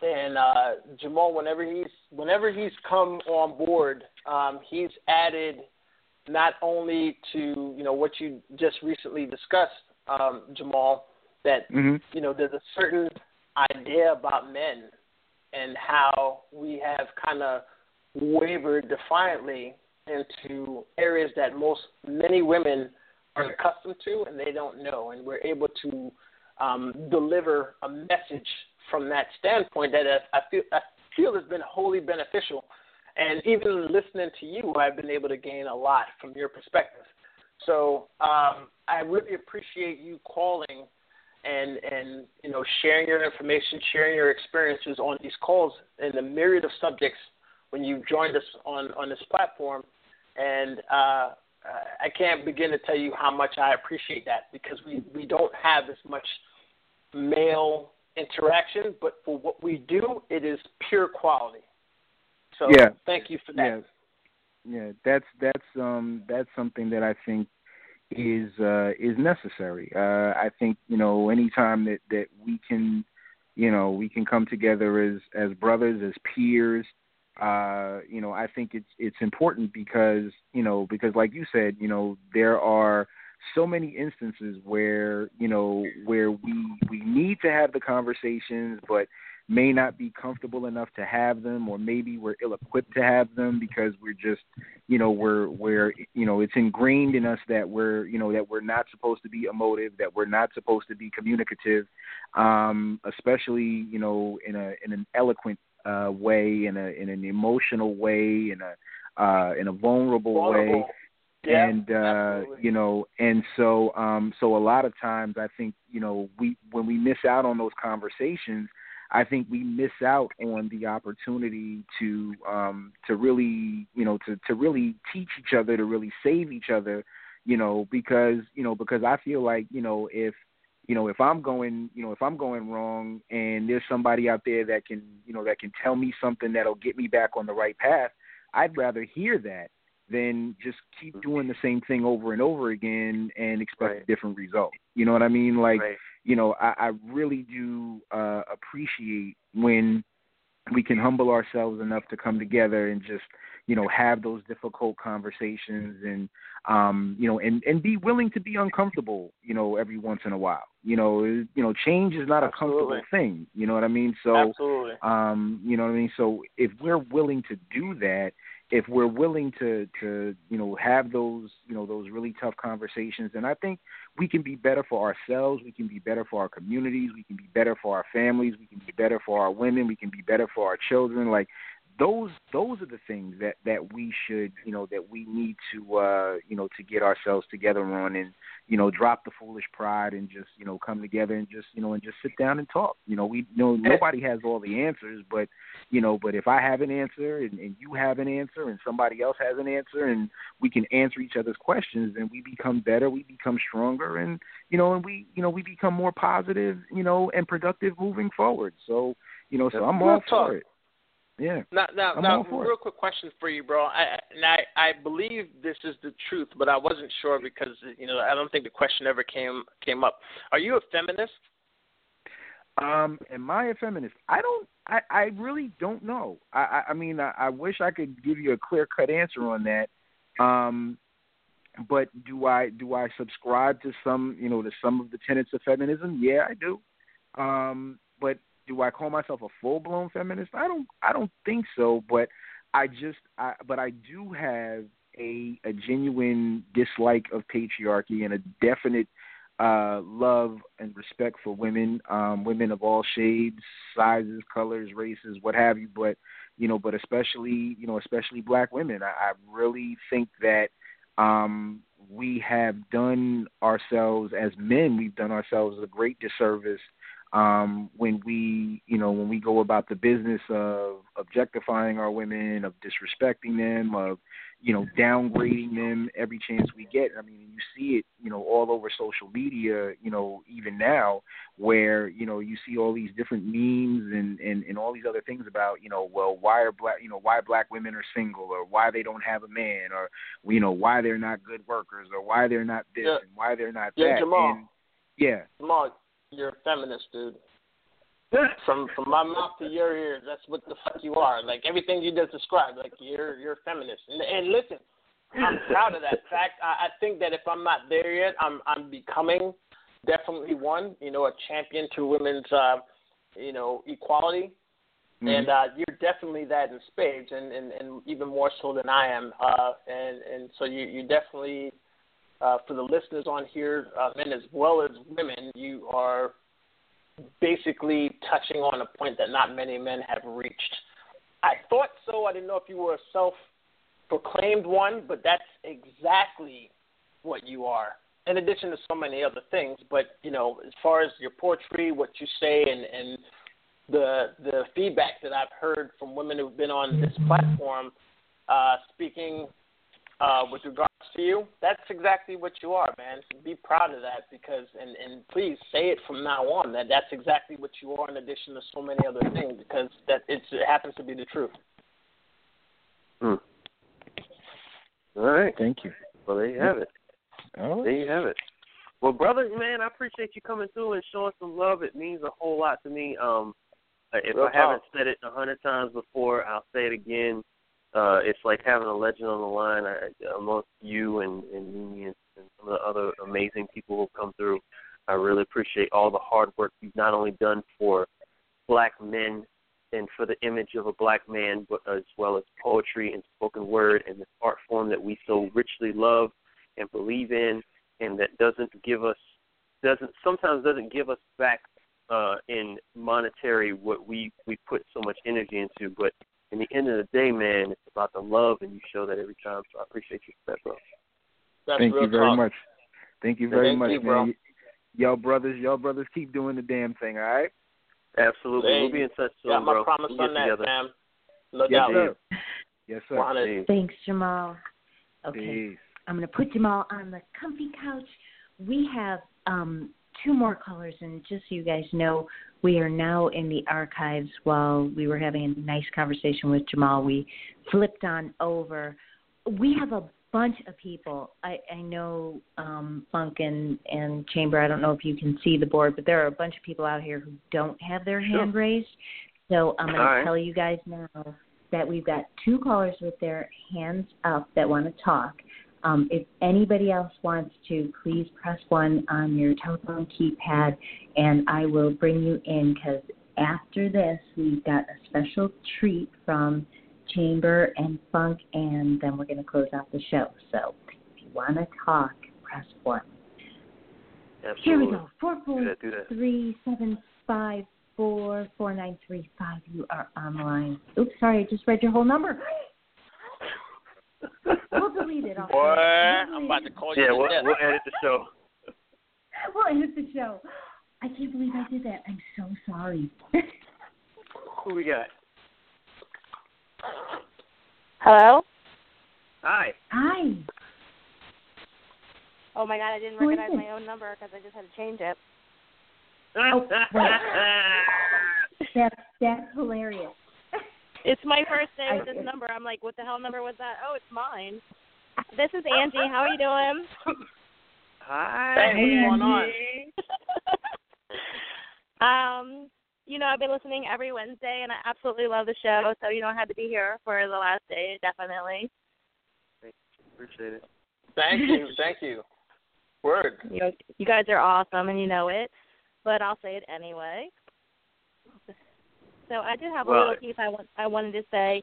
And uh, Jamal, whenever he's whenever he's come on board, um, he's added not only to you know what you just recently discussed, um, Jamal, that hmm you know, there's a certain idea about men and how we have kind of wavered defiantly into areas that most many women are accustomed to and they don't know, and we're able to um, deliver a message from that standpoint that I I feel I feel has been wholly beneficial. And even listening to you, I've been able to gain a lot from your perspective. So um, I really appreciate you calling and and you know sharing your information, sharing your experiences on these calls and the myriad of subjects when you joined us on on this platform. And uh, I can't begin to tell you how much I appreciate that because we we don't have as much male interaction, but for what we do, it is pure quality. So Yeah. thank you for that. Yeah. Yeah, that's that's um that's something that I think is uh is necessary. Uh I think, you know, anytime that that we can you know, we can come together as as brothers, as peers, uh, you know, I think it's it's important because, you know, because like you said, you know, there are so many instances where, you know, where we we need to have the conversations but may not be comfortable enough to have them or maybe we're ill equipped to have them because we're just you know we're we're you know it's ingrained in us that we're you know that we're not supposed to be emotive that we're not supposed to be communicative um especially you know in a in an eloquent uh way in a in an emotional way in a uh in a vulnerable, way Yeah, and uh absolutely. you know and so um so a lot of times i think you know we when we miss out on those conversations i think we miss out on the opportunity to um to really you know to to really teach each other to really save each other you know because you know because i feel like you know if you know if i'm going you know if i'm going wrong and there's somebody out there that can you know that can tell me something that'll get me back on the right path i'd rather hear that than just keep doing the same thing over and over again and expect Right. a different result. You know what I mean? Like, right. You know, I, I really do uh appreciate when we can humble ourselves enough to come together and just you know have those difficult conversations and um you know and and be willing to be uncomfortable you know every once in a while. You know you know change is not a comfortable thing. You know what i mean? So Absolutely. um you know what i mean? So if we're willing to do that if we're willing to to you know have those you know those really tough conversations and i think we can be better for ourselves we can be better for our communities we can be better for our families we can be better for our women we can be better for our children. Like those those are the things that that we should you know that we need to uh you know to get ourselves together on and you know drop the foolish pride and just you know come together and just you know and just sit down and talk you know we you know nobody has all the answers but you know but if i have an answer and, and you have an answer and somebody else has an answer and we can answer each other's questions then we become better we become stronger and you know and we you know we become more positive you know and productive moving forward so you know so i'm all for it yeah. Now, now, I'm now real it. quick question for you, bro. I, and I, I believe this is the truth, but I wasn't sure because you know I don't think the question ever came came up. Are you a feminist? Um, am I a feminist? I don't. I, I really don't know. I, I, I mean, I, I wish I could give you a clear cut answer on that. Um, but do I do I subscribe to some you know to some of the tenets of feminism? Yeah, I do. Um, but do I call myself a full blown feminist? I don't. I don't think so. But I just. I, but I do have a a genuine dislike of patriarchy and a definite uh, love and respect for women, um, women of all shades, sizes, colors, races, what have you. But you know, but especially you know, especially black women. I, I really think that um, we have done ourselves as men. We've done ourselves a great disservice um, when we, you know, when we go about the business of objectifying our women, of disrespecting them, of, you know, downgrading them every chance we get. I mean, you see it, you know, all over social media, you know, even now, where you know you see all these different memes and and and all these other things about, you know, well, why are black, you know, why black women are single, or why they don't have a man, or you know, why they're not good workers, or why they're not this, Yeah. and why they're not that. Yeah, that. Jamal. And, yeah. Jamal, you're a feminist, dude. From from my mouth to your ears, that's what the fuck you are. Like everything you just described, like you're you're a feminist. And, and listen, I'm proud of that fact. I, I think that if I'm not there yet, I'm I'm becoming definitely one. You know, a champion to women's uh, you know equality. Mm-hmm. And uh, you're definitely that in spades, and, and, and even more so than I am. Uh, and and so you you definitely, uh, for the listeners on here, uh, men as well as women, you are basically touching on a point that not many men have reached. I thought so. I didn't know if you were a self-proclaimed one, but that's exactly what you are. In addition to so many other things, but you know, as far as your poetry, what you say, and and the the feedback that I've heard from women who've been on this platform, uh, speaking uh, with regards to you, that's exactly what you are, man. Be proud of that because, and and please say it from now on that that's exactly what you are. In addition to so many other things, because that it's, it happens to be the truth. Hmm. All right. Thank you. Well, there you have it. Oh. There you have it. Well, brother, man, I appreciate you coming through and showing some love. It means a whole lot to me. Um, if Real I haven't said it a hundred times before, I'll say it again. Uh, it's like having a legend on the line I, amongst you and and Mimi and, and some of the other amazing people who have come through. I really appreciate all the hard work you've not only done for black men and for the image of a black man, but as well as poetry and spoken word and this art form that we so richly love and believe in, and that doesn't give us doesn't sometimes doesn't give us back uh, in monetary what we we put so much energy into. But in the end of the day, man, it's about the love, and you show that every time. So I appreciate you for that, bro. That's Thank real you very talk. much. Thank you very Thank much, you, bro. man. Y'all brothers, y'all brothers keep doing the damn thing, all right? Absolutely, Hey, we'll be in touch soon, Got my bro. promise we'll on get that, together. fam. No yes, doubt. sir. Yes, sir. 100. Thanks, Jamal. Okay. Peace. I'm going to put Jamal on the comfy couch. We have um, two more callers, and just so you guys know, we are now in the archives. While we were having a nice conversation with Jamal, we flipped on over. We have a bunch of people. I, I know um, Funk and, and Chamber. I don't know if you can see the board, but there are a bunch of people out here who don't have their hand raised. So I'm going to tell you guys now that we've got two callers with their hands up that want to talk. Um, if anybody else wants to, please press one on your telephone keypad, and I will bring you in because after this, we've got a special treat from Chamber and Funk, and then we're going to close out the show. So if you want to talk, press one. Absolutely. Here we go. Four four three seven five four four nine three five. four Do that, do that. three seven five four four nine three five. You are online. Oops, sorry, I just read your whole number. We'll delete it. we'll delete I'm about to call you Yeah, we'll, we'll edit the show. We'll end the show. I can't believe I did that. I'm so sorry. Who we got? Hello? Hi. Hi. Oh my god, I didn't Who is recognize my own number because I just had to change it. Oh. That's that's hilarious. It's my first day with this number. I'm like, what the hell number was that? Oh, it's mine. This is Angie. How are you doing? Hi. Hey, what's going on? um, you know, I've been listening every Wednesday, and I absolutely love the show. So you know, I had to be here for the last day, definitely. Appreciate it. Thank you, thank you. Word. You you guys are awesome, and you know it. But I'll say it anyway. So I did have a Well- little piece I want I wanted to say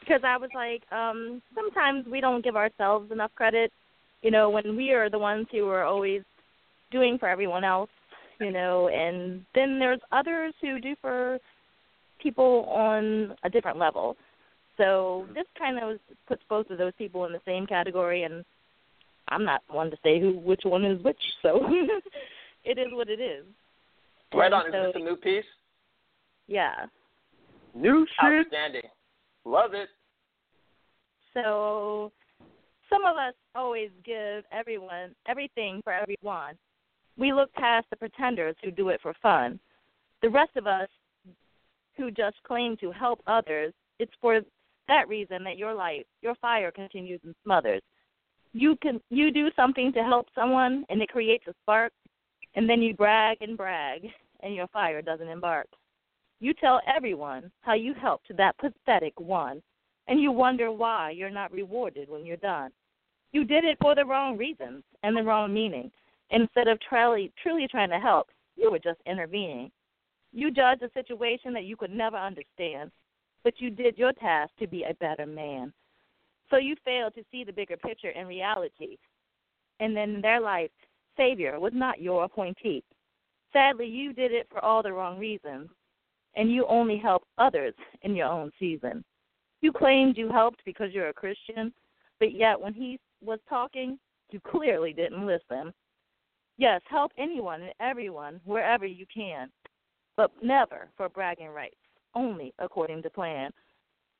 because I was like, um, sometimes we don't give ourselves enough credit. You know, when we are the ones who are always doing for everyone else. You know, and then there's others who do for people on a different level. So this kind of puts both of those people in the same category, and I'm not one to say who which one is which. So it is what it is. Right And on. Is this a new piece? yeah. New shit. Outstanding. Love it. So some of us always give everyone everything for everyone. We look past the pretenders who do it for fun. The rest of us who just claim to help others, it's for that reason that your light, your fire continues and smothers. You can you do something to help someone and it creates a spark and then you brag and brag and your fire doesn't embark. You tell everyone how you helped that pathetic one and you wonder why you're not rewarded when you're done. You did it for the wrong reasons and the wrong meaning. Instead of truly, truly trying to help, you were just intervening. You judged a situation that you could never understand, but you did your task to be a better man. So you failed to see the bigger picture in reality. And then in their life, Savior was not your appointee. Sadly, you did it for all the wrong reasons, and you only help others in your own season. You claimed you helped because you're a Christian, but yet when he was talking, you clearly didn't listen. Yes, help anyone and everyone wherever you can, but never for bragging rights, only according to plan.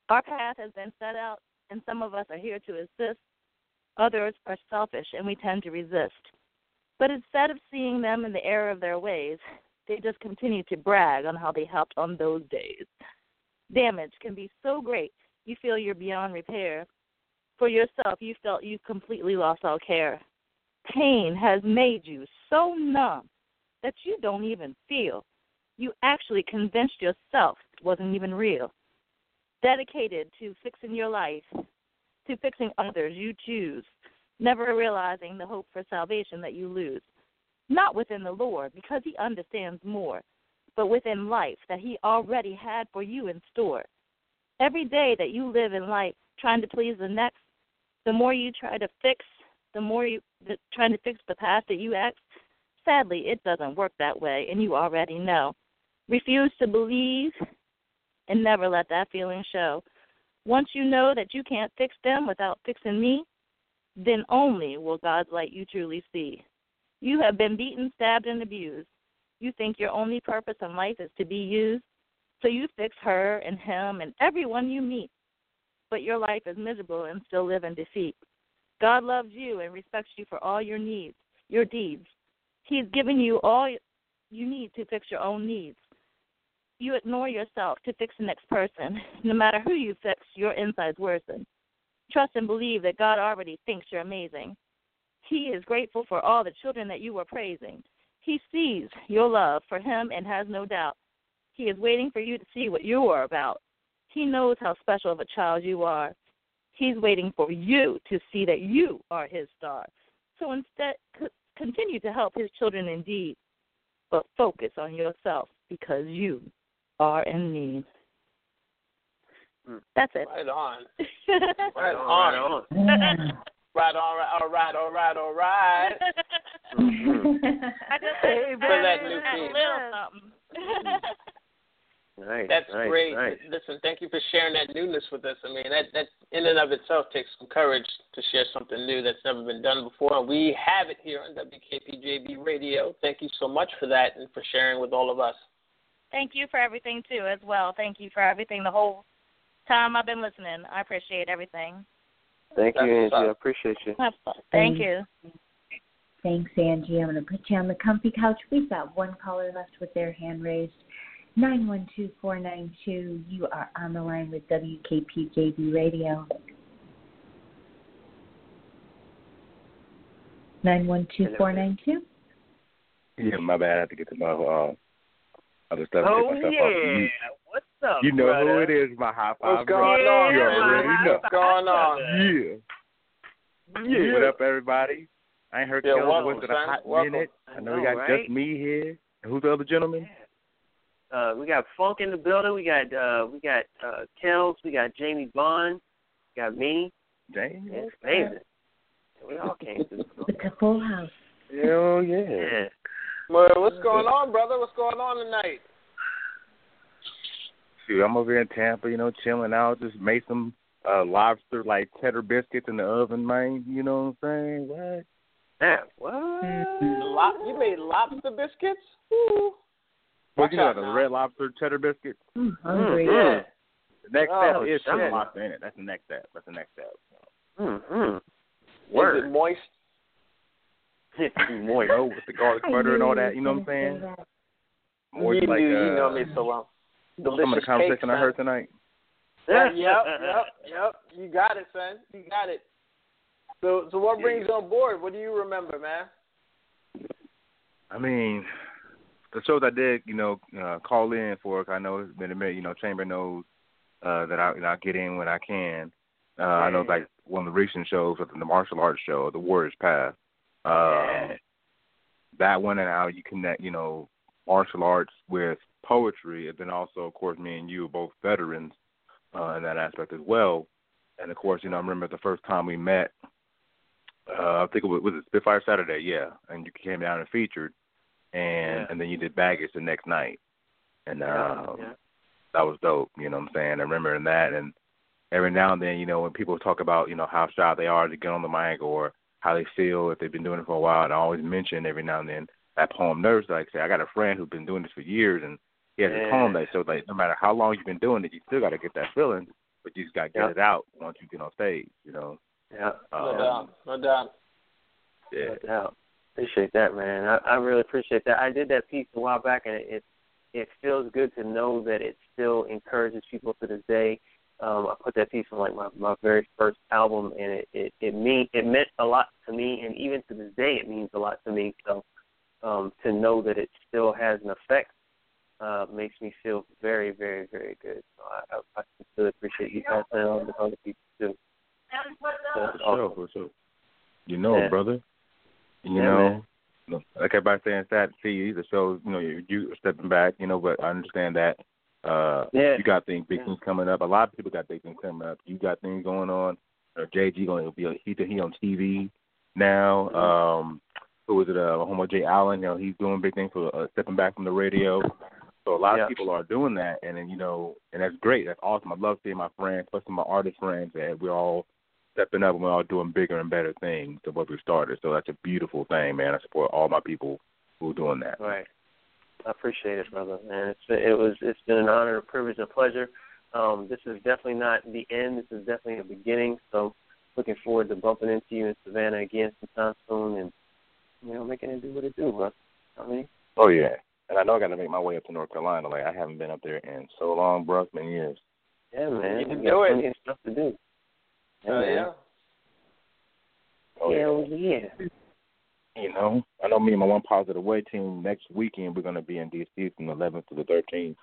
Our path has been set out, and some of us are here to assist. Others are selfish, and we tend to resist. But instead of seeing them in the error of their ways, they just continue to brag on how they helped on those days. Damage can be so great you feel you're beyond repair. For yourself, you felt you completely lost all care. Pain has made you so numb that you don't even feel. You actually convinced yourself it wasn't even real. Dedicated to fixing your life, to fixing others you choose, never realizing the hope for salvation that you lose. Not within the Lord, because He understands more, but within life that He already had for you in store. Every day that you live in life trying to please the next, the more you try to fix, the more you the, trying to fix the past that you act. Sadly, it doesn't work that way, and you already know. Refuse to believe and never let that feeling show. Once you know that you can't fix them without fixing me, then only will God's light you truly see. You have been beaten, stabbed, and abused. You think your only purpose in life is to be used, so you fix her and him and everyone you meet. But your life is miserable and still live in defeat. God loves you and respects you for all your needs, your deeds. He's given you all you need to fix your own needs. You ignore yourself to fix the next person. No matter who you fix, your insides worsen. Trust and believe that God already thinks you're amazing. He is grateful for all the children that you were praising. He sees your love for him and has no doubt. He is waiting for you to see what you are about. He knows how special of a child you are. He's waiting for you to see that you are his star. So instead, c- continue to help his children indeed, but focus on yourself because you are in need. Hmm. That's it. Right on. right Right on, on. right Right, all right, all right, all right, all right. I just Hey, I for that just new had piece. little something. Nice. That's nice, great. Nice. Listen, thank you for sharing that newness with us. I mean, that that in and of itself takes some courage to share something new that's never been done before. And we have it here on WKPJB Radio. Thank you so much for that and for sharing with all of us. Thank you for everything too, as well. Thank you for everything the whole time I've been listening. I appreciate everything. Thank you, That's what's Angie. I appreciate you. Have fun. Thank you. Thanks, Angie. I'm going to put you on the comfy couch. We've got one caller left with their hand raised. Nine one two four nine two. You are on the line with WKPJB Radio. Nine one two four nine two. Yeah, my bad. I have to get to my uh, other stuff. Oh get my stuff yeah, You, what's up? you know brother? who it is, my high five. What's going brother. on? You Yeah, already know. What's going on? Yeah. Yeah. What up, everybody? I ain't heard Yeah, Kel's welcome, voice in a hot Welcome. minute. I I know know, we got right? just me here. And who's the other gentleman? Uh, we got Funk in the building. We got uh, we got uh, Kells. We got Jamie Bond. We got me. James. It's amazing. We all came through. It's a full house. Hell yeah. Yeah. Well, what's going on, brother? What's going on tonight? Shoot, I'm over here in Tampa, you know, chilling out. Just made some uh lobster like cheddar biscuits in the oven, man. You know what I'm saying? What? Yeah. What? Lob- you made lobster biscuits? Ooh. What you Watch got? out A red lobster cheddar biscuit? I'm hungry. Mm, The next Oh, step is shit. some lobster in it. That's the next step. That's the next step. mm, mm. Is it Word. moist? Moist. oh, with the garlic butter and all that. You know what I'm saying? Moist you, like you, uh, you know me so well. Delicious some of the conversation cakes, I heard tonight. Yep, yep, yep. You got it, son. You got it. So, so what brings you on board? What do you remember, man? I mean, the shows I did, you know, uh, call in for. 'cause I know it's been a minute. You know, Chamber knows uh, that I, that I get in when I can. Uh, I know like one of the recent shows was the martial arts show, The Warrior's Path. Uh, That one and how you connect, you know, martial arts with poetry, and then also, of course, me and you are both veterans uh, in that aspect as well. And of course, you know, I remember the first time we met. Uh, I think it was, was it Spitfire Saturday, yeah. And you came down and featured, and Yeah. and then you did baggage the next night, and um, yeah. that was dope. You know what I'm saying? I remember that, and every now and then, you know, when people talk about, you know, how shy they are to get on the mic or how they feel if they've been doing it for a while, and I always mention every now and then that poem nerves. Like say, I got a friend who's been doing this for years, and he has Yeah. a poem that shows like no matter how long you've been doing it, you still got to get that feeling, but you just got to get Yeah. it out once you get on stage. You know? Yeah. No Um, doubt. No doubt. Yeah. No doubt. Appreciate that, man. I, I really appreciate that. I did that piece a while back, and it, it it feels good to know that it still encourages people to this day. Um, I put that piece on like my my very first album, and it it it mean it meant a lot to me, and even to this day, it means a lot to me. So um, to know that it still has an effect uh, makes me feel very, very, very good. So I, I, I sincerely appreciate you passing it on to other people too. So that's For sure, for sure. You know, Yeah. brother. You Yeah, know, man. like everybody saying sad to see you. The shows, you know, you, you are stepping back. You know, but I understand that. Uh, Yeah. you got things, big Yeah. things coming up. A lot of people got big things coming up. You got things going on. Or JG going to be he he on TV now. Mm-hmm. Um, who was it? Uh, Homo J Allen. You know, he's doing big things for uh, stepping back from the radio. So a lot Yeah. of people are doing that, and then you know, and that's great. That's awesome. I love seeing my friends, especially my artist friends, that we're all stepping up and we're all doing bigger and better things than what we started. So that's a beautiful thing, man. I support all my people who are doing that. Right. I appreciate it, brother. Man, it's it was it's been an honor, a privilege, and a pleasure. Um, this is definitely not the end. This is definitely a beginning. So, looking forward to bumping into you in Savannah again sometime soon, and you know, making it do what it do, bro. I mean, Oh yeah, and I know I got to make my way up to North Carolina. Like I haven't been up there in so long, bro. It's been years. yeah, man, You can got do it. plenty of stuff to do. Oh man. yeah. Oh yeah. Hell yeah. You know, I know me and my one positive way team next weekend we're gonna be in DC from the 11th to the 13th.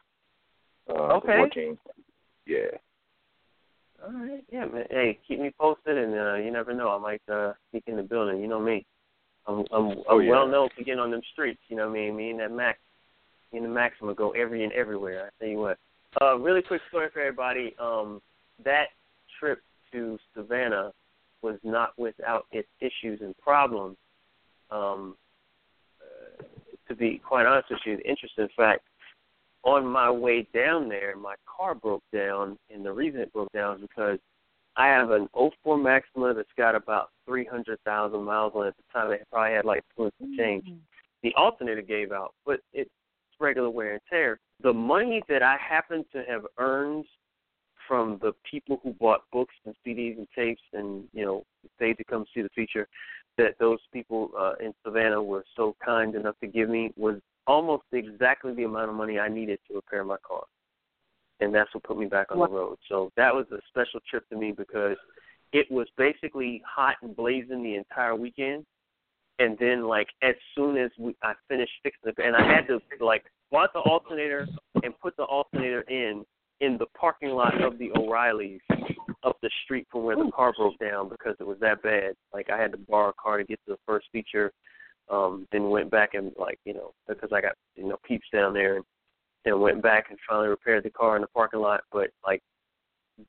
Uh, Okay. Working. Yeah. All right, yeah, man. Hey, keep me posted, and uh, you never know. I might uh, sneak in the building. You know me. I'm I'm, I'm Oh, yeah. well known for getting on them streets. You know what I mean? Me and that Max, and the Max, go every and everywhere. I tell you what. Uh, really quick story for everybody. Um, that trip to Savannah was not without its issues and problems. Um, uh, to be quite honest with you, the interesting fact on my way down there, my car broke down, and the reason it broke down is because I have an 04 Maxima that's got about 300,000 miles on it. At the time, it probably had like two and change. The alternator gave out, but it's regular wear and tear. The money that I happen to have earned from the people who bought books and CDs and tapes and you know paid to come see the feature, that those people uh, in Savannah were so kind enough to give me was almost exactly the amount of money I needed to repair my car. And that's what put me back on the road. So that was a special trip to me because it was basically hot and blazing the entire weekend. And then, like, as soon as we, I finished fixing it, and I had to, like, bought the alternator and put the alternator in in the parking lot of the O'Reillys up the street from where the car broke down because it was that bad. Like, I had to borrow a car to get to the first feature um then went back and like you know because I got you know peeps down there and and went back and finally repaired the car in the parking lot but like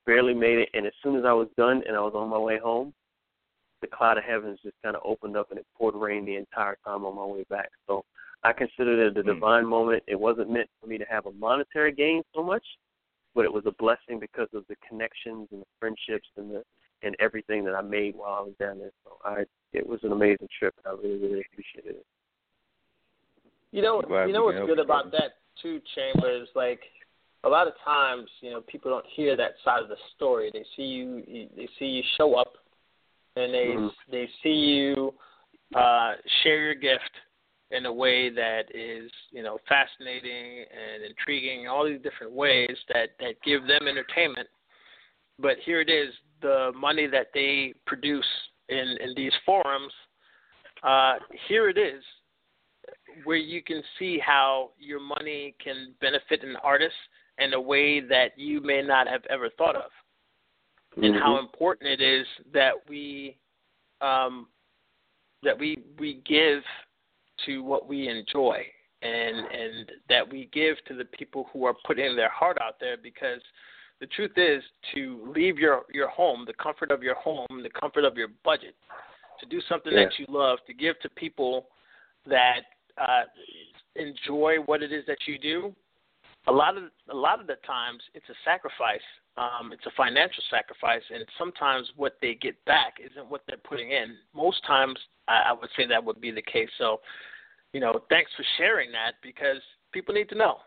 barely made it and as soon as I was done and I was on my way home the cloud of heavens just kind of opened up and it poured rain the entire time on my way back so I considered it a divine moment it wasn't meant for me to have a monetary gain so much but it was a blessing because of the connections and the friendships and the and everything that I made while I was down there. So I it was an amazing trip. I really, really appreciated it. You know, you know what's good help about that too, Chambers. Like a lot of times, you know, people don't hear that side of the story. They see you, you they see you show up, and they Mhm. they see you uh, share your gift in a way that is, you know, fascinating and intriguing. All these different ways that that give them entertainment. But here it is, the money that they produce in in these forums. Uh, here it is, where you can see how your money can benefit an artist in a way that you may not have ever thought of, and how important it is that we um, that we we give to what we enjoy and and that we give to the people who are putting their heart out there because the truth is to leave your your home the comfort of your home the comfort of your budget to do something Yeah. that you love to give to people that uh enjoy what it is that you do a lot of a lot of the times it's a sacrifice um it's a financial sacrifice and sometimes what they get back isn't what they're putting in. Most times i, I would say that would be the case. So you know thanks for sharing that because people need to know.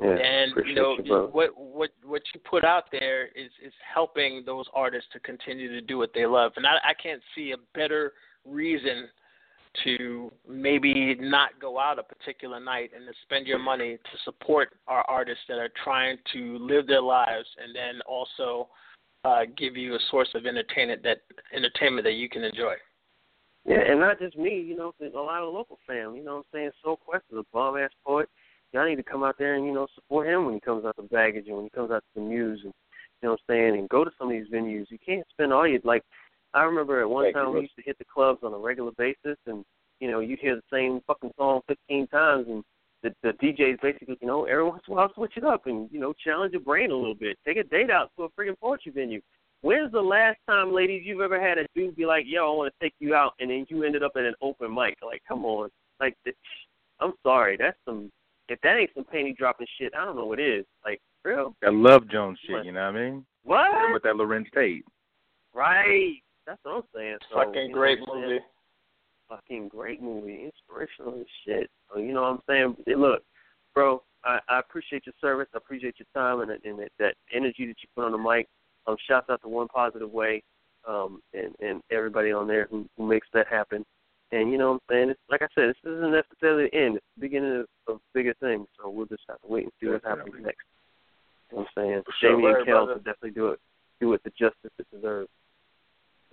Yeah, and you know you, what what what you put out there is is helping those artists to continue to do what they love. And i i can't see a better reason to maybe not go out a particular night and to spend your money to support our artists that are trying to live their lives and then also uh give you a source of entertainment that entertainment that you can enjoy Yeah, and not just me, you know, a lot of the local fam, you know what I'm saying? Soul Quest is a bomb ass poet. Y'all need to come out there and, you know, support him when he comes out to baggage and when he comes out to the muse and you know what I'm saying, and go to some of these venues. You can't spend all your like I remember at one Thank you, time we used to hit the clubs on a regular basis and, you know, you'd hear the same fucking song fifteen times and the the DJ's basically, you know, every once in a while switch it up and, you know, challenge your brain a little bit. Take a date out to a freaking poetry venue. When's the last time, ladies, you've ever had a dude be like, "Yo, I want to take you out," and then you ended up at an open mic? Like, come on, like, th- I'm sorry, that's some. If that ain't some panty dropping shit, I don't know what is. Like, real? That Love Jones shit, you know what I mean? What? With that Larenz Tate. Right. That's what I'm saying. So, fucking you know great what movie Fucking great movie, inspirational as shit. So, you know what I'm saying? Hey, Look, bro, I, I appreciate your service. I appreciate your time and, and that, that energy that you put on the mic. Um, shouts out to One Positive Way, um, and and everybody on there who, who makes that happen. And you know what I'm saying? It's, like I said, this isn't necessarily the end. It's the beginning of, of bigger things. So we'll just have to wait and see what happens next. You know what I'm saying? For sure, Jamie word, and Kel will definitely do it, do it the justice it deserves.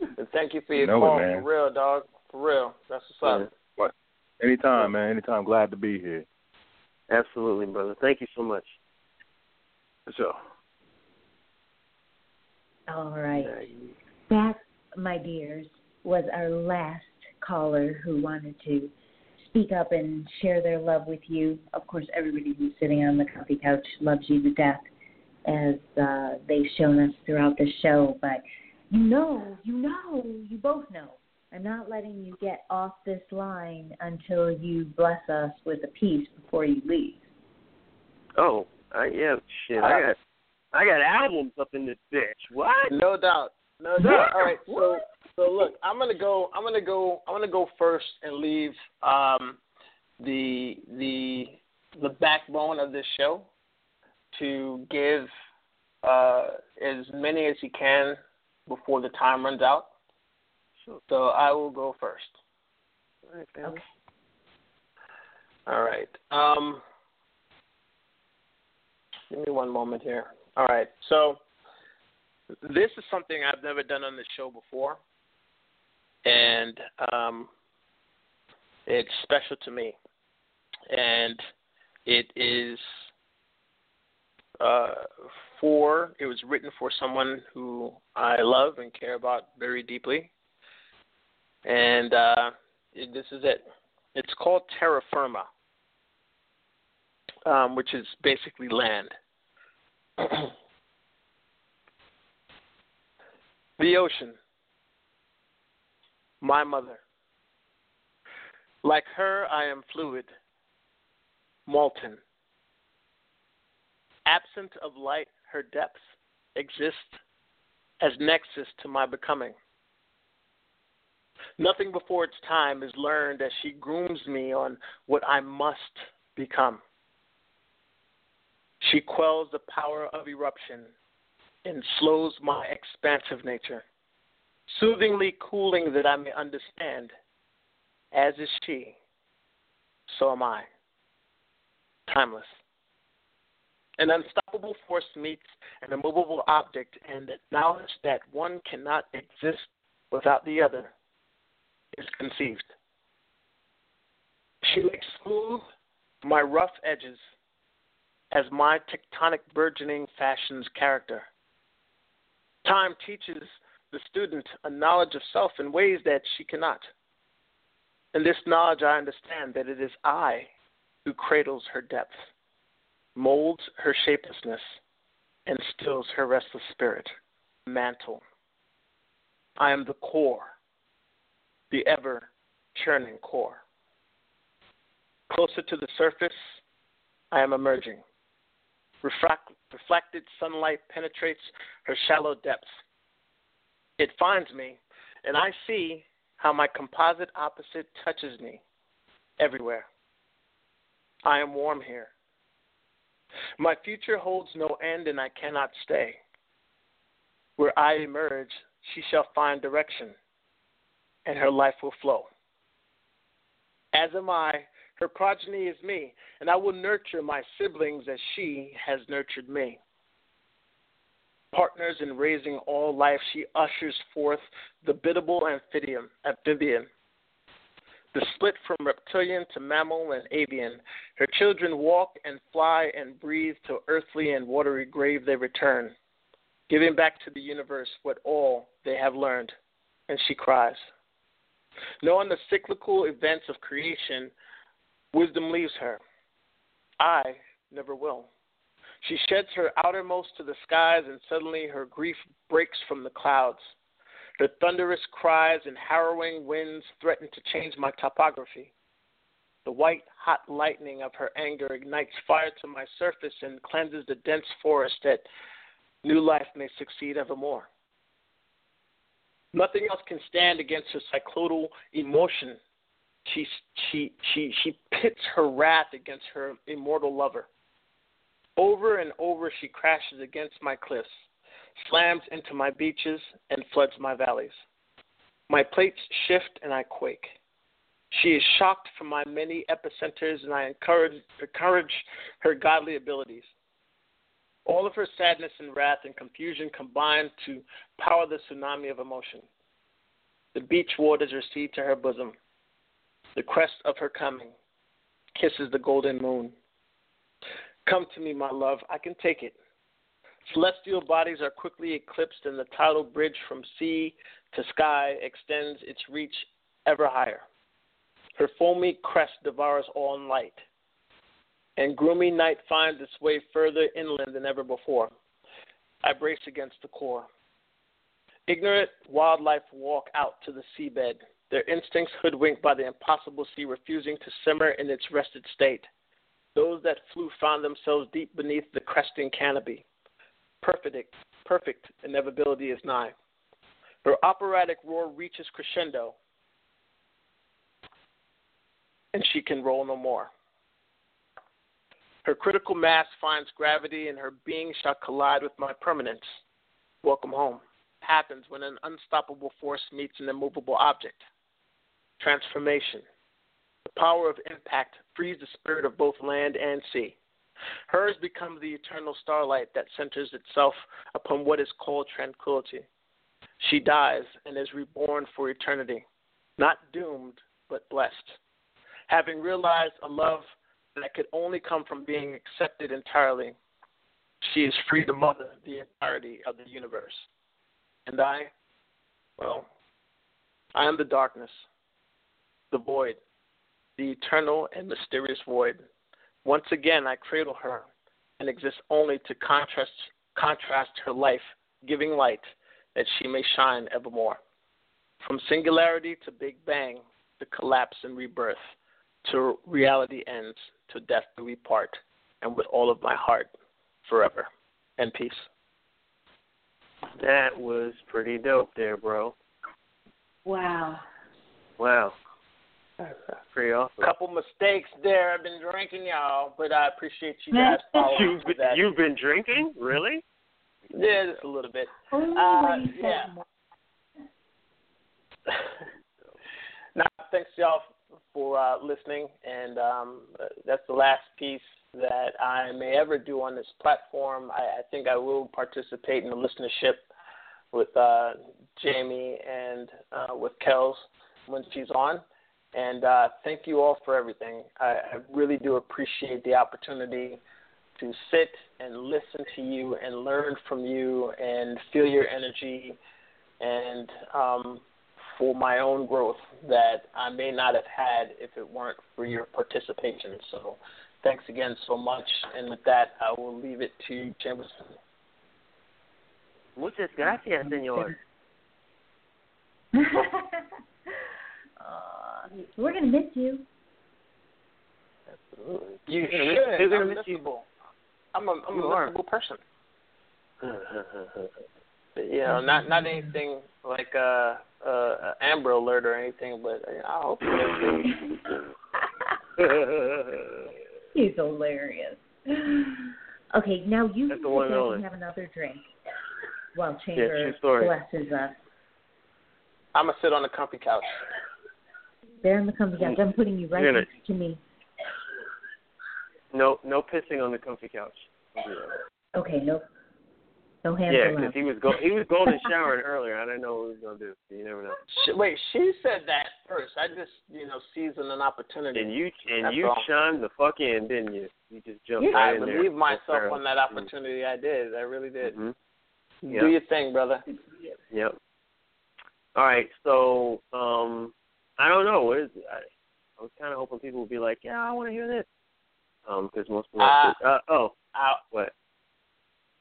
And thank you for your Know it, call man. for real dog for real that's what's up What? Anytime, man. Anytime. Glad to be here. Absolutely, brother. Thank you so much. For sure. All right. That, my dears, was our last caller who wanted to speak up and share their love with you. Of course, everybody who's sitting on the comfy couch loves you to death, as uh, they've shown us throughout the show. But you know, you know, you both know. I'm not letting you get off this line until you bless us with a piece before you leave. Oh, I yeah, shit. I got I got albums up in this bitch. What? No doubt. No doubt. All right. So so look, I'm gonna go. I'm gonna go. I'm gonna go first and leave um, the the the backbone of this show to give uh, as many as he can before the time runs out. So I will go first. Okay. All right. Um, give me one moment here. All right. So this is something I've never done on the show before, and um, it's special to me. And it is uh, for it was written for someone who I love and care about very deeply. And uh, it, this is it. It's called terra firma, um, which is basically land. the ocean, my mother. Like her, I am fluid, molten. Absent of light, her depths exist as nexus to my becoming. Nothing before its time is learned as she grooms me on what I must become. She quells the power of eruption and slows my expansive nature, soothingly cooling that I may understand. As is she, so am I. Timeless. An unstoppable force meets an immovable object, and the knowledge that one cannot exist without the other is conceived. She makes smooth my rough edges as my tectonic burgeoning fashions character. Time teaches the student a knowledge of self in ways that she cannot. In this knowledge, I understand that it is I who cradles her depth, molds her shapelessness, and stills her restless spirit. Mantle. I am the core, the ever churning core. Closer to the surface, I am emerging. Refract, reflected sunlight penetrates her shallow depths. It finds me, and I see how my composite opposite touches me everywhere. I am warm here. My future holds no end, and I cannot stay. Where I emerge, she shall find direction, and her life will flow. As am I, her progeny is me, and I will nurture my siblings as she has nurtured me. Partners in raising all life, she ushers forth the biddable amphibian. amphibian. The split from reptilian to mammal and avian, her children walk and fly and breathe to earthly and watery grave they return, giving back to the universe what all they have learned. And she cries. Knowing the cyclical events of creation, Wisdom leaves her. I never will. She sheds her outermost to the skies, and suddenly her grief breaks from the clouds. Her thunderous cries and harrowing winds threaten to change my topography. The white, hot lightning of her anger ignites fire to my surface and cleanses the dense forest that new life may succeed evermore. Nothing else can stand against her cyclodal emotion she she she she pits her wrath against her immortal lover. Over and over she crashes against my cliffs, slams into my beaches, and floods my valleys. My plates shift and I quake. She is shocked from my many epicenters, and I encourage, encourage her godly abilities. All of her sadness and wrath and confusion combine to power the tsunami of emotion. The beach waters recede to her bosom. The crest of her coming kisses the golden moon. Come to me, my love, I can take it. Celestial bodies are quickly eclipsed, and the tidal bridge from sea to sky extends its reach ever higher. Her foamy crest devours all in light, and gloomy night finds its way further inland than ever before. I brace against the core. Ignorant wildlife walk out to the seabed, their instincts hoodwinked by the impossible sea refusing to simmer in its rested state. Those that flew found themselves deep beneath the cresting canopy. Perfect, perfect inevitability is nigh. Her operatic roar reaches crescendo, and she can roll no more. Her critical mass finds gravity, and her being shall collide with my permanence. Welcome home happens when an unstoppable force meets an immovable object. Transformation. The power of impact frees the spirit of both land and sea. Hers becomes the eternal starlight that centers itself upon what is called tranquility. She dies and is reborn for eternity, not doomed, but blessed. Having realized a love that could only come from being accepted entirely, she is free to mother the entirety of the universe. And I, well, I am the darkness, the void, the eternal and mysterious void. Once again, I cradle her and exist only to contrast, contrast her life, giving light that she may shine evermore. From singularity to Big Bang, to collapse and rebirth, to reality ends, to death do we part, and with all of my heart, forever. And peace. That was pretty dope there, bro. Wow. Wow. Pretty awesome. Couple mistakes there. I've been drinking, y'all, but I appreciate you guys following you've been, that. You've been drinking? Really? Yeah, just a little bit. Uh, when you said yeah. now, thanks y'all for uh, listening, and um, uh, that's the last piece that I may ever do on this platform. I, I think I will participate in the listenership with uh, Jamie and uh, with Kels when she's on. And uh, thank you all for everything. I, I really do appreciate the opportunity to sit and listen to you and learn from you and feel your energy and um, for my own growth that I may not have had if it weren't for your participation. So thanks again so much. And with that, I will leave it to Jameson. Muchas gracias, señor. Aw, we're gonna miss you. You You're gonna miss- should. you're gonna I'm miss you. missable. I'm a, I'm You a are. missable person. You know, not not anything like uh, uh, Amber Alert or anything, but uh, I hope. You He's hilarious. Okay, now you That's sit the one and back only. and have another drink while Yeah, Chamber true story. blesses us. I'm gonna sit on the comfy couch. There in the comfy couch. I'm putting you right gonna- next to me. No, no pissing on the comfy couch. Don't do that. Okay, no, no hands Yeah, because he was go he was golden showering earlier. I didn't know what he was gonna do. You never know. Sh- Wait, she said that first. I just, you know, seasoned an opportunity. And you and That's you all. chimed the fuck in, didn't you? You just jumped I right in there. believe myself on that opportunity. I did. I really did. Mhm. Do your thing, brother. Yep. All right, so um, I don't know. What is I, I was kind of hoping people would be like, "Yeah, I want to hear this," um, because most us. Uh, uh, oh, I, what?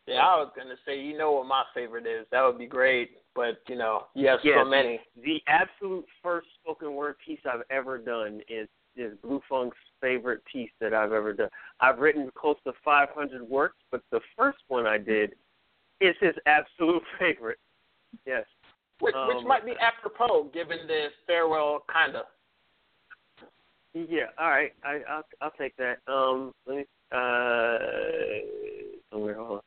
yeah, I was gonna say, you know what my favorite is. That would be great, but you know, you have Yeah, so many. The absolute first spoken word piece I've ever done is is Blue Funk's favorite piece that I've ever done. I've written close to 500 works, but the first one I did is his absolute favorite. Yes. Which, which Um, might be apropos given the farewell kinda. Yeah. All right. I I'll I'll take that. Um. Let me. Uh. Somewhere. Hold on.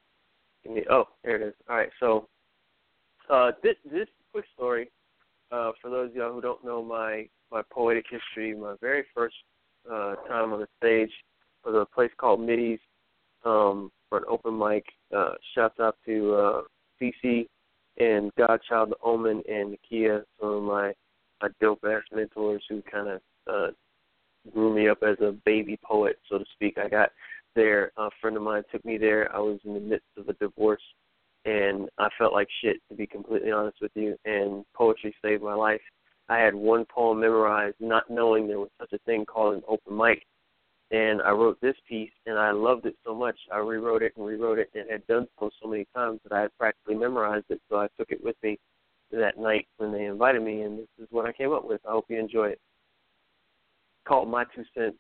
Give me. Oh, there it is. All right. So. Uh. This this quick story. Uh. For those of y'all who don't know my my poetic history, my very first uh time on the stage was a place called Middies. Um. For an open mic. Uh. Shouts out to uh CC and Godchild the Omen and Nakia, some of my my dope ass mentors who kind of uh grew me up as a baby poet, so to speak. I got there. A friend of mine took me there. I was in the midst of a divorce, and I felt like shit, to be completely honest with you. And poetry saved my life. I had one poem memorized, not knowing there was such a thing called an open mic. And I wrote this piece, and I loved it so much. I rewrote it and rewrote it, and had done so so many times that I had practically memorized it. So I took it with me that night when they invited me, and this is what I came up with. I hope you enjoy it. Called My Two Cents.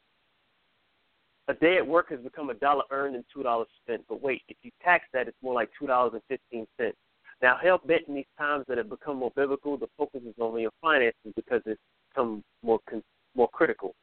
A day at work has become a dollar earned and two dollars spent. But wait, if you tax that, it's more like two dollars and fifteen cents. Now, hell bent in these times that have become more biblical, the focus is only on your finances because it's become more con- more critical.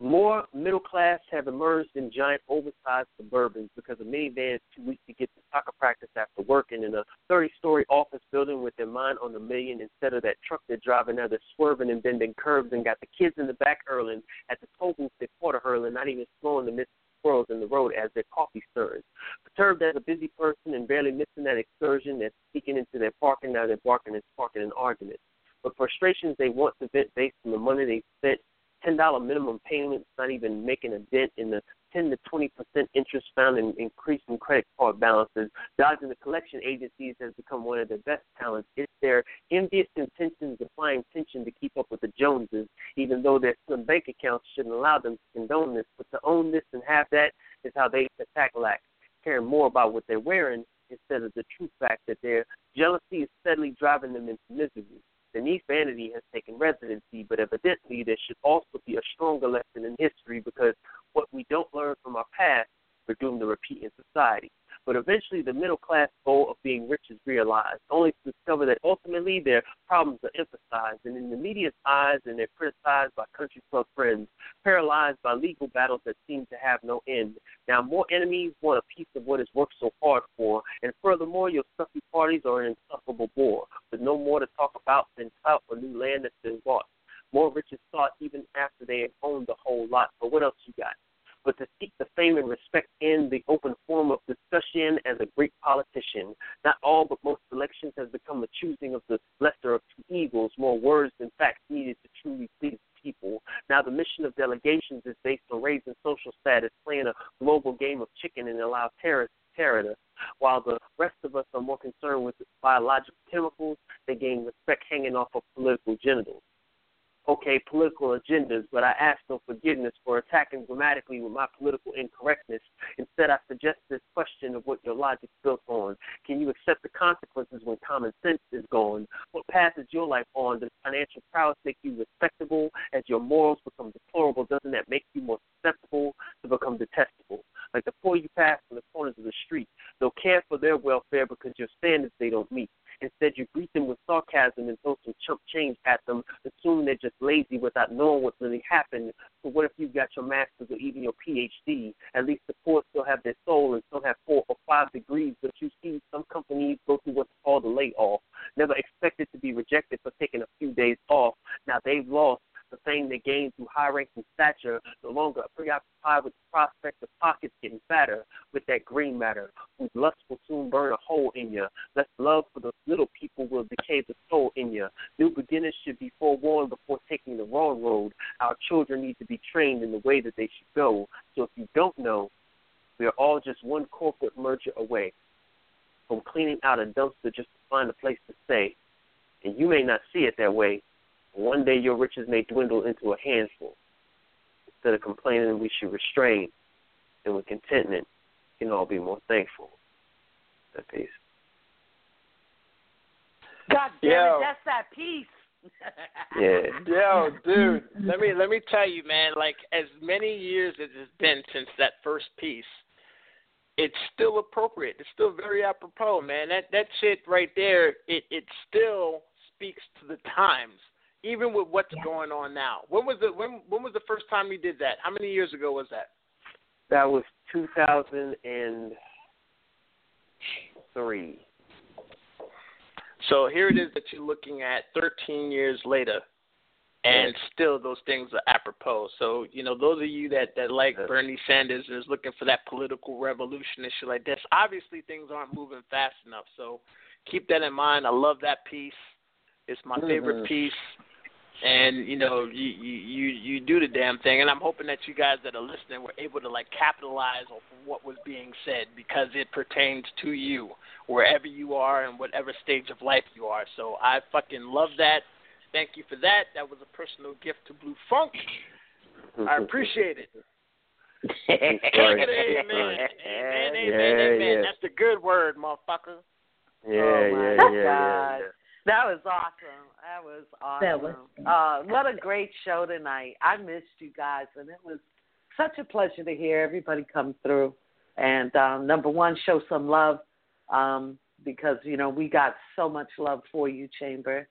More middle class have emerged in giant oversized suburbans because a minivan is too weak to get to soccer practice after work and in a 30 story office building with their mind on the million instead of that truck they're driving now they're swerving and bending curves and got the kids in the back hurling at the toll booth they're quarter hurling, not even slowing to miss squirrels in the road as their coffee stirs. Perturbed as a busy person and barely missing that excursion, they're speaking into their parking, now they're barking and sparking an argument. But frustrations they want to vent based on the money they spent ten dollar minimum payments, not even making a dent in the ten to twenty percent interest found in increasing credit card balances. Dodging the collection agencies has become one of their best talents. It's their envious intentions applying tension to keep up with the Joneses, even though their slim bank accounts shouldn't allow them to condone this. But to own this and have that is how they attack lack, caring more about what they're wearing instead of the true fact that their jealousy is steadily driving them into misery. Beneath vanity has taken residency, but evidently there should also be a stronger lesson in history because what we don't learn from our past, we're doomed to repeat in society. But eventually, the middle class goal of being rich is realized, only to discover that ultimately their problems are emphasized, and in the media's eyes, and they're criticized by country club friends, paralyzed by legal battles that seem to have no end. Now, more enemies want a piece of what is worked so hard for, and furthermore, your stuffy parties are an insufferable bore, with no more to talk about than clout or new land that's been bought. More riches sought even after they have owned the whole lot. But what else you got? But to seek the fame and respect in the open forum of discussion as a great politician. Not all, but most elections has become the choosing of the lesser of two evils, more words than facts needed to truly please people. Now, the mission of delegations is based on raising social status, playing a global game of chicken, and allow terrorists to terror us. While the rest of us are more concerned with biological chemicals, they gain respect hanging off of political genitals okay, political agendas, but I ask no forgiveness for attacking grammatically with my political incorrectness. Instead, I suggest this question of what your logic's built on. Can you accept the consequences when common sense is gone? What path is your life on? Does financial prowess make you respectable as your morals become deplorable? Doesn't that make you more susceptible to become detestable? Like the poor you pass from the corners of the street, they'll care for their welfare because your standards they don't meet. Instead, you greet them with sarcasm and throw some chump change at them, assuming they're just lazy without knowing what really happened. So, what if you got your master's or even your PhD? At least the poor still have their soul and still have four or five degrees. But you see, some companies go through what's called a layoff. Never expected to be rejected for taking a few days off. Now they've lost the fame they gained through high ranking stature, no longer preoccupied with the prospect of pockets getting fatter with that green matter, whose lust will soon burn a hole in you. Less love for the little people will decay the soul in you. New beginners should be forewarned before taking the wrong road. Our children need to be trained in the way that they should go. So if you don't know, we are all just one corporate merger away from cleaning out a dumpster just to find a place to stay. And you may not see it that way, one day your riches may dwindle into a handful. Instead of complaining, we should restrain, and with contentment, we can all be more thankful. That peace. God damn Yo. it, that's that piece. Yeah. Yo, dude, let me let me tell you, man. Like as many years as it's been since that first piece, it's still appropriate. It's still very apropos, man. That that shit right there, it it still speaks to the times, even with what's going on now. When was the when when was the first time you did that? How many years ago was that? That was 2003. So here it is that you're looking at 13 years later, and still those things are apropos. So you know, those of you that that like Bernie Sanders and is looking for that political revolution and shit like this, obviously things aren't moving fast enough. So keep that in mind. I love that piece. It's my favorite Mhm. piece. and you know you you you do the damn thing. And i'm hoping that you guys that are listening were able to like capitalize on what was being said because it pertains to you wherever you are and whatever stage of life you are. So i fucking love that. Thank you for that. That was a personal gift to blue funk. I appreciate it. Amen. Amen. Amen. Amen. amen that's the good word motherfucker. Yeah, oh my yeah, God. yeah, yeah, yeah. That was awesome. That was awesome. That was- uh, what a great show tonight. I missed you guys, and it was such a pleasure to hear everybody come through. And um, number one, show some love um, because you know we got so much love for you, Chamber.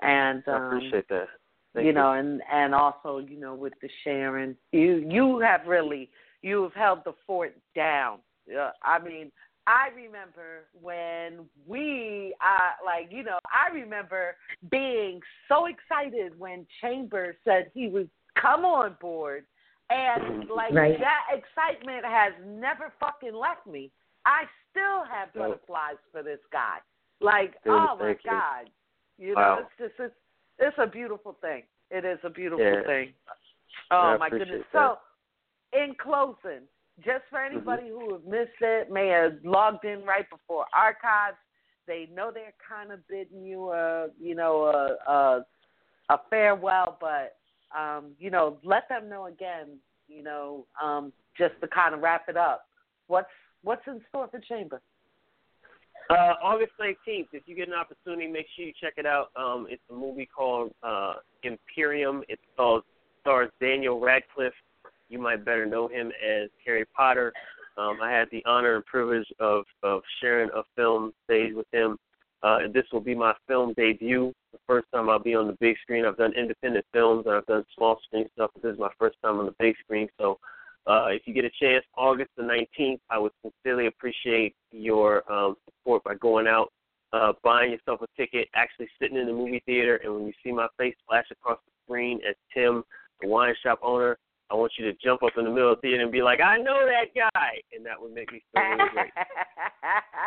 And um, I appreciate that. Thank you know, and and also you know with the sharing, you you have really you have held the fort down. Uh, I mean, I remember when we, uh, like you know, I remember being so excited when Chambers said he would come on board, and like Right. that excitement has never fucking left me. I still have No. butterflies for this guy. Like, Dude, oh my you. god, you know, it's just it's it's a beautiful thing. It is a beautiful Yeah. thing. I Oh my goodness. that. So, in closing, just for Mm-hmm. anybody who have missed it, may have logged in right before archives, they know they're kind of bidding you a, you know, a a, a farewell, but um, you know, let them know again, you know, um, just to kind of wrap it up. What's what's in store for Chamber? Uh, August 19th, if you get an opportunity, make sure you check it out. Um, it's a movie called uh, Imperium. It stars, stars Daniel Radcliffe. You might better know him as Harry Potter. Um, I had the honor and privilege of, of sharing a film stage with him. Uh, this will be my film debut. The first time I'll be on the big screen. I've done independent films and I've done small screen stuff, but this is my first time on the big screen. So uh, if you get a chance, August the 19th, I would sincerely appreciate your um, support by going out, uh, buying yourself a ticket, actually sitting in the movie theater, and when you see my face flash across the screen as Tim, the wine shop owner, I want you to jump up in the middle of the theater and be like, I know that guy, and that would make me feel really great.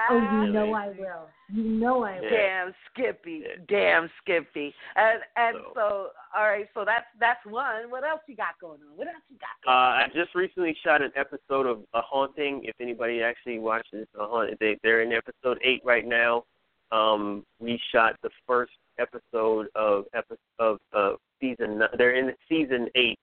Oh, you know I will. You know I will. Damn Skippy, damn Skippy, and and so, all right, so that's that's one. What else you got going on? What else you got? Uh, I just recently shot an episode of A Haunting. If anybody actually watches A Haunting, they, they're in episode eight right now. Um, we shot the first episode of episode of uh, season. Nine. They're in season eight.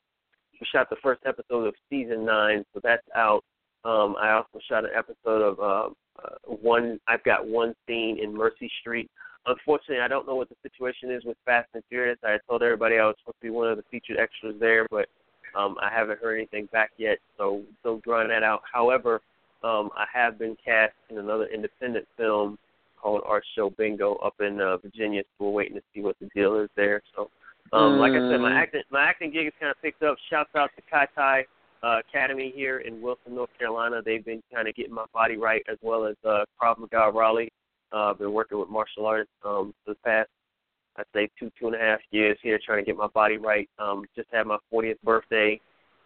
Shot the first episode of season nine, so that's out. Um, I also shot an episode of uh, uh, one. I've got one scene in Mercy Street. Unfortunately, I don't know what the situation is with Fast and Furious. I told everybody I was supposed to be one of the featured extras there, but um, I haven't heard anything back yet, so still drawing that out. However, um, I have been cast in another independent film called Art Show Bingo up in uh, Virginia, so we're waiting to see what the deal is there. So, um, like I said, my Mm. acting my acting gig has kind of picked up. Shouts out to Kai Tai uh, Academy here in Wilson, North Carolina. They've been kind of getting my body right, as well as uh, Krav Maga Raleigh. Uh, I've been working with martial artists um, for the past, I'd say, two two and a half years here, trying to get my body right. Um, just had my 40th birthday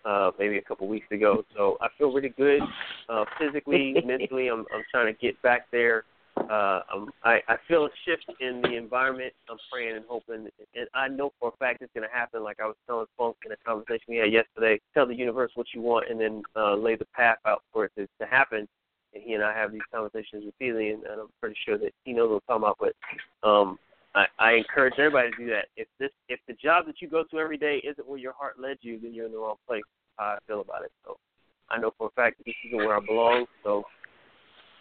uh, maybe a couple weeks ago, so I feel really good uh, physically, mentally. I'm I'm trying to get back there. Uh, I'm, I I feel a shift in the environment. I'm praying and hoping, and I know for a fact it's going to happen. Like I was telling Funk in a conversation we had yesterday, tell the universe what you want, and then uh, lay the path out for it to, to happen. And he and I have these conversations repeatedly, and, and I'm pretty sure that he knows what I'm talking about. But um, I, I encourage everybody to do that. If this, if the job that you go to every day isn't where your heart led you, then you're in the wrong place. How I feel about it. So I know for a fact this isn't where I belong. So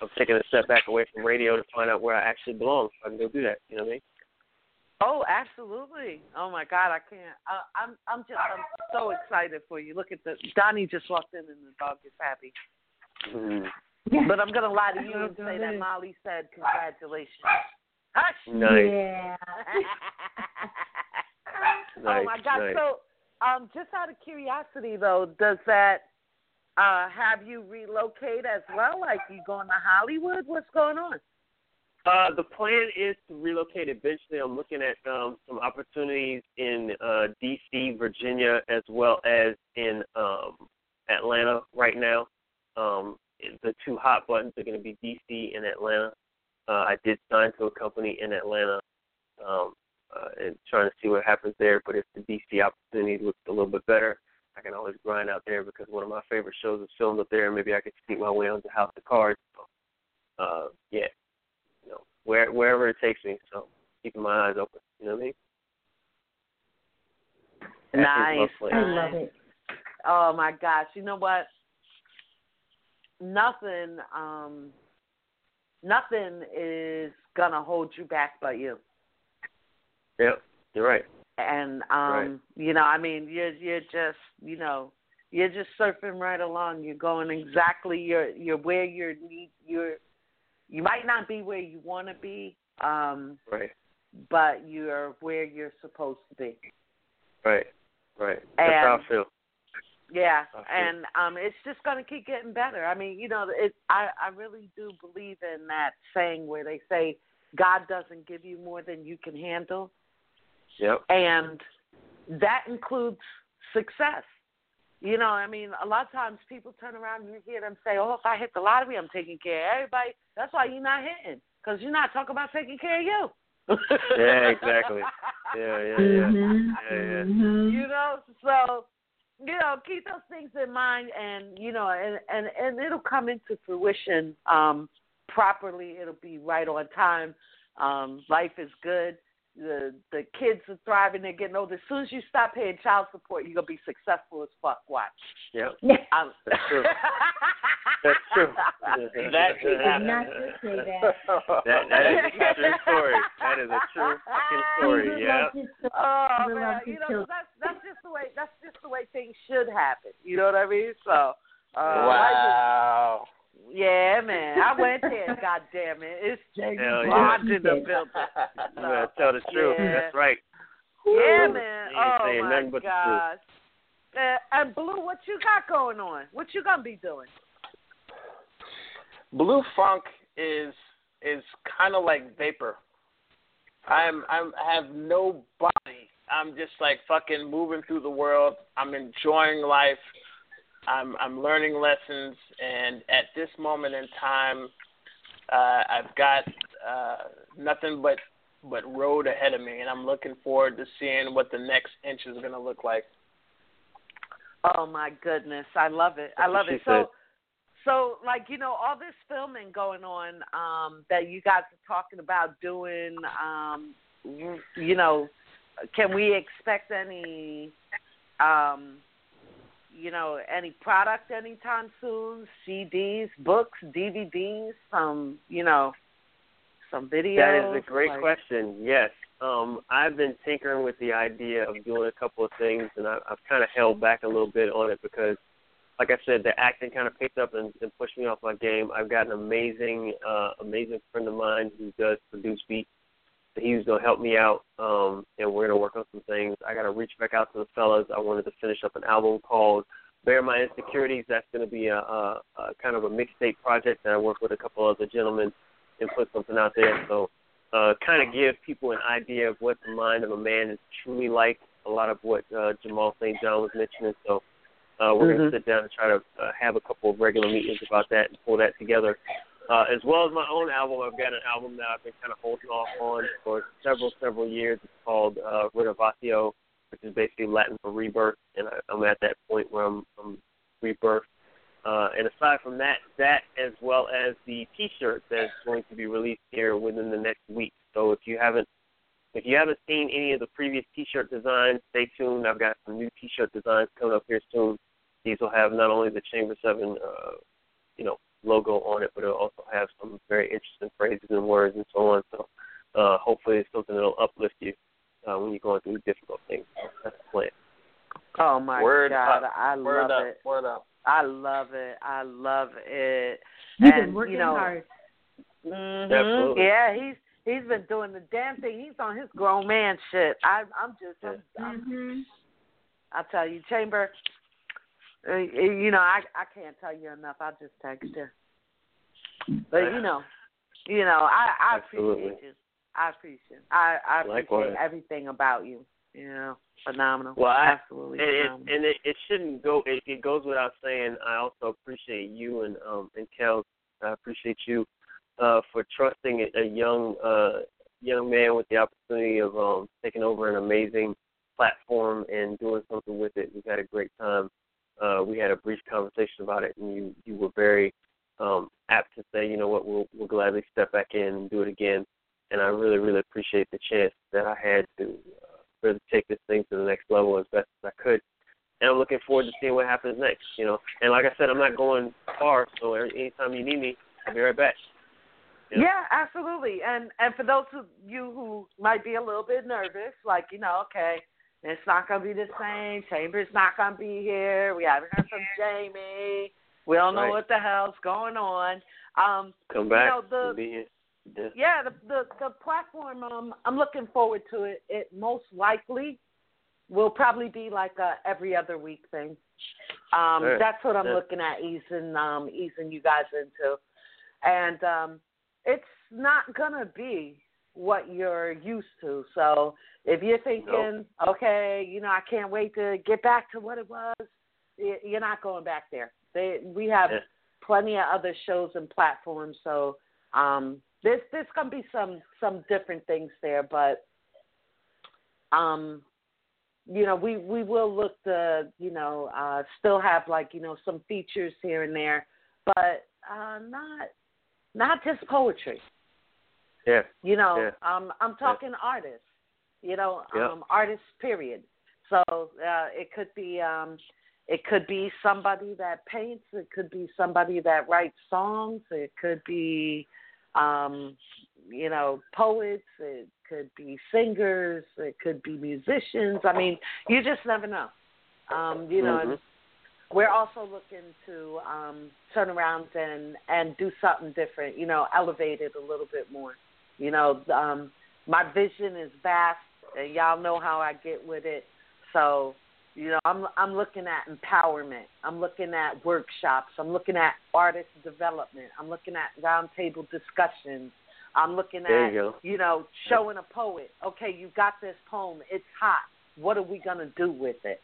I'm taking a step back away from radio to find out where I actually belong. So I can go do that. You know what I mean? Oh, absolutely. Oh my God, I can't. Uh, I'm I'm just I'm so excited for you. Look at the Donnie just walked in and the dog is happy. Mm-hmm. But I'm gonna lie to you and say that Molly said congratulations. Hush. Nice. Yeah. oh my God. nice. So, um, just out of curiosity though, does that uh have you relocate as well? Like you going to Hollywood? What's going on? Uh, the plan is to relocate eventually. I'm looking at um, some opportunities in uh, D.C., Virginia, as well as in um, Atlanta right now. Um, the two hot buttons are going to be D.C. and Atlanta. Uh, I did sign to a company in Atlanta, um, uh, and trying to see what happens there. But if the DC opportunity looks a little bit better, I can always grind out there because one of my favorite shows is filmed up there. And maybe I could sneak my way onto House of Cards. So, uh, yeah, you know, where wherever it takes me. So keeping my eyes open. You know what I mean? Nice. I love it. Oh my gosh! You know what? Nothing, um, nothing is gonna hold you back but you. Yep, you're right. And um, Right. you know, I mean, you're you're just, you know, you're just surfing right along. You're going exactly. You're you're where you're need. You're you might not be where you want to be, um, Right. but you're where you're supposed to be. Right. Right. That's how And- I feel. Yeah, I and um, it's just going to keep getting better. I mean, you know, it. I I really do believe in that saying where they say God doesn't give you more than you can handle, Yep. and that includes success. You know, I mean, a lot of times people turn around and you hear them say, "Oh, if I hit the lottery, I'm taking care of everybody." That's why you're not hitting, because you're not talking about taking care of you. Yeah, exactly. Yeah, yeah, yeah. Mhm. Yeah, yeah. You know, so you know, keep those things in mind, and you know, and and and it'll come into fruition um, properly. It'll be right on time. Um, life is good. The the kids are thriving. They're getting older. As soon as you stop paying child support, you're gonna be successful as fuck. Watch. Yep. Um, That's true. That's true. That She did not say that. That that is a true story. That is a true fucking story. Yeah. Oh man, you know that's that's just the way that's just the way things should happen. You know what I mean? So, uh, wow. Life is- yeah, man, I went there. God damn it, it's Jamie Hell yeah. Bond in the building. You gotta tell the truth. Yeah. That's right. Yeah, Woo. man. You ain't Oh my nothing but the truth. gosh. Uh, and Blue, what you got going on? What you gonna be doing? Blue funk is is kind of like vapor. I'm I'm I have no body. I'm just like fucking moving through the world. I'm enjoying life. I'm I'm learning lessons, and at this moment in time, uh, I've got uh, nothing but but road ahead of me, and I'm looking forward to seeing what the next inch is going to look like. Oh my goodness, I love it. I That's what love she it. So, said. so like you know, all this filming going on um, that you guys are talking about doing. Um, you know, can we expect any, um, you know, any product anytime soon? CDs, books, DVDs, some, you know, some videos. That is a great like- question. Yes. Um, I've been tinkering with the idea of doing a couple of things, and I, I've kind of held back a little bit on it because, like I said, the acting kind of picked up and, and pushed me off my game. I've got an amazing, uh, amazing friend of mine who does produce beats. So he was going to help me out, um, and we're going to work on some things. I got to reach back out to the fellas. I wanted to finish up an album called Bear My Insecurities. That's going to be a, a, a kind of a mixtape project that I work with a couple other gentlemen and put something out there. So uh, kind of give people an idea of what the mind of a man is truly like. A lot of what uh, Jamal St. John was mentioning. So uh, we're going Mhm. to sit down and try to uh, have a couple of regular meetings about that and pull that together. Uh, as well as my own album, I've got an album that I've been kind of holding off on for several, several years. It's called uh, Renovatio, which is basically Latin for rebirth, and I, I'm at that point where I'm, I'm rebirth. Uh, and aside from that, that as well as the T-shirt that's going to be released here within the next week. So if you haven't if you haven't seen any of the previous T-shirt designs, stay tuned. I've got some new T-shirt designs coming up here soon. These will have not only the Chamber Seven, uh, you know, logo on it, but it'll also have some very interesting phrases and words and so on. So uh, hopefully, it's something that'll uplift you uh, when you're going through difficult things. That's the plan. Oh my Word God, up. I Word love up. it. Word up. I love it. I love it. You've and, been working you know, hard. mhm, Absolutely. Yeah, he's he's been doing the damn thing. He's on his grown man shit. I I'm just I'm, I'm, Mm-hmm. I tell you, Chamber. Uh, you know, I I can't tell you enough. I just text you. But you know, you know, I I Absolutely. appreciate you. I appreciate. I I appreciate Likewise. everything about you. You know, phenomenal. Well, I, absolutely and it, phenomenal. and it, it shouldn't go. It, it goes without saying. I also appreciate you and um and Kel. I appreciate you uh for trusting a, a young uh young man with the opportunity of um, taking over an amazing platform and doing something with it. We've had a great time. Uh, we had a brief conversation about it, and you you were very um, apt to say, you know what, we'll we'll gladly step back in and do it again. And I really really appreciate the chance that I had to uh, really take this thing to the next level as best as I could. And I'm looking forward to seeing what happens next. You know, and like I said, I'm not going far, so anytime you need me, I'll be right back. Yeah. yeah, absolutely. And and for those of you who might be a little bit nervous, like you know, okay, it's not gonna be the same. Chambers not gonna be here. We haven't heard from Jamie. We don't know Right. what the hell's going on. Um, Come back. You know, the. Yeah. yeah, the the the platform. Um, I'm looking forward to it. It most likely will probably be like a every other week thing. Um, that's what I'm Yeah. looking at easing um easing you guys into, and um, it's not gonna be what you're used to. So if you're thinking, okay, you know, I can't wait to get back to what it was, you're not going back there. They we have Yeah. plenty of other shows and platforms, so um, there's there's gonna be some some different things there, but um, you know, we we will look to you know uh, still have like you know some features here and there, but uh, not not just poetry. Yeah. You know, Yeah. um, I'm talking artists. You know, Yeah. um, artists. Period. So uh, it could be um, it could be somebody that paints. It could be somebody that writes songs. It could be um, you know poets. It could be singers. It could be musicians. I mean, you just never know. Um, you know, Mhm. we're also looking to um, turn around and and do something different. You know, elevate it a little bit more. You know, um, my vision is vast, and y'all know how I get with it. So, you know, I'm I'm looking at empowerment. I'm looking at workshops. I'm looking at artist development. I'm looking at roundtable discussions. I'm looking at you go. know showing a poet. Okay, you got this poem. It's hot. What are we gonna do with it?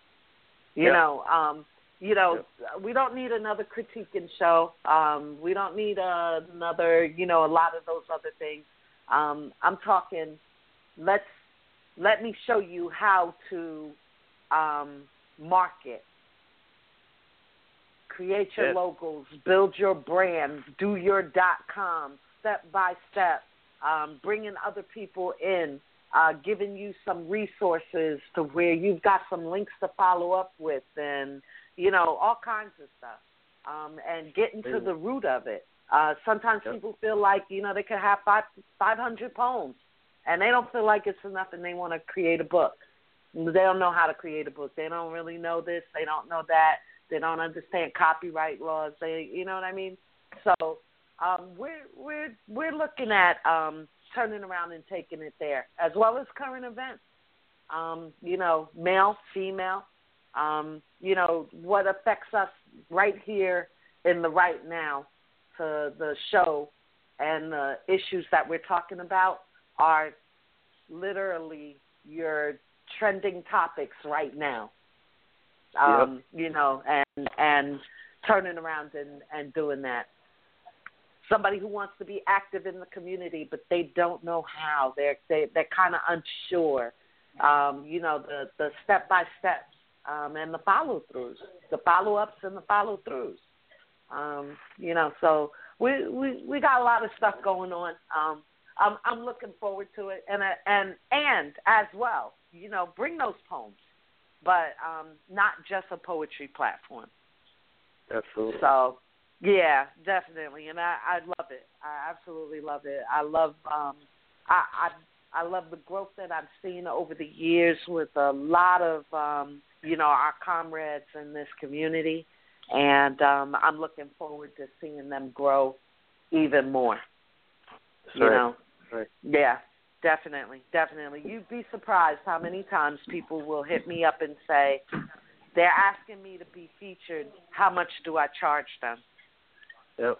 You know, um, you know, we don't need another critiquing show. Um, we don't need uh, another, you know, a lot of those other things. Um, I'm talking. Let's let me show you how to um, market, create your Yeah. logos, build your brand, do your dot com step by step, um, bringing other people in, uh, giving you some resources to where you've got some links to follow up with, and you know all kinds of stuff, um, and getting to the root of it. Uh, sometimes Yep. people feel like you know they could have five five hundred poems, and they don't feel like it's enough, and they want to create a book. They don't know how to create a book. They don't really know this. They don't know that. They don't understand copyright laws. They, you know what I mean? So um, we're we're we're looking at um, turning around and taking it there, as well as current events. Um, you know, male, female. Um, you know what affects us right here in the right now to the show and the issues that we're talking about are literally your trending topics right now. Um, You know, and and turning around and and doing that. Somebody who wants to be active in the community, but they don't know how. They're they they're kind of unsure. Um, you know, the the step by steps um, and the follow throughs, the follow ups and the follow throughs. Um, you know, so we we we got a lot of stuff going on. Um, I'm I'm looking forward to it, and I- and and as well, you know, bring those poems, but um, not just a poetry platform. Absolutely. So, yeah, definitely, and I I love it. I absolutely love it. I love um I I I love the growth that I've seen over the years with a lot of um you know our comrades in this community, and um I'm looking forward to seeing them grow even more. That's you right. know, Right. yeah, definitely, definitely. You'd be surprised how many times people will hit me up and say, they're asking me to be featured. How much do I charge them? Yep.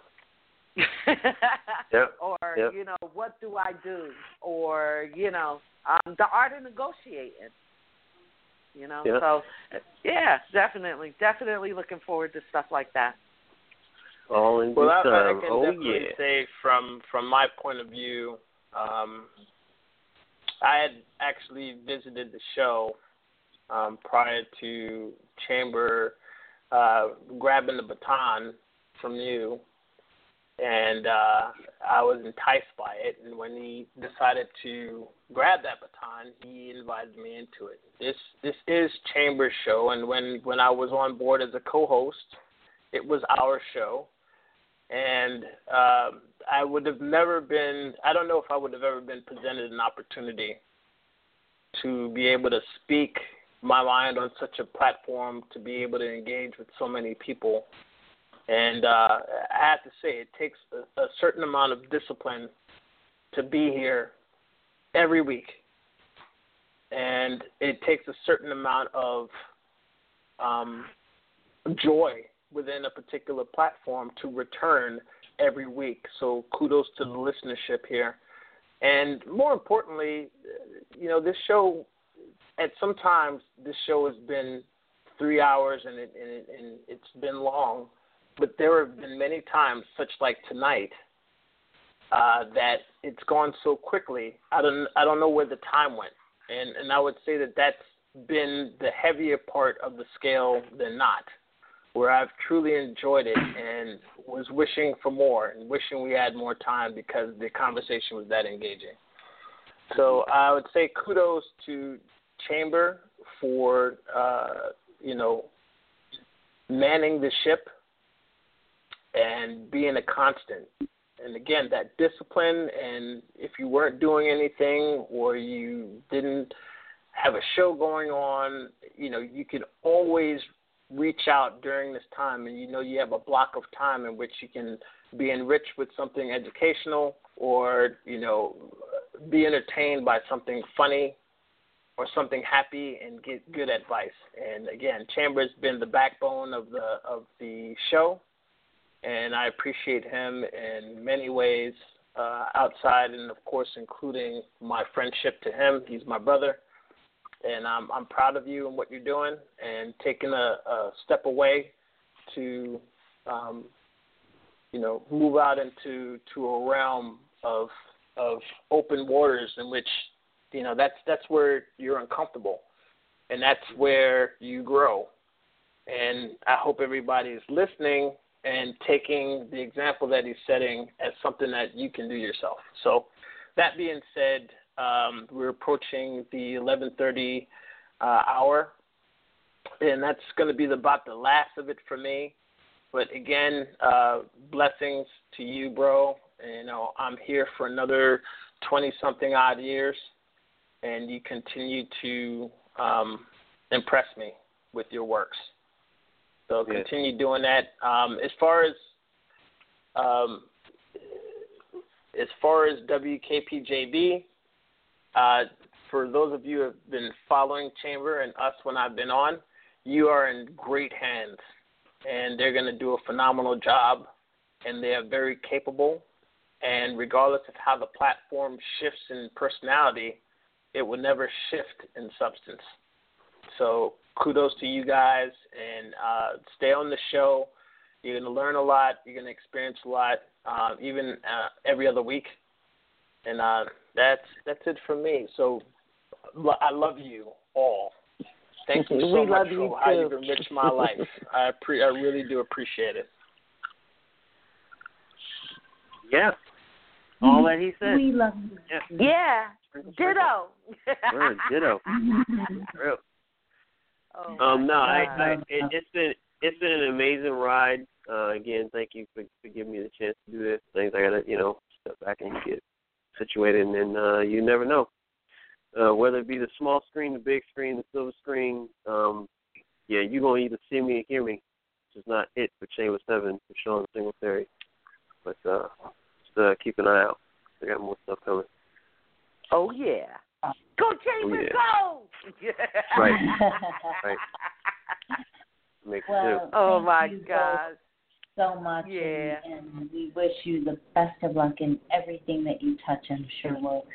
Yep. or Yep. you know, what do I do? Or you know, um, the art of negotiating. You know, Yeah. so yeah, definitely, definitely looking forward to stuff like that. All in Well, I, good I time. can oh definitely yeah. say from from my point of view, um, I had actually visited the show um, prior to Chamber uh, grabbing the baton from you, and uh, I was enticed by it. And when he decided to grab that baton, he invited me into it. This this is Chamber's show, and when when I was on board as a co-host, it was our show, and um, I would have never been. I don't know if I would have ever been presented an opportunity to be able to speak my mind on such a platform, to be able to engage with so many people. And uh, I have to say, it takes a, a certain amount of discipline to be here every week, and it takes a certain amount of um, joy within a particular platform to return every week. So kudos to the listenership here. And more importantly, you know, this show, at sometimes this show has been three hours and, it, and, it, and it's been long, but there have been many times, such like tonight, uh, that it's gone so quickly. I don't, I don't know where the time went, and and I would say that that's been the heavier part of the scale than not where I've truly enjoyed it and was wishing for more and wishing we had more time because the conversation was that engaging. So I would say kudos to Chamber for uh, you know manning the ship and being a constant. And again, that discipline and if you weren't doing anything or you didn't have a show going on, you know, you could always reach out during this time. And you know you have a block of time in which you can be enriched with something educational or you know be entertained by something funny or something happy and get good advice. And again chamber's been the backbone of the of the show and i appreciate him in many ways uh, outside and of course including my friendship to him. He's my brother and I'm I'm proud of you and what you're doing and taking a, a step away to um, you know move out into to a realm of of open waters in which you know that's that's where you're uncomfortable and that's where you grow. And I hope everybody is listening and taking the example that he's setting as something that you can do yourself. So that being said, um, we're approaching the 11:30 uh, hour, and that's going to be the, about the last of it for me. But again, uh, blessings to you, bro. And, you know, I'm here for another 20 something odd years, and you continue to um, impress me with your works. So continue doing that. Um, as far as um, as far as WKPJB, uh, for those of you who have been following Chamber and us when I've been on, you are in great hands, and they're going to do a phenomenal job, and they are very capable. And regardless of how the platform shifts in personality, it will never shift in substance. So kudos to you guys, and uh, stay on the show. You're going to learn a lot. You're going to experience a lot, uh, even uh, every other week. And uh, that's that's it for me. So I love you all. Thank you so much for how you've enriched my life. I pre- I really do appreciate it. Yeah. All that he said. We love you. Yeah. yeah. Ditto. Word, ditto. Real. Oh um, no, I, I it, it's been it's been an amazing ride. Uh, again, thank you for, for giving me the chance to do this. Things I gotta, you know, step back and get situated, and then uh, you never know. Uh, whether it be the small screen, the big screen, the silver screen, um, yeah, you're gonna either see me or hear me. Which is not it for Chamber Seven for Sean Singletary, but uh, just uh, keep an eye out. I got more stuff coming. Oh yeah, go Chamber, oh, yeah. go! right, right. Make well, oh my God. So much, Yeah. and, and we wish you the best of luck in everything that you touch. I'm sure will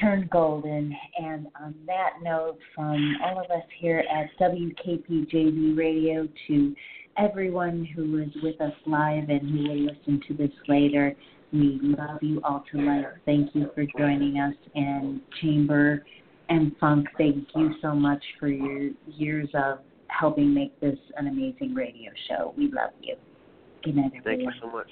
turn golden. And on that note, from all of us here at WKPJB Radio to everyone who is with us live and who will listen to this later, We love you all to life. Thank you for joining us. And Chamber and Funk, thank you so much for your years of helping make this an amazing radio show. We love you. Good night, everyone. Thank you so much.